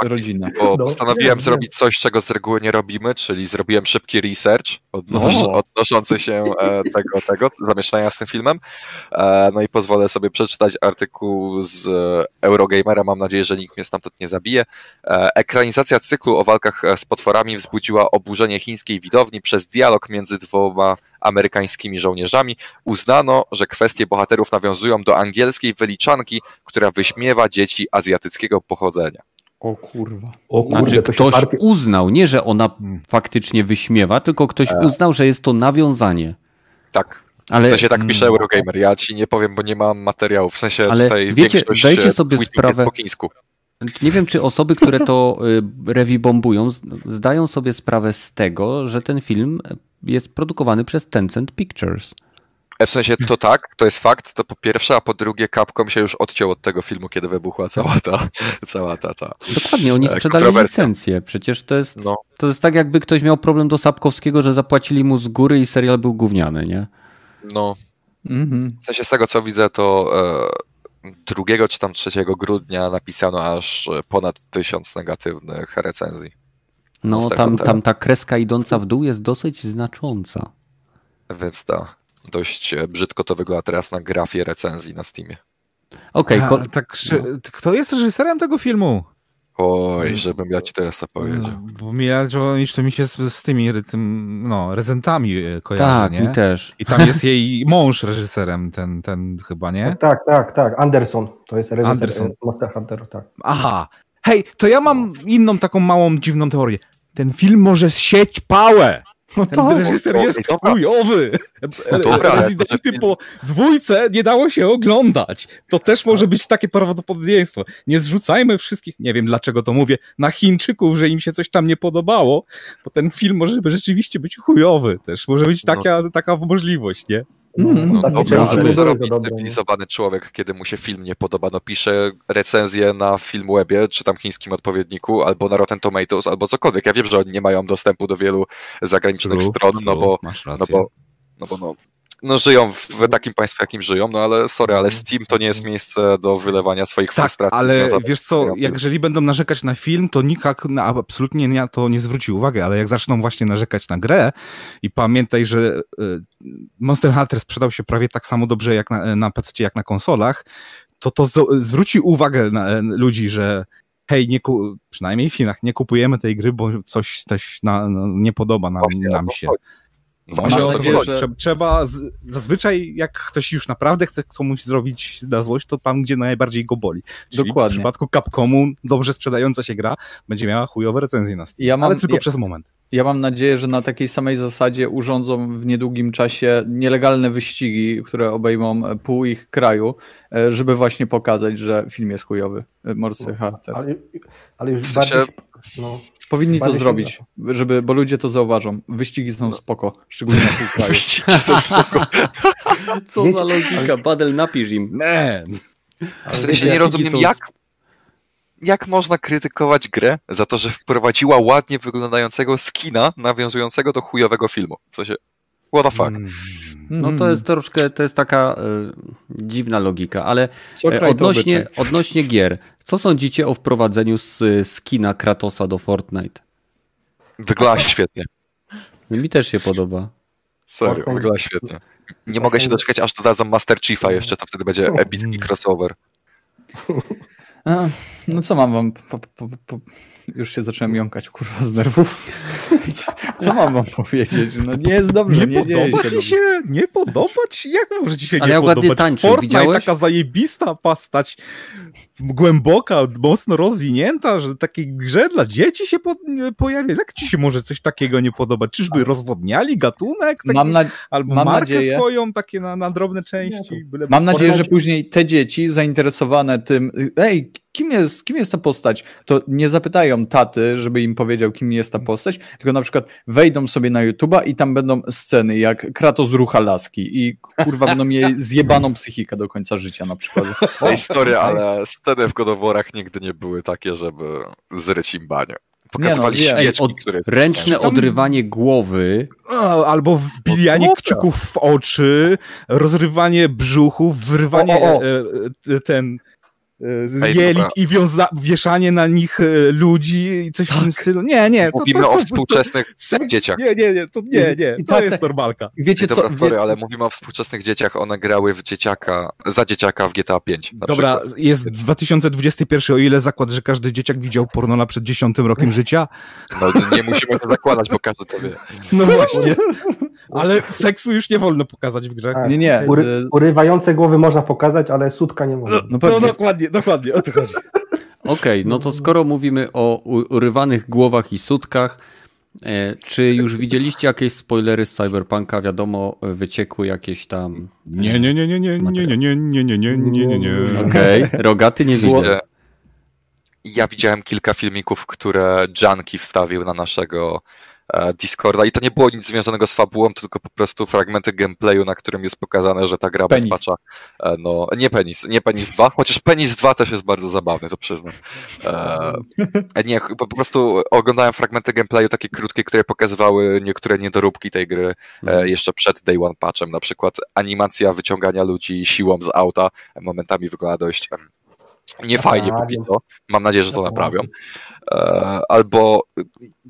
rodziny. Bo No, postanowiłem wiem. zrobić coś, czego z reguły nie robimy, czyli zrobiłem szybki research odnosz, O. odnoszący się e, tego, tego zamieszania z tym filmem. E, no i pozwolę sobie przeczytać artykuł z e, Eurogamera. Mam nadzieję, że nikt mnie stamtąd nie zabije. E, ekranizacja cyklu o walkach z potworami wzbudziła oburzenie chińskiej widowni przez dialog między dwoma amerykańskimi żołnierzami. Uznano, że kwestie bohaterów nawiązują do angielskiej wyliczanki, która wyśmiewa dzieci azjatyckiego pochodzenia. O kurwa. O kurde, Znaczy, ktoś partie... uznał, nie że ona faktycznie wyśmiewa, tylko ktoś uznał, że jest to nawiązanie. Tak. Ale W sensie tak pisze Mm. Eurogamer. Ja ci nie powiem, bo nie mam materiałów. W sensie Ale tutaj wiecie, większość e, sobie tweetów sprawę- jest po chińsku. nie wiem, czy osoby, które to y, rewibombują, z- zdają sobie sprawę z tego, że ten film jest produkowany przez Tencent Pictures. E, W sensie to tak, to jest fakt, to po pierwsze, a po drugie Capcom się już odciął od tego filmu, kiedy wybuchła cała ta, cała ta, ta. Dokładnie, oni E, sprzedali licencję. Przecież to jest, No, to jest tak, jakby ktoś miał problem do Sapkowskiego, że zapłacili mu z góry i serial był gówniany, nie? no, Mhm. w sensie z tego co widzę, to e, 2 czy tam 3 grudnia napisano aż ponad tysiąc negatywnych recenzji. No, tam, tam ta kreska idąca w dół jest dosyć znacząca. Więc ta, dość e, brzydko to wygląda teraz na grafie recenzji na Steamie. Okej, okay, tak, kto jest reżyserem tego filmu? Oj, żebym ja ci teraz to powiedział. Bo mi, to mi się z, z tymi tym, no, rezentami e, kojarzy, Tak, nie? mi też. I tam jest jej mąż reżyserem, ten, ten chyba, nie? Tak, tak, tak. Anderson. To jest reżyser Anderson. e, Monster Hunter, tak. Aha. Hej, to ja mam inną taką małą, dziwną teorię. Ten film może zsieć pałę. Ten tak. reżyser jest dobra. chujowy. No dobra, to, po dwójce nie dało się oglądać. To też może być takie prawdopodobieństwo. Nie zrzucajmy wszystkich, nie wiem dlaczego to mówię, na Chińczyków, że im się coś tam nie podobało, bo ten film może rzeczywiście być chujowy też. Może być taka, taka możliwość, nie? Mm, No ale nie co były robi cywilizowany człowiek, kiedy mu się film nie podoba? No pisze recenzję na Filmwebie, czy tam chińskim odpowiedniku, albo na Rotten Tomatoes, albo cokolwiek. Ja wiem, że oni nie mają dostępu do wielu zagranicznych True, stron, no true, bo, masz no bo, no bo no, no żyją w takim państwie, jakim żyją, no ale sorry, ale Steam to nie jest miejsce do wylewania swoich Tak, frustracji. ale wiesz co, jak jeżeli będą narzekać na film, to nikt na, absolutnie na to nie zwróci uwagi, ale jak zaczną właśnie narzekać na grę i pamiętaj, że y, Monster Hunter sprzedał się prawie tak samo dobrze jak na, na PC, jak na konsolach, to to zwróci uwagę na, e, ludzi, że hej, nie przynajmniej w Chinach, nie kupujemy tej gry, bo coś też na, no, nie podoba nam, Właśnie o nam się. No, Właśnie o to nadzieję, chodzi. że- Trzeba, trzeba z, zazwyczaj jak ktoś już naprawdę chce komuś zrobić na złość, to tam, gdzie najbardziej go boli. Czyli Dokładnie. w przypadku Capcomu dobrze sprzedająca się gra będzie miała chujowe recenzje na Steam, Ja mam- ale tylko ja- przez moment. Ja mam nadzieję, że na takiej samej zasadzie urządzą w niedługim czasie nielegalne wyścigi, które obejmą pół ich kraju, e, żeby właśnie pokazać, że film jest chujowy. e, Morsy Hunter. Ale, ale już W sensie- bardziej... No, Powinni to zrobić, żeby, bo ludzie to zauważą. Wyścigi są spoko, szczególnie na kraju. Wyścigi są spoko. Co za logika, Badel, napisz im. Nie, W sensie nie rozumiem, jak, jak można krytykować grę za to, że wprowadziła ładnie wyglądającego skina nawiązującego do chujowego filmu. W sensie, what the fuck? Mm. No to jest troszkę, to jest taka e, dziwna logika, ale to odnośnie, obyczaj. odnośnie gier, co sądzicie o wprowadzeniu z skina Kratosa do Fortnite? Wygląda świetnie. Mi też się podoba. Serio, wygląda świetnie. Nie mogę się doczekać, aż dodadzą Master Chiefa jeszcze, to wtedy będzie epicki crossover. No co mam wam. Po, po, po, już się zacząłem jąkać, kurwa, z nerwów. Co, co mam wam powiedzieć? No nie jest dobrze, nie, Nie, podoba ci się? Nie podoba ci? Jak może ci się Ale nie ładnie podobać? tańczył, Fortnite widziałeś? taka zajebista postać, głęboka, mocno rozwinięta, że takiej grze dla dzieci się po, pojawia. Jak ci się może coś takiego nie podobać? Czyżby rozwodniali gatunek? Taki, Mam, na, albo mam markę nadzieję- swoją, takie na, na drobne części? byle mam nadzieję, że później te dzieci zainteresowane tym, ej, kim jest, kim jest ta postać, to nie zapytają taty, żeby im powiedział, kim jest ta postać, tylko na przykład wejdą sobie na YouTube'a i tam będą sceny, jak Kratos rucha laski i kurwa będą mieli zjebaną psychikę do końca życia na przykład. Ej, story, ale sceny w God of War'ach nigdy nie były takie, żeby zryć im banie. Pokazywali wiem. Ej, świeczki, od- które... Ręczne odrywanie głowy. Albo wbijanie No kciuków w oczy, rozrywanie brzuchów, wyrwanie O, o, o. e, e, ten jelit i wiąza, wieszanie na nich e, ludzi i coś w tym stylu. Nie, nie. To, Mówimy to, o to, współczesnych seks, dzieciach. Nie, nie, nie, to nie, nie. I To tak- jest normalka. Wiecie dobra, co? sorry, wie- ale mówimy o współczesnych dzieciach, one grały w dzieciaka, za dzieciaka w GTA 5. Na Dobra, przykład. jest 2021, o ile zakład, że każdy dzieciak widział pornola przed 10 rokiem życia? No nie musimy to zakładać, bo każdy to wie. No właśnie. Ale seksu już nie wolno pokazać w grze. tak. Nie, nie. Ury, e, urywające głowy można pokazać, ale sutka nie można. No No dokładnie, dokładnie, o to chodzi. Okej, no to skoro mówimy o urywanych głowach i sutkach, e, czy już widzieliście jakieś spoilery z Cyberpunka? Wiadomo, e, wyciekły jakieś tam... Nie, nie, nie, nie, nie, nie, nie, nie, nie, nie, nie, nie, nie, nie. Okej, rogaty nie widzę. E, Ja widziałem kilka filmików, które Junkie wstawił na naszego e, Discorda i to nie było nic związanego z fabułą, tylko po prostu fragmenty gameplayu, na którym jest pokazane, że ta gra Penis. patcha, e, no nie Penis, nie Penis 2, chociaż Penis 2 też jest bardzo zabawny, to przyznam. E, nie, po, prostu oglądałem fragmenty gameplayu takie krótkie, które pokazywały niektóre niedoróbki tej gry e, jeszcze przed Day One patchem, na przykład animacja wyciągania ludzi siłą z auta momentami wygląda dość niefajnie Tak, póki co. Mam nadzieję, że to naprawią. albo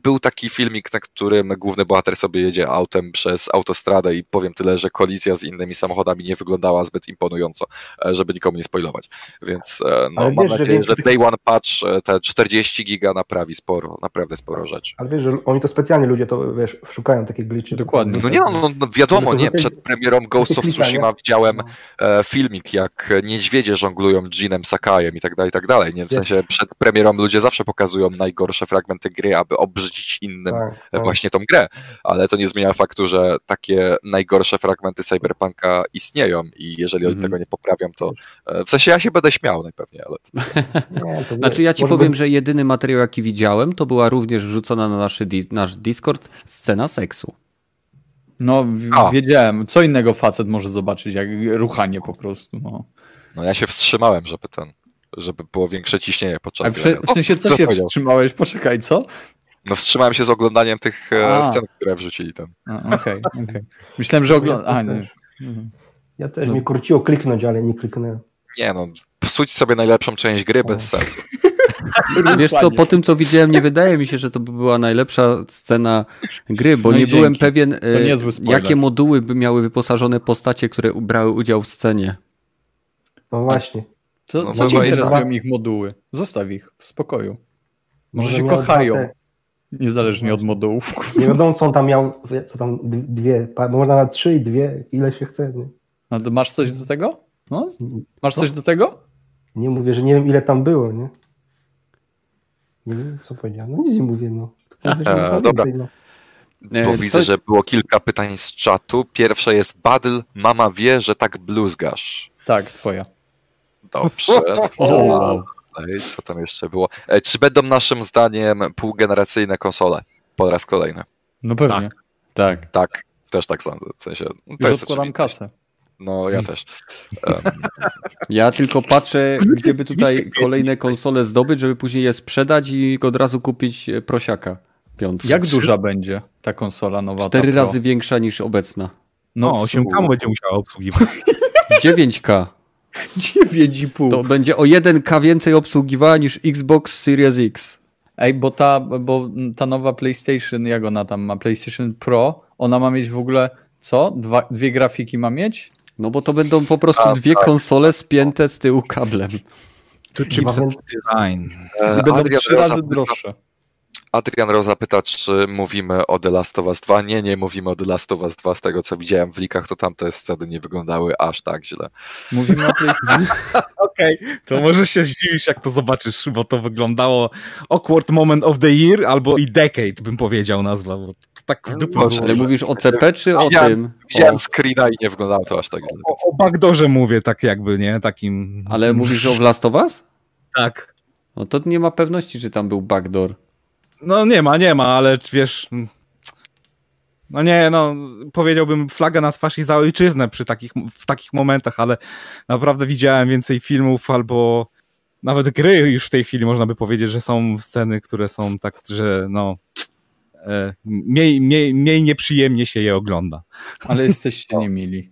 był taki filmik, na którym główny bohater sobie jedzie autem przez autostradę i powiem tyle, że kolizja z innymi samochodami nie wyglądała zbyt imponująco, żeby nikomu nie spoilować. Więc no, mam wiesz, nadzieję, że, że Day One Patch te 40 giga naprawi sporo, naprawdę sporo rzeczy. Ale wiesz, że oni to specjalnie ludzie to wiesz, szukają takie glitchy. Dokładnie. No nie, no, no, no wiadomo, nie, przed premierą Ghost of Tsushima widziałem no. e, filmik, jak niedźwiedzie żonglują Jinem Sakajem i tak dalej, i tak dalej. Nie? W sensie przed premierą ludzie zawsze pokazują najgorsze fragmenty gry, aby obrzydzić innym tak, tak. właśnie tą grę, ale to nie zmienia faktu, że takie najgorsze fragmenty Cyberpunka istnieją i jeżeli oni mm -hmm. tego nie poprawią, to e, w sensie ja się będę śmiał najpewniej, ale... To... Nie, to znaczy ja ci powiem, by... że jedyny materiał jaki widziałem, to była również wrzucona na nasz, nasz Discord scena seksu. No, wiedziałem. Co innego facet może zobaczyć, jak ruchanie po prostu. No, no ja się wstrzymałem, żeby ten, żeby było większe ciśnienie podczas A w, w sensie, co się powiedział? wstrzymałeś? Poczekaj, co? No wstrzymałem się z oglądaniem tych e, A. scen, które wrzucili tam. Okej, okej. Okay, Myślałem, że oglądałem. Ja też no. mnie kurciło kliknąć, ale nie kliknąłem. Nie no, psuć sobie najlepszą część gry bez sensu. Wiesz co, po tym co widziałem, nie wydaje mi się, że to by była najlepsza scena gry, bo no nie byłem pewien, e, jakie moduły by miały wyposażone postacie, które brały udział w scenie. No właśnie. Co, no, co ci interesują ich moduły? Zostaw ich w spokoju. Może, Może się kochają. Te... Niezależnie od modułów. Nie wiadomo, co on tam miał, co tam dwie, można na trzy i dwie, ile się chce. Nie? A masz coś do tego? No? Masz coś do tego? Nie mówię, że nie wiem, ile tam było, nie? Nie wiem, co powiedziałem. No nic nie mówię, no. E, dobra. no. Bo e, widzę, że było kilka pytań z czatu. Pierwsze jest Badl, mama wie, że tak bluzgasz. Tak, twoja. Dobrze. O, co tam jeszcze było? E, czy będą naszym zdaniem półgeneracyjne konsole po raz kolejny? No pewnie. Tak. Tak, tak też tak sądzę. W sensie, to Już jest odkładam kasę. No, ja też. Um. Ja tylko patrzę, gdzie by tutaj kolejne konsole zdobyć, żeby później je sprzedać i od razu kupić e, prosiaka. Piątki. Jak duża będzie ta konsola nowa? Cztery razy większa niż obecna. No, no 8K będzie musiała obsługiwać. 9K. 9,5. To będzie o 1K więcej obsługiwała niż Xbox Series X. Ej, bo ta, bo ta nowa PlayStation, jak ona tam ma? PlayStation Pro, ona ma mieć w ogóle co? Dwa, dwie grafiki ma mieć? No bo to będą po prostu A, dwie tak. konsole spięte z tyłu kablem. Tu chipset design. E, I będą Adrian trzy razy droższe. Adrian Roza pyta, czy mówimy o The Last of Us 2. Nie, nie mówimy o The Last of Us 2. Z tego, co widziałem w likach, to tamte sceny nie wyglądały aż tak źle. Mówimy o PlayStation. Okej, okay. to może się zdziwisz, jak to zobaczysz, bo to wyglądało awkward moment of the year albo i decade, bym powiedział nazwa. Bo tak z dupy Ale mówisz o CP czy o widziałem, tym? Widziałem o... screena i nie wyglądało to aż tak źle. O, o backdoorze mówię, tak jakby, nie? Takim... Ale mówisz o Last of Us? Tak. No to nie ma pewności, czy tam był backdoor. No nie ma, nie ma, ale wiesz... No nie, no powiedziałbym flaga na twarz i za ojczyznę przy takich, w takich momentach, ale naprawdę widziałem więcej filmów albo nawet gry już w tej chwili można by powiedzieć, że są sceny, które są tak, że no e, mniej, mniej, mniej nieprzyjemnie się je ogląda. Ale jesteście niemili.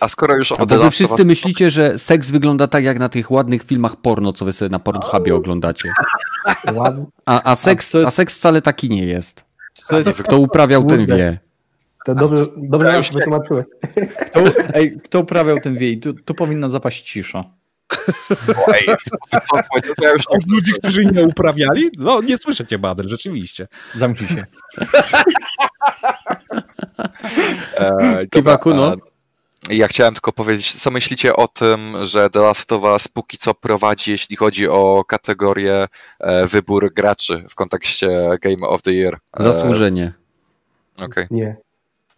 A skoro już o Bo wy wszyscy myślicie, że seks wygląda tak jak na tych ładnych filmach porno, co wy sobie na Pornhubie oglądacie. A, a, seks, a seks wcale taki nie jest. To jest... Kto uprawiał, ten wie. To dobrze, dobrze się wytłumaczyłeś. Kto, ej, kto uprawiał, ten wie. tu, tu powinna zapaść cisza. Ej, to już Od ludzi, którzy nie uprawiali? No, nie słyszę cię, Bader, rzeczywiście. Zamknij się. e, Kiwaku, no. Ja chciałem tylko powiedzieć, co myślicie o tym, że The Last of Us póki co prowadzi, jeśli chodzi o kategorię e, wybór graczy w kontekście Game of the Year? E, Zasłużenie. Okej. Okay. Nie.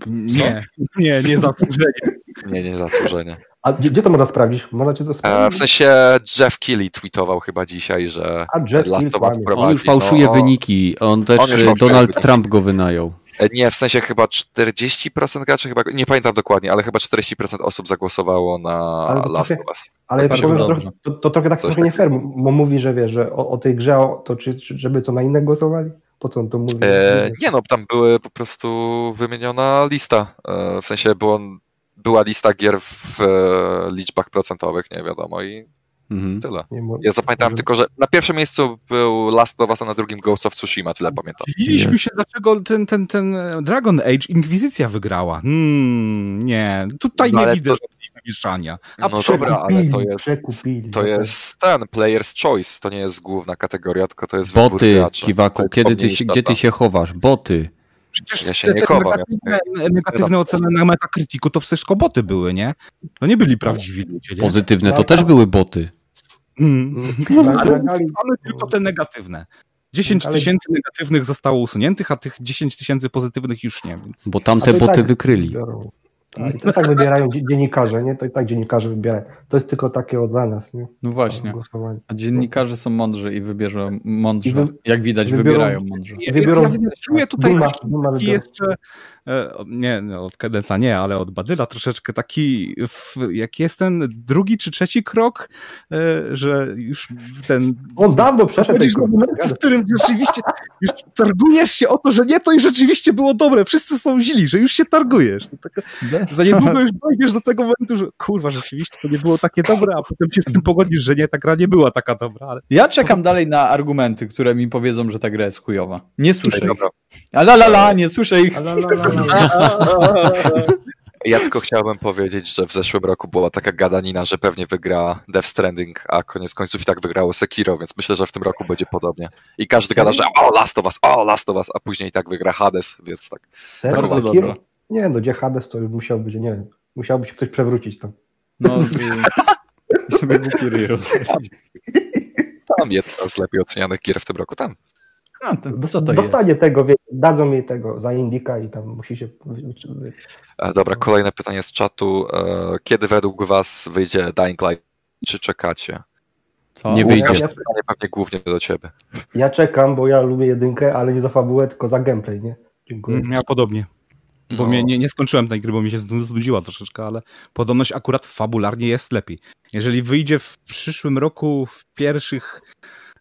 Nie, nie, nie zasłużenie. Nie, nie zasłużenie. A gdzie, gdzie to można sprawdzić? Można cię? E, w sensie Jeff Keighley tweetował chyba dzisiaj, że A Jeff Last of Us prowadzi. On już fałszuje no, wyniki. On też, on e, Donald Trump go wynajął. E, nie, w sensie chyba 40% graczy, chyba, nie pamiętam dokładnie, ale chyba 40% osób zagłosowało na Last trochę, of Us. Ale to, powiem, to, to, to, trochę tak trochę nie fair, bo mówi, że wie, że o, o tej grze, to czy, czy, żeby co na inne głosowali? Po co on to mówi? E, nie no, tam były po prostu wymieniona lista, e, w sensie było, była lista gier w e, liczbach procentowych, nie wiadomo i Mhm. Tyle. Ja zapamiętałem tylko, że na pierwszym miejscu był Last of Us, a na drugim Ghost of Tsushima, tyle pamiętam. Dziwiliśmy się, dlaczego ten, ten, ten Dragon Age Inkwizycja wygrała. Hmm, nie, tutaj no, nie widzę to... mieszania. A no dobra, ale to jest, to jest ten, Player's Choice, to nie jest główna kategoria, tylko to jest Boty, Kiwaku, kiedy ty, gdzie ty się chowasz? Boty. Przecież ja się nie chowam. Negatywne, negatywne oceny na Metacriticu to wszystko boty były, nie? To nie byli prawdziwi ludzie. Nie? Pozytywne to też były boty. Hmm. Ale mamy tylko te negatywne. 10 tysięcy negatywnych zostało usuniętych, a tych 10 tysięcy pozytywnych już nie. Więc... Bo tamte boty tak wykryli. Biorą. Tak, to tak wybierają dziennikarze, nie? To i tak dziennikarze wybierają. To jest tylko takie od nas, nie? No właśnie. A dziennikarze są mądrzy i wybierzą mądrze. Wy... Jak widać, wybierają mądrze. Wybiorą... Ja, ja czuję tutaj duma, duma jeszcze, nie, no, od Kedenta nie, ale od Badyla troszeczkę taki, jak jest ten drugi czy trzeci krok, e, że już ten... On dawno przeszedł tej w którym rzeczywiście już targujesz się o to, że nie, to i rzeczywiście było dobre. Wszyscy są źli, że już się targujesz. Tak, za niedługo już dojdziesz do tego momentu, że kurwa, rzeczywiście to nie było takie dobre, a potem się z tym pogodzisz, że nie, ta gra nie była taka dobra. Ale... Ja czekam dalej na argumenty, które mi powiedzą, że ta gra jest chujowa. Nie słyszę ich. A la la la, nie słyszę ich. Ja tylko chciałbym powiedzieć, że w zeszłym roku była taka gadanina, że pewnie wygra Death Stranding, a koniec końców i tak wygrało Sekiro, więc myślę, że w tym roku będzie podobnie. I każdy gada, że o, Last of Us, o, Last of Us, a później i tak wygra Hades, więc tak. Serio? Bardzo dobrze. Nie, no gdzie Hades to już musiał być, nie wiem, musiałby się ktoś przewrócić tam. No, sobie głupi ryj Tam jedna z lepiej ocenianych gier w tym roku, tam. No, to, co to Dostanie jest? tego, wie, dadzą mi tego za Indika i tam musi się... E, dobra, kolejne pytanie z czatu. E, kiedy według was wyjdzie Dying Light? Czy czekacie? Co? Nie wyjdzie. Ja, ja, pewnie głównie do ciebie. Ja czekam, bo ja lubię jedynkę, ale nie za fabułę, tylko za gameplay, nie? Dziękuję. Mm, ja podobnie. Bo no. mnie, nie, nie skończyłem tej gry, bo mi się znudziła troszeczkę, ale podobność akurat fabularnie jest lepiej. Jeżeli wyjdzie w przyszłym roku, w pierwszych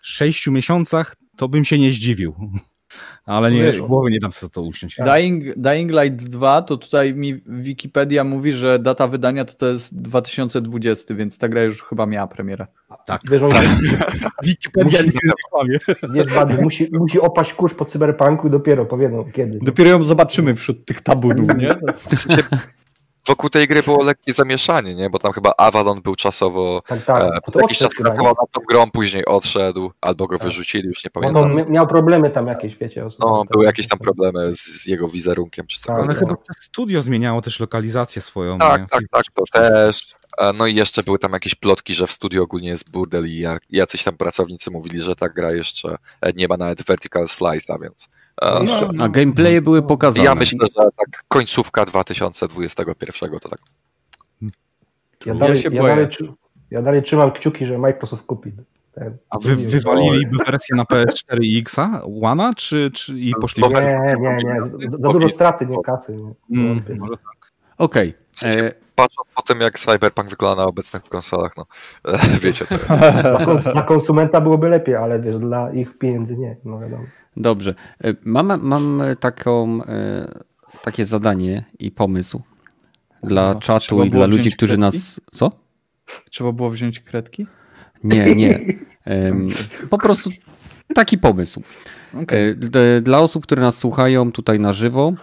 sześciu miesiącach, to bym się nie zdziwił. Ale nie, głowy nie dam sobie to usiąść. Dying, Dying Light 2, to tutaj mi Wikipedia mówi, że data wydania to, to jest 2020, więc ta gra już chyba miała premierę. Tak. Wiesz, tak. Wikipedia nie kłamie. Nie, musi, musi opaść kurz po cyberpunku i dopiero powiedzą kiedy. Dopiero ją zobaczymy wśród tych tabunów, nie? wokół tej gry było lekkie zamieszanie, nie? Bo tam chyba Avalon był czasowo. Tak, tak. E, jakiś czas pracował nad tą grą, później odszedł, albo go tak. wyrzucili, już nie pamiętam. No, miał problemy tam jakieś, wiecie. No, były jakieś tam problemy z, z jego wizerunkiem, czy cokolwiek. Ale chyba studio zmieniało też lokalizację swoją. Tak, nie? tak, tak, to też. E, no i jeszcze były tam jakieś plotki, że w studiu ogólnie jest burdel i jacyś tam pracownicy mówili, że ta gra jeszcze nie ma nawet vertical slice'a, więc no, a gameplaye były pokazane. Ja myślę, że tak końcówka 2021 to tak. Ja dalej, ja, się ja, dalej, ja dalej trzymam kciuki, że Microsoft kupi. Ten, a wy, wywaliliby wersję na PS4 i Xa, One, czy, czy i poszli... Nie, nie, nie, nie. Za, dużo straty, nie kasy. Nie. Mm, może tak. Okej. Okay. E, patrząc po tym, jak Cyberpunk wygląda na obecnych konsolach, no wiecie co. Dla konsumenta byłoby lepiej, ale wiesz, dla ich pieniędzy nie, no wiadomo. Dobrze. E, mam, mam taką, e, takie zadanie i pomysł dla no, czatu i dla ludzi, którzy kredki? nas. Co? Trzeba było wziąć kredki? Nie, nie. Po prostu taki pomysł. Okay. E, dla osób, które nas słuchają tutaj na żywo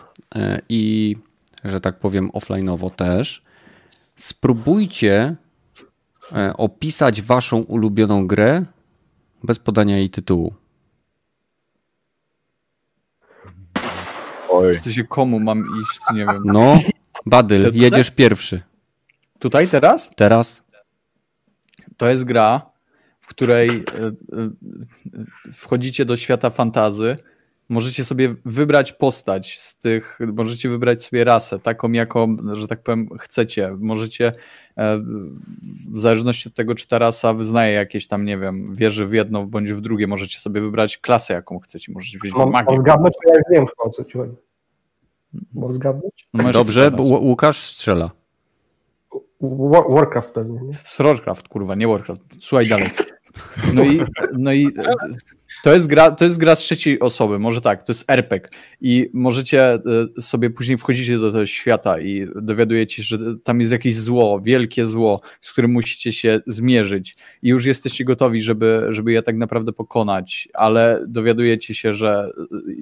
i, że tak powiem, offline'owo też, spróbujcie opisać waszą ulubioną grę bez podania jej tytułu. Oj. W sensie komu mam iść, nie wiem. No, Badyl, jedziesz pierwszy. Tutaj teraz? Teraz. To jest gra, w której e, e, wchodzicie do świata fantazy. Możecie sobie wybrać postać z tych, możecie wybrać sobie rasę, taką jaką, że tak powiem, chcecie. Możecie, e, w zależności od tego, czy ta rasa wyznaje jakieś tam, nie wiem, wierzy w jedno bądź w drugie, możecie sobie wybrać klasę, jaką chcecie. Możecie być mam, magię. Mam zgadnąć, ja już wiem o co ci chodzi. Mam zgadnąć? No Dobrze, Łukasz strzela. Warcraft pewnie, nie? Warcraft, kurwa, nie Warcraft. Słuchaj dalej. No i, no i To jest, gra, to jest gra z trzeciej osoby, może tak, to jest RPG i możecie e, sobie później wchodzicie do tego świata i dowiadujecie się, że tam jest jakieś zło, wielkie zło, z którym musicie się zmierzyć i już jesteście gotowi, żeby, żeby je tak naprawdę pokonać, ale dowiadujecie się, że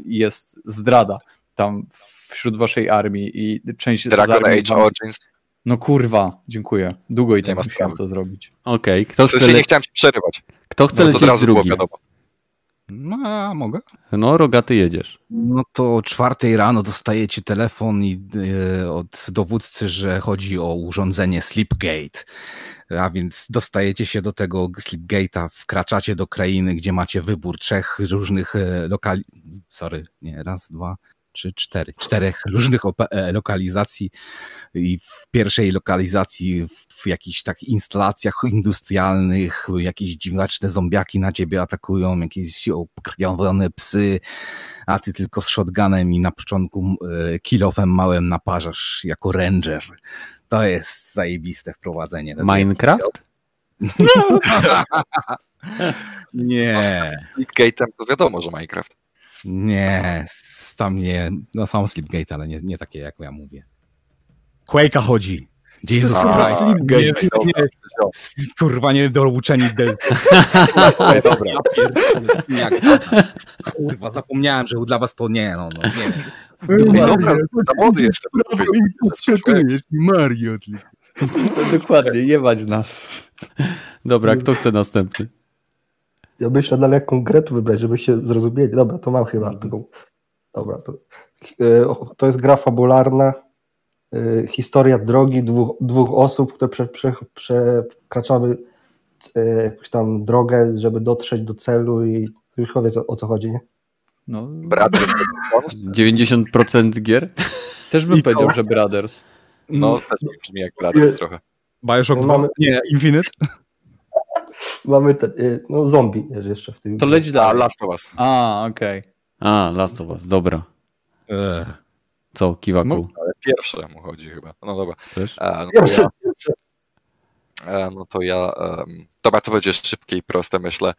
jest zdrada tam wśród waszej armii i część Dragon Age wam... Origins. No kurwa, dziękuję. Długo i tak musiałem to zrobić. Okej, okay. kto chce... Le... nie chciałem ci przerywać. Kto chce no, lecieć drugi? No, a mogę? No, rogaty jedziesz. No to o czwartej rano dostajecie telefon i, yy, od dowódcy, że chodzi o urządzenie Sleepgate. A więc dostajecie się do tego Sleepgate'a, wkraczacie do krainy, gdzie macie wybór trzech różnych e, lokali... Sorry, nie, raz, dwa, czy cztery, czterech różnych e, lokalizacji i w pierwszej lokalizacji w jakichś tak instalacjach industrialnych jakieś dziwaczne zombiaki na ciebie atakują, jakieś pokrwione psy, a ty tylko z shotgunem i na początku e, kilofem małym naparzasz jako ranger. To jest zajebiste wprowadzenie. Minecraft? Nie. No, Gate'em to wiadomo, że Minecraft. Nie, tam nie, no są Slipgate, ale nie, nie takie jak ja mówię. Quake'a chodzi. Jezus Christ. Slipgate. Nie, nie, kurwa, nie douczeni. De... Dobra. Ja kurwa, zapomniałem, że dla was to nie, no, no nie wiem. Dobra, za młody jestem. Mario. Dokładnie, jebać nas. Dobra, kto chce następny? Ja myślę na jaką grę tu wybrać, żeby się zrozumieli. Dobra, to mam chyba taką. Dobra, to, e, to jest gra fabularna. E, historia drogi dwóch, dwóch osób, które prze, prze, przekraczamy e, jakąś tam drogę, żeby dotrzeć do celu i już powiedz o, o co chodzi, nie? No, Brothers. 90% gier? Też bym I powiedział, to? że Brothers. No, też brzmi jak Brothers trochę. Bioshock 2? Mamy... Nie, Infinite? Mamy te, no zombie jeszcze w tym. To leć dalej. Last of Us. A, okej. Okay. A, Last of Us, dobra. Ech. Co, Kiwaku? No, ale pierwsze mu chodzi chyba. No dobra. Chcesz? no, pierwsze, ja, pierwsze. E, no to ja... Dobra, to będzie szybkie i proste, myślę.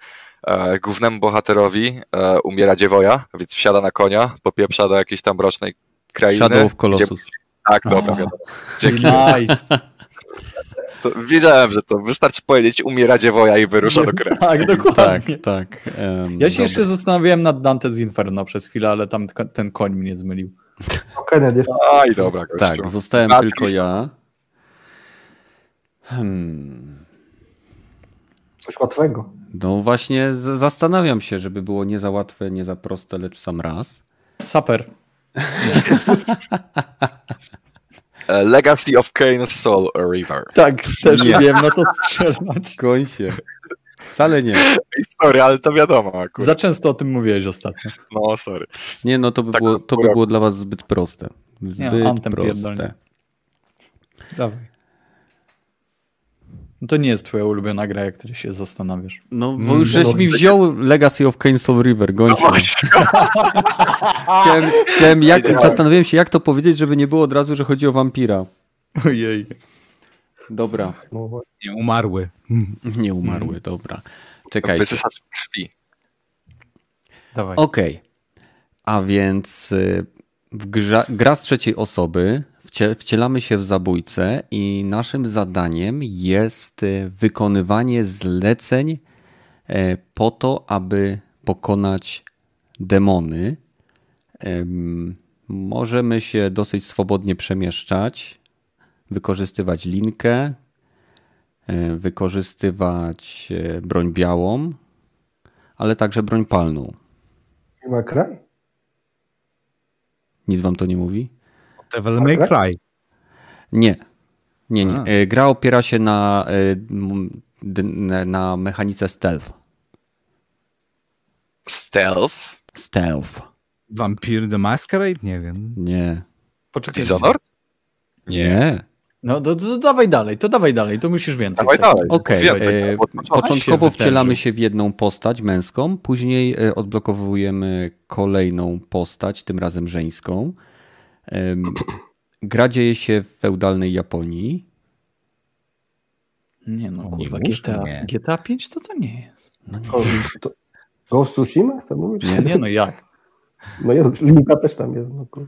E, głównemu bohaterowi e, umiera dziewoja, więc wsiada na konia, popieprza do jakiejś tam rocznej krainy. Shadow of Colossus. Gdzie... Tak, dobra, wiadomo. Dzięki. Nice. To wiedziałem, że to wystarczy powiedzieć umiera dziewoja i wyrusza do kraju. Tak, dokładnie. Tak, tak. Um, ja się dobra. jeszcze zastanawiałem nad Dante's Inferno przez chwilę, ale tam ten koń mnie zmylił. Kennedy. Aj, dobra. Gościu. Tak, zostałem tylko ja. Hmm. Coś łatwego. No właśnie zastanawiam się, żeby było nie za łatwe, nie za proste, lecz sam raz. Saper. E, Legacy of Kane's Soul River. Tak, też nie. wiem na to strzelać. Koń się. Wcale nie. Sorry, ale to wiadomo. Akurat. Za często o tym mówiłeś ostatnio. No, sorry. Nie, no to by, tak było, to by było dla was zbyt proste. Zbyt nie, proste. Dawaj. No to nie jest twoja ulubiona gra, jak ty się zastanawiasz. No, bo mm, już żeś no, mi wziął Legacy of Kain Soul River, gońcie. No chciałem, chciałem jak, zastanawiałem się, jak to powiedzieć, żeby nie było od razu, że chodzi o wampira. Ojej. Dobra. Nie umarły. Nie umarły, dobra. Czekajcie. krwi. Dawaj. Okej. Okay. A więc y, w gra z trzeciej osoby wcielamy się w zabójcę i naszym zadaniem jest e, wykonywanie zleceń e, po to, aby pokonać demony. Możemy się dosyć swobodnie przemieszczać, wykorzystywać linkę, e, wykorzystywać broń białą, ale także broń palną. Nie ma kraj? Nic wam to nie mówi? Devil May Cry. Nie. Nie, nie. E, gra opiera się na, e, na mechanice stealth. Stealth? Stealth. Vampire the Masquerade? Nie wiem. Nie. Poczekaj. Dishonored? Nie. No to, to, dawaj dalej, to dawaj dalej, to musisz więcej. Dawaj dalej. Okej. Okay. E, początkowo wcielamy się w jedną postać męską, później odblokowujemy kolejną postać, tym razem żeńską. Gra dzieje się w feudalnej Japonii. Nie no, kurwa, GTA, GTA 5 to to nie jest. No nie. To, Ghost Tsushima? To mówisz? Nie, nie, no jak? No jest, linka też tam jest. No, kur-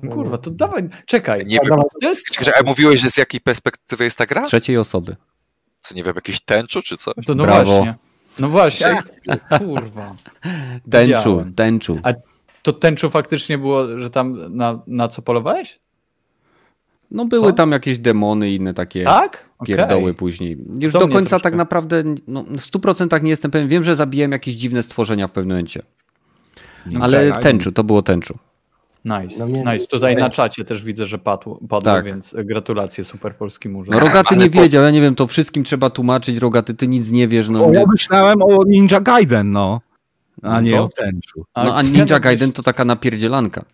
No kurwa, to dawaj, czekaj. Nie A, wiem, dawaj, To jest, Czekaj, a mówiłeś, że z jakiej perspektywy jest ta Z gra? trzeciej osoby. Co nie wiem, jakiś tęczu czy coś? to no Brawo. właśnie. No właśnie, kurwa. Tęczu, tęczu. A to tęczu faktycznie było, że tam na, na co polowałeś? No były Co? tam jakieś demony i inne takie Tak? Pierdoły później. Już To do końca troszkę- tak naprawdę no, w 100% nie jestem pewien. Wiem, że zabiłem jakieś dziwne stworzenia w pewnym momencie. Ale Tak. tęczu, to było tęczu. Nice, No mnie- nice. Tutaj nie. na czacie też widzę, że padło, padło Tak. więc gratulacje super polskiemu No urzędowi. Rogaty ale nie wiedział, ja nie wiem, to wszystkim trzeba tłumaczyć. Rogaty, ty nic nie wiesz. No, O, ja myślałem o Ninja Gaiden, no. A nie No. o tęczu. no a Ninja Gaiden to taka napierdzielanka.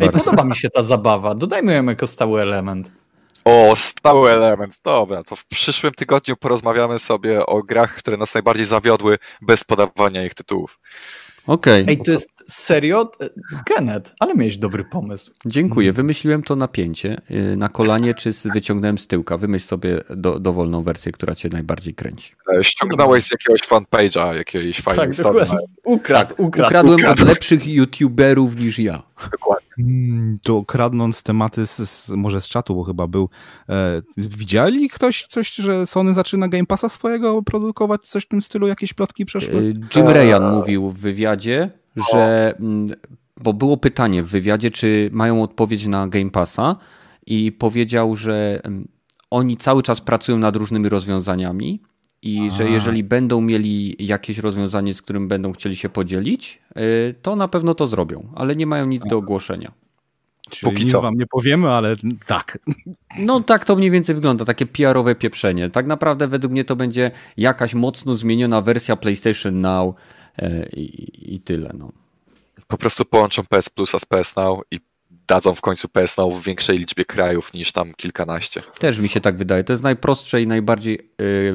Ej, podoba mi się ta zabawa. Dodajmy ją jako stały element. O, stały element. Dobra, to w przyszłym tygodniu porozmawiamy sobie o grach, które nas najbardziej zawiodły bez podawania ich tytułów. Okej, Ej, to jest serio? Kenneth, ale miałeś dobry pomysł. dziękuję. Wymyśliłem to napięcie y, na kolanie, czy z- wyciągnąłem z tyłka. Wymyśl sobie do, dowolną wersję, która cię najbardziej kręci. E, Ściągnąłeś z jakiegoś fanpage'a jakiejś fajnej Tak, strony. Ukradł, ukradł. Ukradłem ukradł. od lepszych youtuberów niż ja. Dokładnie. Mm, To kradnąc tematy z, z, może z czatu, bo chyba był. E, widzieli ktoś coś, że Sony zaczyna Game Passa swojego produkować, coś w tym stylu, jakieś plotki przeszły? Y, Jim Ryan mówił w wywiadzie, że. mm, Bo było pytanie w wywiadzie, czy mają odpowiedź na Game Passa, i powiedział, że mm, oni cały czas pracują nad różnymi rozwiązaniami. I że jeżeli będą mieli jakieś rozwiązanie, z którym będą chcieli się podzielić, y, to na pewno to zrobią, ale nie mają nic do ogłoszenia. Czyli póki nic co. wam nie powiemy, ale tak. No tak to mniej więcej wygląda, takie PR-owe pieprzenie. Tak naprawdę według mnie to będzie jakaś mocno zmieniona wersja PlayStation Now i, i tyle. No. Po prostu połączą PS Plusa z PS Now i dadzą w końcu PS Now w większej liczbie krajów niż tam kilkanaście. Też mi się tak wydaje. To jest najprostsze i najbardziej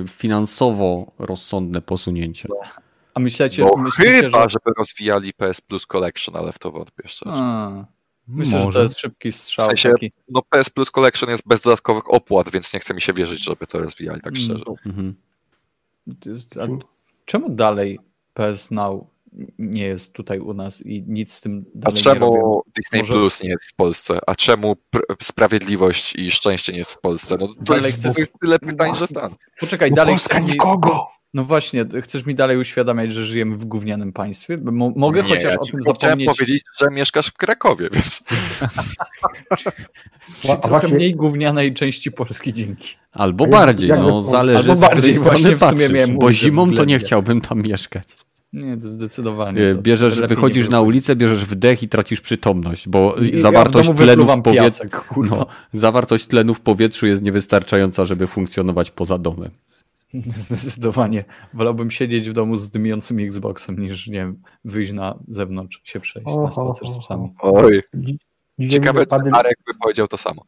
e, finansowo rozsądne posunięcie. A myślecie, Bo myślicie chyba, że... żeby rozwijali PS Plus Collection, ale w to wątpię jeszcze. A, myślę, że Może. to jest szybki strzał. W sensie- taki. No PS Plus Collection jest bez dodatkowych opłat, więc nie chce mi się wierzyć, żeby to rozwijali, tak szczerze. Mhm. Czemu dalej PS Now nie jest tutaj u nas i nic z tym A dalej nie robią? czemu Disney Może- Plus nie jest w Polsce? A czemu pr- Sprawiedliwość i Szczęście nie jest w Polsce? No to Dalej jest, to chcę- jest tyle pytań, że tam. Poczekaj, Bo dalej Polska chcesz nikogo! No właśnie, chcesz mi dalej uświadamiać, że żyjemy w gównianym państwie? Bo Mo mogę Nie, chociaż ja o tym tylko chciałem zapomnieć. powiedzieć, że mieszkasz w Krakowie, więc A trochę właśnie- mniej gównianej części Polski dzięki. Albo bardziej, no zależy albo z bardziej, której strony właśnie w sumie patrzysz, miałem bo zimą to nie chciałbym tam mieszkać. Nie, to zdecydowanie. E, To Bierzesz, wychodzisz na wychodzi. ulicę, bierzesz wdech i tracisz przytomność, bo I- zawartość ja w tlenu w powietrzu. No, zawartość tlenu w powietrzu jest niewystarczająca, żeby funkcjonować poza domem. Zdecydowanie. Wolałbym siedzieć w domu z dymiącym Xboxem, niż nie wiem, wyjść na zewnątrz, się przejść Oho, na spacer z psami. oj, ciekawe, czy Marek by powiedział to samo.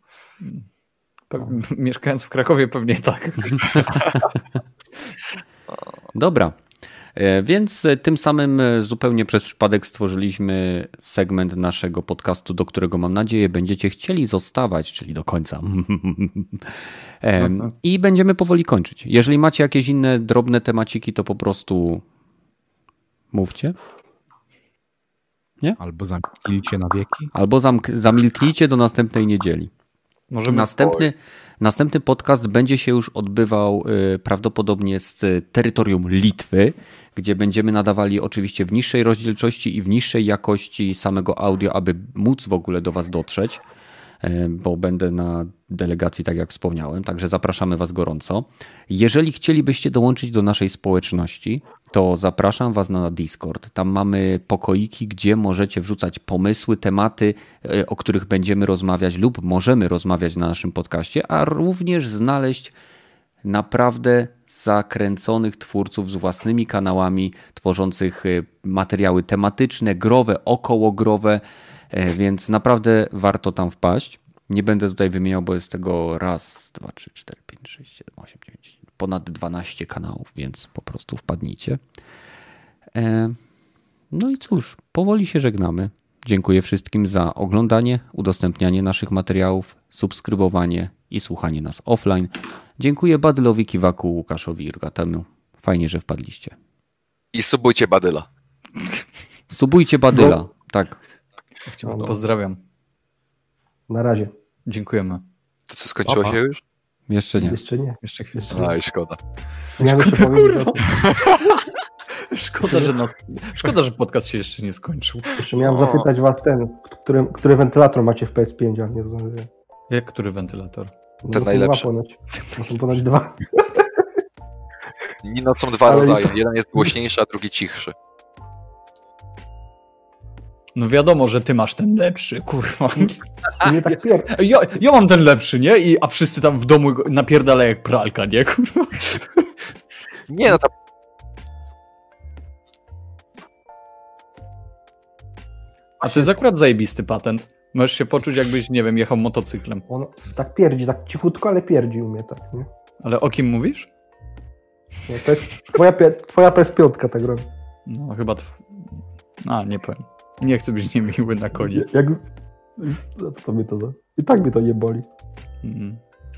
Mieszkając w Krakowie pewnie tak. Dobra. E, Więc e, tym samym e, zupełnie przez przypadek stworzyliśmy segment naszego podcastu, do którego mam nadzieję będziecie chcieli zostawać, czyli do końca. I będziemy powoli kończyć. Jeżeli macie jakieś inne drobne temaciki, to po prostu mówcie. Albo zamknijcie na wieki. Albo zamk- zamilknijcie do następnej niedzieli. Możemy Następny, następny podcast będzie się już odbywał y, prawdopodobnie z terytorium Litwy, gdzie będziemy nadawali oczywiście w niższej rozdzielczości i w niższej jakości samego audio, aby móc w ogóle do Was dotrzeć, bo będę na delegacji, tak jak wspomniałem, także zapraszamy Was gorąco. Jeżeli chcielibyście dołączyć do naszej społeczności, to zapraszam Was na Discord. Tam mamy pokoiki, gdzie możecie wrzucać pomysły, tematy, e, o których będziemy rozmawiać lub możemy rozmawiać na naszym podcaście, a również znaleźć naprawdę zakręconych twórców z własnymi kanałami, tworzących e, materiały tematyczne, growe, okołogrowe, e, więc naprawdę warto tam wpaść. Nie będę tutaj wymieniał, bo jest tego raz, dwa, trzy, cztery, pięć, sześć, siedem, osiem, dziewięć, ponad 12 kanałów, więc po prostu wpadnijcie. E, No i cóż, powoli się żegnamy. Dziękuję wszystkim za oglądanie, udostępnianie naszych materiałów, subskrybowanie i słuchanie nas offline. Dziękuję Badylowi Kiwaku, Łukaszowi i Rugatemu. Fajnie, że wpadliście. I subujcie Badyla. Subujcie Badyla, tak. No, no. Pozdrawiam. Na razie. Dziękujemy. To co, skończyło Opa. się już? Jeszcze nie. Jeszcze nie. Jeszcze chwilę. A i szkoda. Miałem Szkoda, kurwa. Szkoda, że, no, szkoda, że podcast się jeszcze nie skończył. Jeszcze miałem O. zapytać was ten, który, który wentylator macie w PS5, ale nie zdążyłem. Jak który wentylator? No, Ten najlepszy. Dwa ponoć. No, są ponoć dwa. Nino są dwa Ale rodzaje. Jeden jest głośniejszy, a drugi cichszy. No wiadomo, że ty masz ten lepszy, kurwa. Nie tak pier... Ja, ja mam ten lepszy, nie? I, a wszyscy tam w domu go napierdalają jak pralka, nie? Kurwa. Nie, no tam A to jest akurat zajebisty patent. Możesz się poczuć, jakbyś, nie wiem, jechał motocyklem. On tak pierdzi, tak cichutko, ale pierdzi umie tak, nie? Ale o kim mówisz? No, to jest twoja, twoja PS5 tak robi. No, chyba. Tw... A, nie powiem. Nie chcę być niemiły na koniec. Jak... To, mnie to. I tak mnie to nie boli. Mm.